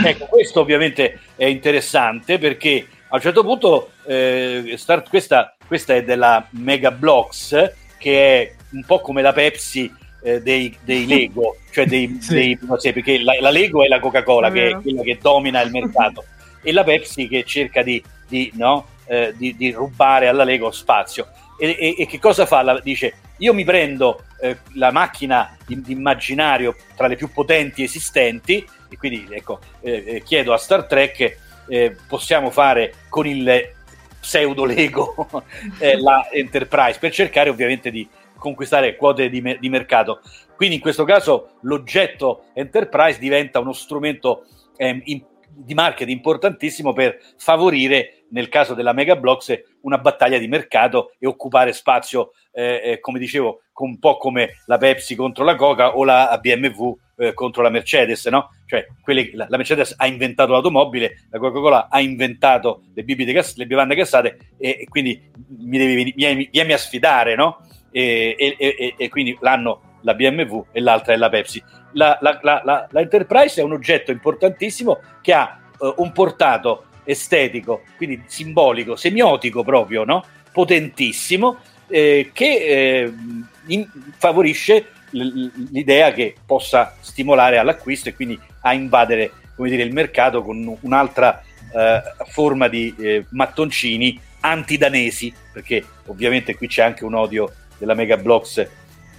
Eh, ecco, questo ovviamente è interessante perché a un certo punto eh, start, questa, questa, è della Mega Blocks, che è un po' come la Pepsi eh, dei, dei, Lego, cioè dei, sì. dei perché la, la, Lego è la Coca-Cola, è che è quella che domina il mercato, e la Pepsi che cerca di di, no? eh, di, di rubare alla Lego spazio. E, e, e, che cosa fa? La, dice, io mi prendo eh, la macchina immaginario tra le più potenti esistenti, e quindi ecco, eh, eh chiedo a Star Trek, eh, possiamo fare con il pseudo Lego eh, la Enterprise, per cercare ovviamente di conquistare quote di, me- di mercato. Quindi in questo caso l'oggetto Enterprise diventa uno strumento eh, in, di marketing importantissimo per favorire, nel caso della Mega Blocks, una battaglia di mercato e occupare spazio, eh, eh, come dicevo, un po' come la Pepsi contro la Coca o la BMW eh, contro la Mercedes, no? Cioè, quelli, la, Mercedes ha inventato l'automobile, la Coca-Cola ha inventato le, gas, le bevande gassate e, e quindi mi devi vieni, vieni a sfidare, no? E, e, e, quindi l'hanno la BMW e l'altra è la Pepsi la, la, la, la, Enterprise è un oggetto importantissimo che ha uh, un portato estetico, quindi simbolico, semiotico proprio, no? potentissimo, eh, che eh, in, favorisce l'idea che possa stimolare all'acquisto e quindi a invadere dire, il mercato con un'altra eh, forma di eh, mattoncini antidanesi, perché ovviamente qui c'è anche un odio della Mega Bloks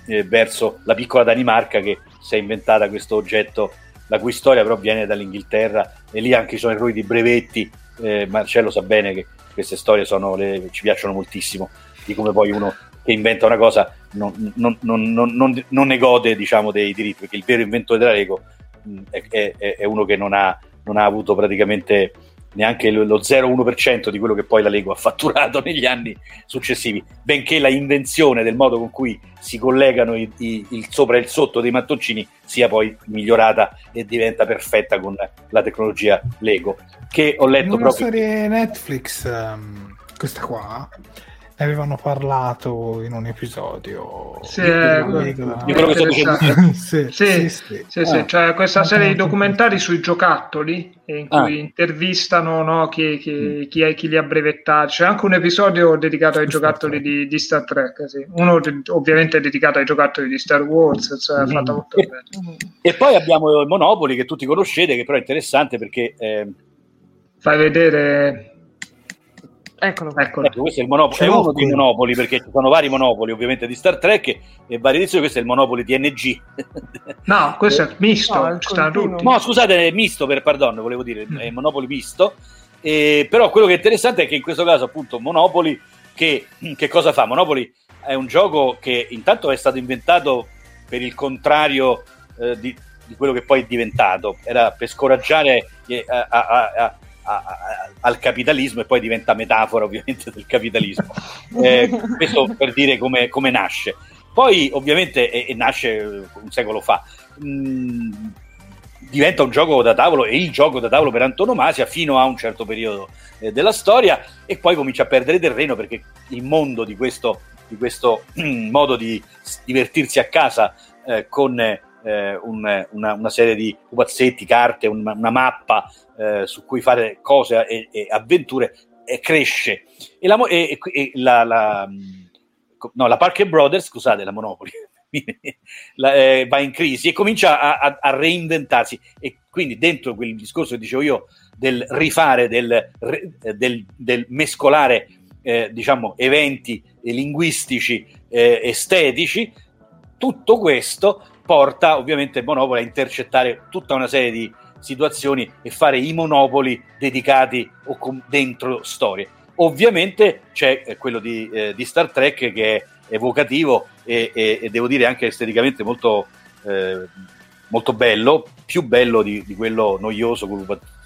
eh, verso la piccola Danimarca che si è inventata questo oggetto, la cui storia però viene dall'Inghilterra e lì anche ci sono errori di brevetti. Eh, Marcello sa bene che queste storie le, ci piacciono moltissimo, di come poi uno che inventa una cosa non, non, non, non ne gode diciamo, dei diritti, perché il vero inventore della Lego mh, è, è, è, uno che non ha, non ha avuto praticamente neanche lo 0,1% di quello che poi la Lego ha fatturato negli anni successivi, benché la invenzione del modo con cui si collegano i, i, il sopra e il sotto dei mattoncini sia poi migliorata e diventa perfetta con la tecnologia Lego. Che ho letto In una proprio. serie Netflix, um, questa qua, ne avevano parlato in un episodio Sì, di eh, quello di quello che sto dicendo. sì, Sì, sì, sì, sì. sì, Ah. cioè questa serie di documentari sui giocattoli in Ah. cui intervistano no, chi, chi- chi è- chi li ha brevettati. C'è anche un episodio dedicato ai giocattoli di, di Star Trek, sì. uno ovviamente dedicato ai giocattoli di Star Wars, cioè, Mm. fatta molto E- bene. E poi abbiamo il Monopoli che tutti conoscete, che però è interessante perché eh, Fai vedere, Eccolo eccolo. ecco, questo è il Monopoli, Ce è uno dei. Monopoli perché ci sono vari Monopoli ovviamente di Star Trek e vari edizioni, questo è il Monopoli TNG. No, questo è misto, No, è. No, scusate, è misto per pardon, volevo dire, Mm. è Monopoli misto. E, però quello che è interessante è che in questo caso, appunto, Monopoli, che, che cosa fa? Monopoli è un gioco che intanto è stato inventato per il contrario eh, di, di quello che poi è diventato, era per scoraggiare eh, a- a- a- a- al capitalismo e poi diventa metafora ovviamente del capitalismo. Eh, questo per dire come, come nasce. Poi ovviamente e, e nasce eh, un secolo fa. Mm, diventa un gioco da tavolo e il gioco da tavolo per antonomasia fino a un certo periodo eh, della storia e poi comincia a perdere terreno perché il mondo di questo, di questo modo di divertirsi a casa eh, con eh, un- una, una serie di pupazzetti, carte, una, una mappa eh, su cui fare cose e, e avventure eh, cresce. E la, e- e- e la- la- no, la Parker Brothers, scusate, la Monopoli la- eh, va in crisi e comincia a, a- a reinventarsi. E quindi dentro quel discorso che dicevo io del rifare, del, del- del mescolare eh, diciamo eventi linguistici eh, estetici tutto questo porta ovviamente Monopoli a intercettare tutta una serie di situazioni e fare i monopoli dedicati o com- dentro storie. Ovviamente c'è eh, quello di, eh, di Star Trek che è evocativo e, e- e devo dire anche esteticamente molto, eh, molto bello, più bello di, di quello noioso,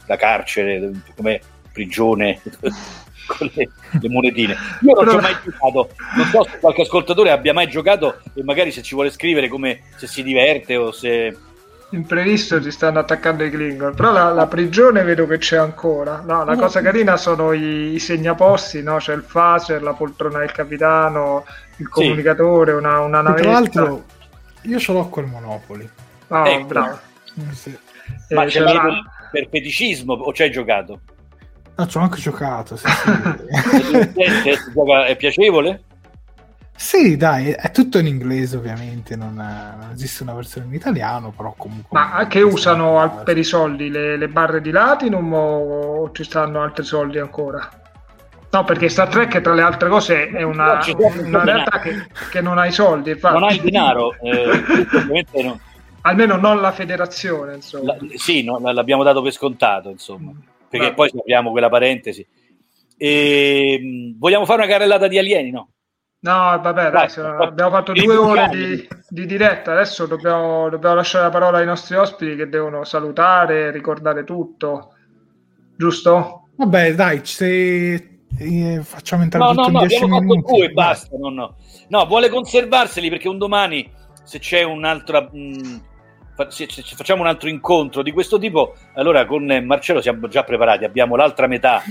la carcere, come prigione, con le, le monetine. Io non ci ho mai giocato, non so se qualche ascoltatore abbia mai giocato e magari se ci vuole scrivere come se si diverte o se... Imprevisto ti stanno attaccando i Klingon, però la, la prigione vedo che c'è ancora. No, la cosa carina sono i, i segnaposti, no? C'è il phaser, la poltrona del capitano, il comunicatore, una, una E navetta. tra l'altro, io ce l'ho quel Monopoli. Oh, Ecco. bravo. Eh, sì. Eh, Ma c'è ce l'hai per feticismo o ci hai giocato? No, ci ho anche giocato. Sì, sì. È piacevole? Sì, dai, è tutto in inglese ovviamente, non, è- non esiste una versione in italiano, però comunque... Ma che usano al- per i soldi le, le barre di Latinum o, o ci stanno altri soldi ancora? No, perché Star Trek, tra le altre cose, è una, No, una realtà che, che non ha i soldi. infatti. Non hai il denaro, eh, ovviamente no. Almeno non la federazione, insomma. La- sì, no, l'abbiamo dato per scontato, insomma, perché Vabbè. poi sappiamo quella parentesi. E, mh, vogliamo fare una carrellata di alieni, no? No, vabbè, dai, abbiamo fatto due ore di, di diretta, adesso dobbiamo, dobbiamo lasciare la parola ai nostri ospiti che devono salutare, ricordare tutto, giusto? Vabbè, dai, se eh, facciamo entrare No, no, tutto no, in 10 abbiamo fatto minuti. due e basta. No, no. no, vuole conservarseli perché un domani, se c'è un'altra. mh, fa- se- facciamo un altro incontro di questo tipo, allora con Marcello siamo già preparati, abbiamo l'altra metà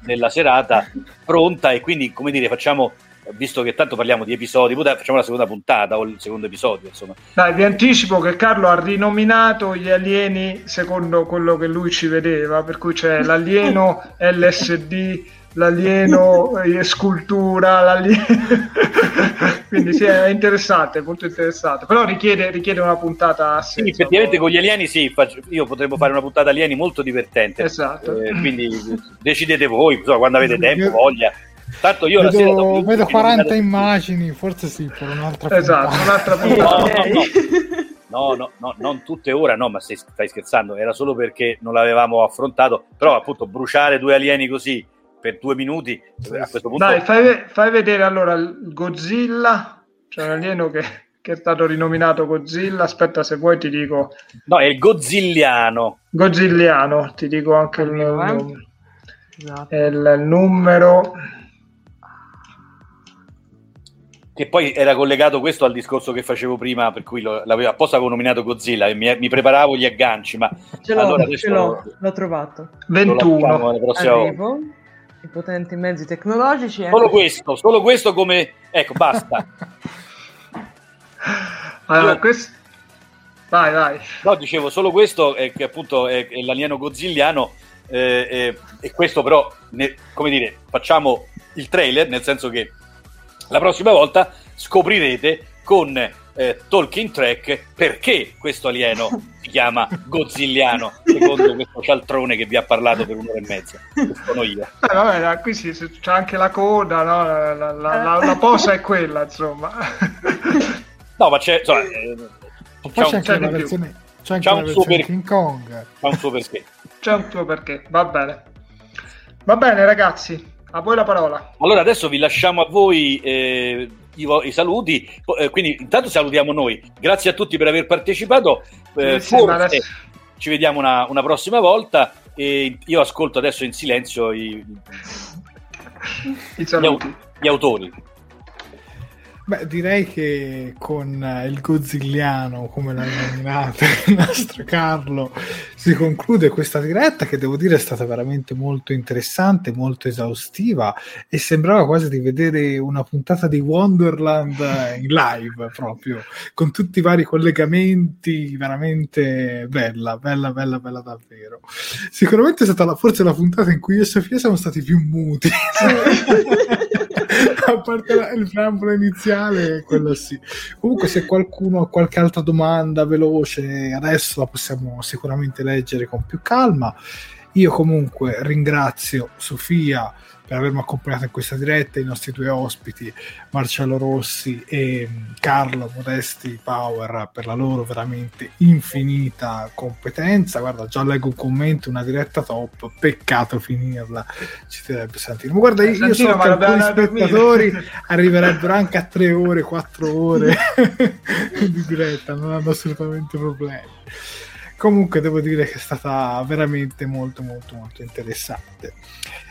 della serata pronta e quindi, come dire, facciamo, visto che tanto parliamo di episodi, facciamo la seconda puntata o il secondo episodio, insomma. Dai, vi anticipo che Carlo ha rinominato gli alieni secondo quello che lui ci vedeva, per cui c'è l'alieno LSD, l'alieno eh, scultura, l'alieno... quindi sì, è interessante, molto interessante, però richiede, richiede una puntata a sé. Sì, effettivamente con gli alieni sì, faccio- io potremmo fare una puntata alieni molto divertente. Esatto. Eh, quindi decidete voi, insomma, quando avete tempo, voglia. Tanto io vedo, sera dopo vedo 40 nominate- immagini, forse sì, per un'altra Esatto, puntata. un'altra puntata. ok. No, no, no, non tutte ora, no, ma stai, stai scherzando, era solo perché non l'avevamo affrontato, però appunto bruciare due alieni così per due minuti, a questo punto... Dai, fai, fai vedere allora il Godzilla, c'è un alieno che, che è stato rinominato Godzilla, aspetta se vuoi ti dico No, è il Godzilliano. Godzilliano, ti dico anche il, nome. Esatto. il, il numero. Che poi era collegato questo al discorso che facevo prima, per cui lo, l'avevo apposta avevo nominato Godzilla e mi, mi preparavo gli agganci, ma Ce l'ho, allora ce l'ho, l'ho trovato. lo lasciamo 21. I potenti mezzi tecnologici. ecco. Solo questo, solo questo come... Ecco, basta. Allora, Io- questo... Vai, vai. No, dicevo, solo questo è che appunto è, è l'alieno godzilliano eh, eh, e questo però, ne- come dire, facciamo il trailer, nel senso che la prossima volta scoprirete con eh, Talking Track perché questo alieno si chiama godzilliano, secondo questo cialtrone che vi ha parlato per un'ora e mezza. Sono io. Eh, vabbè, qui sì, c'è anche la coda, no? la, la- la- la- la posa è quella, insomma. No, ma c'è... Insomma, eh, c'è c'è c'è versione, c'è anche C'è la un versione super- King Kong. c'ha un suo perché. C'è un tuo perché, va bene. Va bene, ragazzi, a voi la parola. Allora adesso vi lasciamo a voi eh, i, i saluti, eh, quindi intanto salutiamo noi. Grazie a tutti per aver partecipato. Eh, forse ci vediamo una, una prossima volta e io ascolto adesso in silenzio i- gli, gli autori. Beh, direi che con eh, il Godzilliano, come l'ha nominato il nostro Carlo, si conclude questa diretta che devo dire è stata veramente molto interessante, molto esaustiva e sembrava quasi di vedere una puntata di Wonderland eh, in live proprio, con tutti i vari collegamenti, veramente bella, bella, bella, bella davvero. Sicuramente è stata la- forse la puntata in cui io e Sofia siamo stati più muti. a parte il preambolo iniziale, quello sì. Comunque, se qualcuno ha qualche altra domanda veloce, adesso la possiamo sicuramente leggere con più calma. Io comunque ringrazio Sofia per avermi accompagnato in questa diretta, i nostri due ospiti, Marcello Rossi e mm, Carlo Modesti Power, per la loro veramente infinita competenza. Guarda, già leggo un commento, una diretta top, peccato finirla, ci direbbe Santino. Ma guarda, io, io Santino, so che alcuni spettatori arriverebbero anche a tre ore, quattro ore di diretta, non hanno assolutamente problemi. Comunque devo dire che è stata veramente molto molto molto interessante.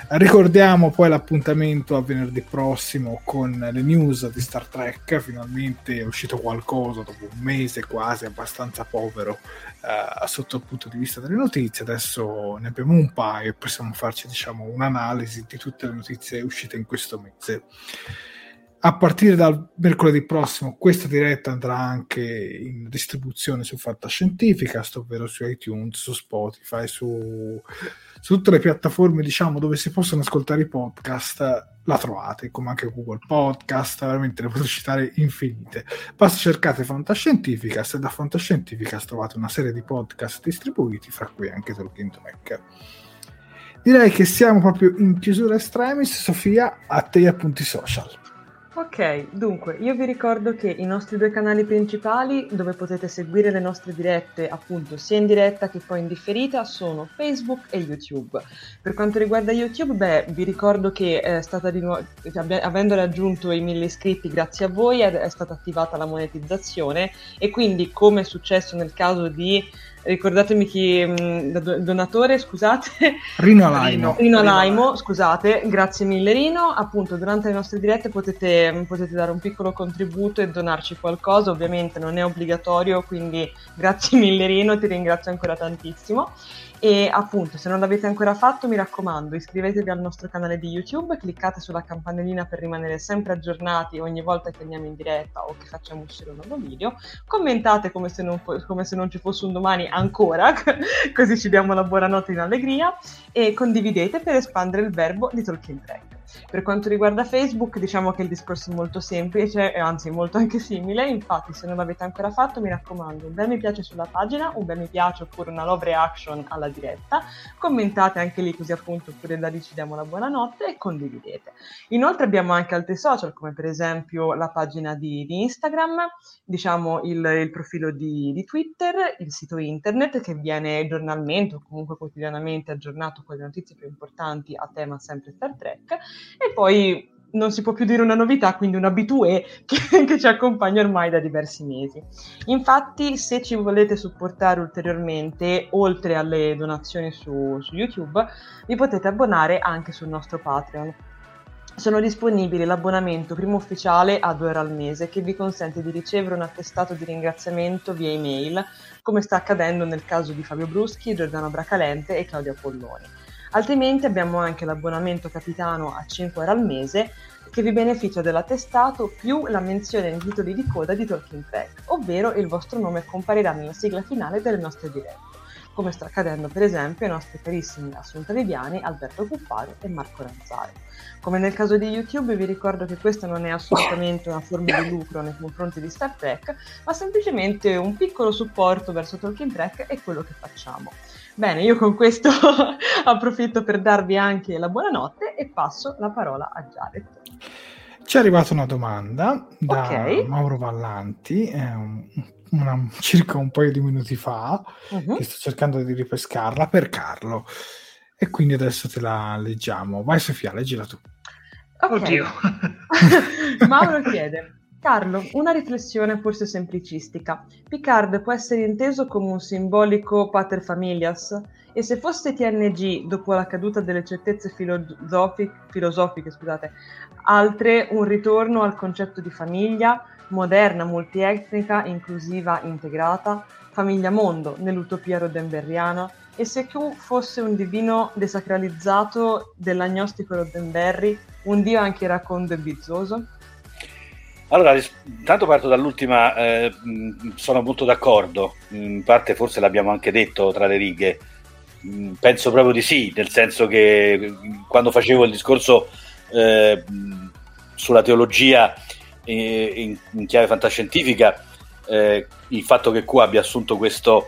Ricordiamo poi l'appuntamento a venerdì prossimo con le news di Star Trek, finalmente è uscito qualcosa dopo un mese quasi abbastanza povero eh, sotto il punto di vista delle notizie, adesso ne abbiamo un paio e possiamo farci diciamo un'analisi di tutte le notizie uscite in questo mese. A partire dal mercoledì prossimo questa diretta andrà anche in distribuzione su Fantascientificast, ovvero su iTunes, su Spotify, su, su tutte le piattaforme diciamo dove si possono ascoltare i podcast la trovate, come anche Google Podcast, veramente ne posso citare infinite. Basta cercate Fantascientificast e da Fantascientificast trovate una serie di podcast distribuiti, fra cui anche Talking Track. Direi che siamo proprio in chiusura extremis. Sofia, a te gli appunti social. Ok, dunque, io vi ricordo che i nostri due canali principali dove potete seguire le nostre dirette, appunto, sia in diretta che poi in differita, sono Facebook e YouTube. Per quanto riguarda YouTube, beh, vi ricordo che è stata di nuovo, avendo raggiunto i mille iscritti grazie a voi, è, è stata attivata la monetizzazione e quindi, come è successo nel caso di ricordatemi chi mh, da- donatore, scusate, Rino Alaino. Rino Laimo, scusate, grazie mille Rino. Appunto, durante le nostre dirette potete, potete dare un piccolo contributo e donarci qualcosa, ovviamente non è obbligatorio, quindi grazie mille Rino, ti ringrazio ancora tantissimo. E appunto, se non l'avete ancora fatto, mi raccomando, iscrivetevi al nostro canale di YouTube, cliccate sulla campanellina per rimanere sempre aggiornati ogni volta che andiamo in diretta o che facciamo uscire un nuovo video. Commentate come se non, come se non ci fosse un domani ancora, così ci diamo la buonanotte in allegria e condividete per espandere il verbo di Tolkien Track. Per quanto riguarda Facebook, diciamo che il discorso è molto semplice anzi molto anche simile. Infatti, se non l'avete ancora fatto, mi raccomando, un bel mi piace sulla pagina, un bel mi piace oppure una love reaction alla diretta. Commentate anche lì così appunto pure da lì ci diamo la buonanotte e condividete. Inoltre abbiamo anche altri social come per esempio la pagina di, di Instagram, diciamo il, il profilo di, di Twitter, il sito internet che viene giornalmente o comunque quotidianamente aggiornato con le notizie più importanti a tema sempre Star Trek e poi non si può più dire una novità, quindi un abitué che, che, ci accompagna ormai da diversi mesi. Infatti, se ci volete supportare ulteriormente, oltre alle donazioni su, su YouTube, vi potete abbonare anche sul nostro Patreon sono disponibili l'abbonamento primo ufficiale a 2 euro al mese che vi consente di ricevere un attestato di ringraziamento via email, come sta accadendo nel caso di Fabio Bruschi, Giordano Bracalente e Claudio Polloni. Altrimenti abbiamo anche l'abbonamento capitano a 5 euro al mese che vi beneficia dell'attestato più la menzione nei titoli di coda di Talking Track, ovvero il vostro nome comparirà nella sigla finale delle nostre dirette come sta accadendo per esempio ai nostri carissimi Assunta Viviani, Alberto Cuffaro e Marco Ranzari. Come nel caso di YouTube vi ricordo che questa non è assolutamente una forma di lucro nei confronti di Star Trek, ma semplicemente un piccolo supporto verso Talking Trek e quello che facciamo. Bene, io con questo approfitto per darvi anche la buonanotte e passo la parola a Jared. Ci è arrivata una domanda da okay. Mauro Vallanti, un una, circa un paio di minuti fa, uh-huh. che sto cercando di ripescarla per Carlo. E quindi adesso te la leggiamo. Vai Sofia, leggila tu. Okay. Oddio. Mauro chiede, Carlo, una riflessione forse semplicistica. Picard può essere inteso come un simbolico pater familias? E se fosse TNG, dopo la caduta delle certezze filosofiche, scusate, altre un ritorno al concetto di famiglia, moderna, multietnica, inclusiva, integrata, famiglia mondo nell'utopia roddenberriana e se Q fosse un divino desacralizzato dell'agnostico Roddenberry, un dio anche iracondo e bizzoso? Allora, intanto parto dall'ultima, eh, sono molto d'accordo, in parte forse l'abbiamo anche detto tra le righe, penso proprio di sì, nel senso che quando facevo il discorso eh, sulla teologia in, in chiave fantascientifica eh, il fatto che Q abbia assunto questo,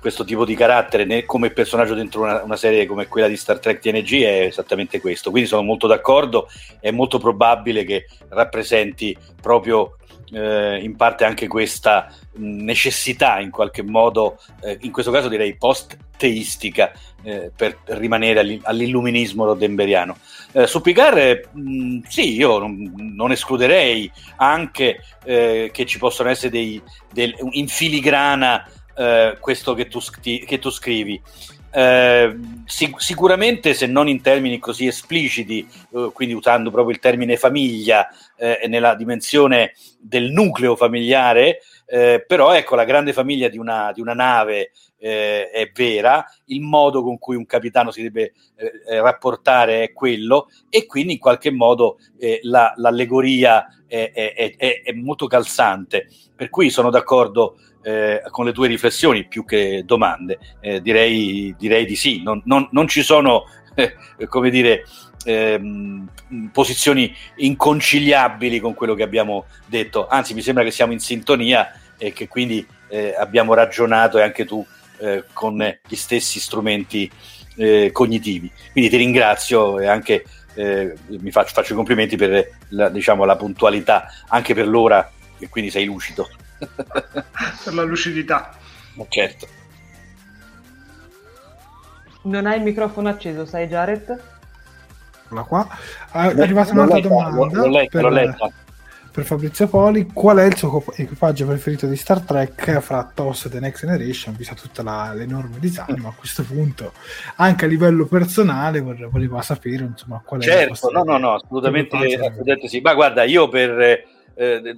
questo tipo di carattere né, come personaggio dentro una, una, serie come quella di Star Trek TNG è esattamente questo. Quindi sono molto d'accordo, è molto probabile che rappresenti proprio eh, in parte anche questa necessità in qualche modo, eh, in questo caso direi post-teistica, eh, per rimanere all'illuminismo rodemberiano. Eh, su Picard, mh, sì, io non, non escluderei anche eh, che ci possono essere dei, del, in filigrana eh, questo che tu, che tu scrivi. Eh, sic- sicuramente se non in termini così espliciti, eh, quindi usando proprio il termine famiglia eh, nella dimensione del nucleo familiare, eh, però ecco la grande famiglia di una, di una nave eh, è vera, il modo con cui un capitano si deve rapportare è quello e quindi in qualche modo la, l'allegoria è, è, è, è molto calzante, per cui sono d'accordo eh, con le tue riflessioni più che domande. Eh, direi, direi, di sì, non, non, non ci sono, eh, come dire, ehm, posizioni inconciliabili con quello che abbiamo detto, anzi mi sembra che siamo in sintonia e che quindi eh, abbiamo ragionato e anche tu eh, con gli stessi strumenti eh, cognitivi. Quindi ti ringrazio e anche mi faccio, faccio i complimenti per la, diciamo, la puntualità, anche per l'ora e quindi sei lucido. Per la lucidità. Certo. Non hai il microfono acceso, sai Jared? Eccola qua. Ah, è arrivata un'altra domanda. L'ho letta, per, letta. per Fabrizio Poli, qual è il suo equipaggio preferito di Star Trek fra TOS e The Next Generation, vista tutta la, l'enorme design, ma a questo punto anche a livello personale vorrei, volevo sapere insomma qual è certo, no, no, no, assolutamente, assolutamente sì. Ma guarda, io per eh,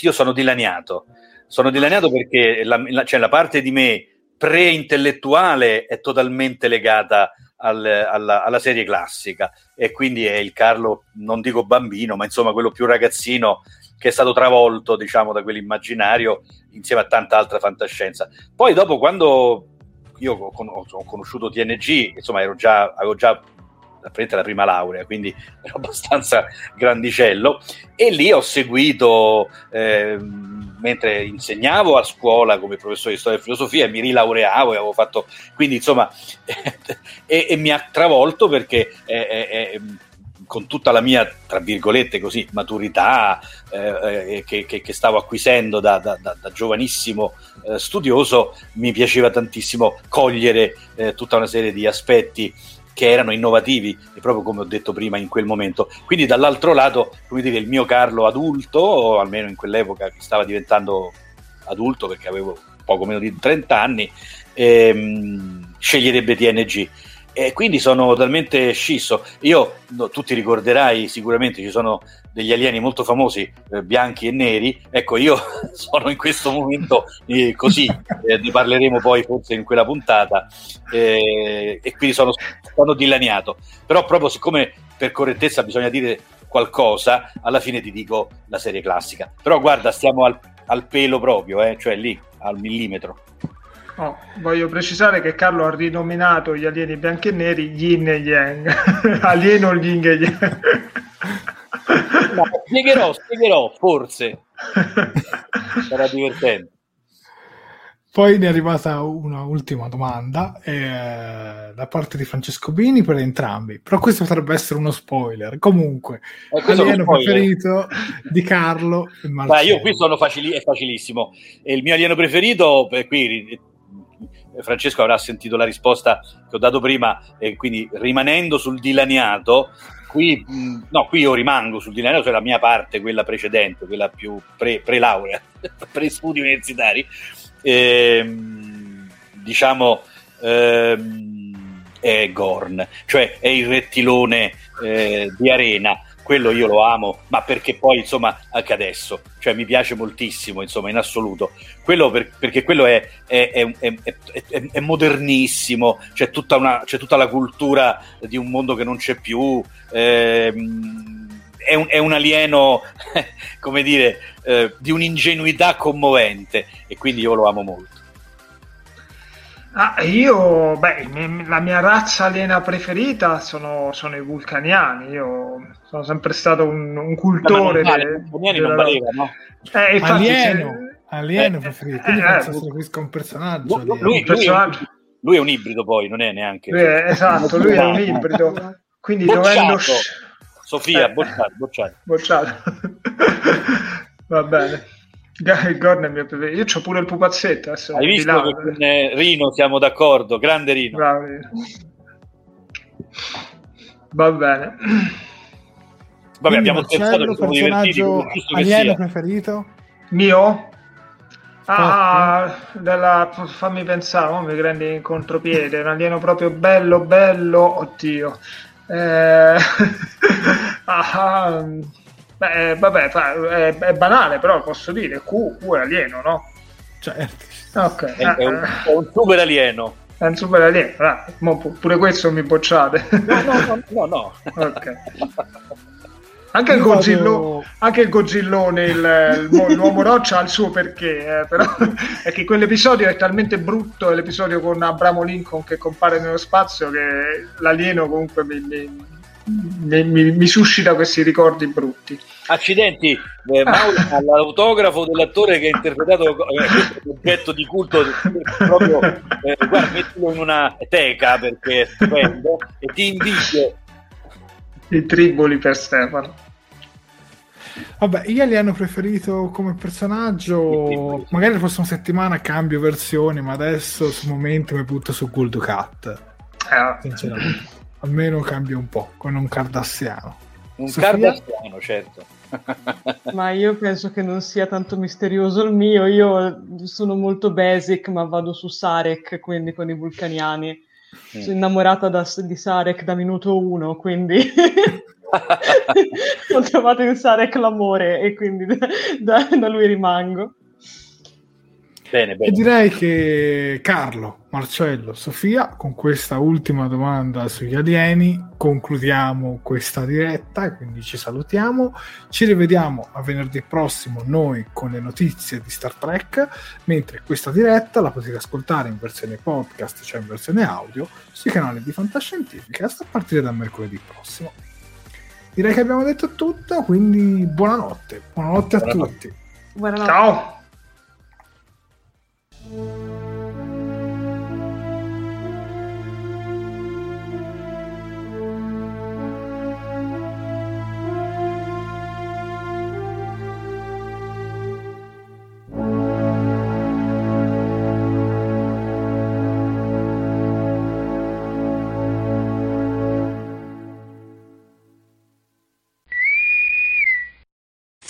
io sono dilaniato. Sono dilaniato perché la, la, cioè la parte di me pre-intellettuale è totalmente legata al, alla, alla, serie classica e quindi è il Carlo, non dico bambino, ma insomma quello più ragazzino che è stato travolto diciamo da quell'immaginario insieme a tanta altra fantascienza. Poi dopo quando io ho, conosciuto TNG, insomma già, avevo già la prima laurea, quindi ero abbastanza grandicello. E lì ho seguito, eh, mentre insegnavo a scuola come professore di storia e filosofia, mi rilaureavo e avevo fatto, quindi insomma, e, e, mi ha travolto perché... Eh, eh, con tutta la mia, tra virgolette così, maturità eh, eh, che, che, che, stavo acquisendo da, da, da, da giovanissimo eh, studioso, mi piaceva tantissimo cogliere eh, tutta una serie di aspetti che erano innovativi, proprio come ho detto prima in quel momento. Quindi dall'altro lato, come dire, il mio Carlo adulto, o almeno in quell'epoca che stava diventando adulto perché avevo poco meno di 30 anni, ehm, sceglierebbe TNG e quindi sono talmente scisso. Io, no, tu ti ricorderai sicuramente, ci sono degli alieni molto famosi, eh, bianchi e neri. Ecco, io sono in questo momento eh, così, eh, ne parleremo poi forse in quella puntata, eh, e quindi sono, sono dilaniato. Però proprio siccome per correttezza bisogna dire qualcosa, alla fine ti dico la serie classica. Però guarda, stiamo al, al pelo proprio, eh, cioè lì, al millimetro. Oh, voglio precisare che Carlo ha rinominato gli alieni bianchi e neri Yin e Yang. Alieno Yin e Yang. no, spiegherò, spiegherò, forse. Sarà divertente. Poi ne è arrivata una ultima domanda eh, da parte di Francesco Bini per entrambi, però questo potrebbe essere uno spoiler. Comunque, eh, l'alieno preferito di Carlo Beh, io qui sono facili- è facilissimo. E il mio alieno preferito, per qui Francesco avrà sentito la risposta che ho dato prima, e quindi rimanendo sul dilaniato, qui, no, qui io rimango sul dilaniato, cioè la mia parte, quella precedente, quella più pre, pre-laurea, pre-studi universitari, ehm, diciamo, ehm, è Gorn, cioè è il rettilone eh, di arena quello io lo amo, ma perché poi insomma anche adesso, cioè mi piace moltissimo insomma in assoluto, quello per, perché quello è, è, è, è, modernissimo, c'è tutta, una, c'è tutta la cultura di un mondo che non c'è più, ehm, è, un, un alieno, come dire, eh, di un'ingenuità commovente e quindi io lo amo molto. Ah, io, beh, la mia razza aliena preferita sono, sono, i vulcaniani. Io sono sempre stato un, un cultore. I vulcaniani non valeva, no? Eh, infatti, alieno, se... alieno eh, preferito. Quindi eh, penso eh, un personaggio. Lui, lui, un personaggio. Lui, è un ibrido, poi non è neanche. Lui è, esatto, lui è un ibrido. Quindi bocciato. dovendo. Sofia, eh. bocciato. Bocciato. bocciato. Va bene. È il mio preferito. Io ho pure il pupazzetto. Hai visto che con eh, Rino siamo d'accordo? Grande Rino. Bravi. Va bene. Vabbè, abbiamo pensato che divertiti. Alieno preferito? Mio? Ah, della, fammi pensare, oh, mi prendi in contropiede, un alieno proprio bello, bello, oddio. Eh, ah, Beh, vabbè, è, è, banale, però posso dire, Q, Q è alieno, no? Certo. Okay. È, è, un, è, un, super alieno. È un super alieno, ah, pure questo mi bocciate. No, no, no, no. no. ok. Anche il, Godzillo, anche il Godzillone, il, il, l'uomo roccia ha il suo perché, eh, però è che quell'episodio è talmente brutto, è l'episodio con Abramo Lincoln che compare nello spazio, che l'alieno comunque mi, mi, mi, mi, mi suscita questi ricordi brutti. Accidenti, eh, Mauro, all'autografo dell'attore che ha interpretato eh, questo oggetto di culto, proprio eh, guarda, mettilo in una teca perché è stupendo e ti invidio. I triboli per Stefano. Vabbè, io li hanno preferito come personaggio. Magari la prossima settimana cambio versione, ma adesso sul momento mi butto su Gold Cat. Eh. Sinceramente almeno cambia un po' con un cardassiano. Un Sofia? cardassiano, certo. ma io penso che non sia tanto misterioso il mio. Io sono molto basic, ma vado su Sarek, quindi con i vulcaniani. Mm. Sono innamorata da, di Sarek da minuto uno, quindi ho trovato in Sarek l'amore e quindi da, da, da lui rimango. Bene, bene. E direi che Carlo, Marcello, Sofia, con questa ultima domanda sugli alieni concludiamo questa diretta e quindi ci salutiamo. Ci rivediamo a venerdì prossimo noi con le notizie di Star Trek, mentre questa diretta la potete ascoltare in versione podcast, cioè in versione audio, sui canali di Fantascientifica a partire da mercoledì prossimo. Direi che abbiamo detto tutto, quindi buonanotte. Buonanotte a buonanotte. tutti. Buonanotte. Ciao. Música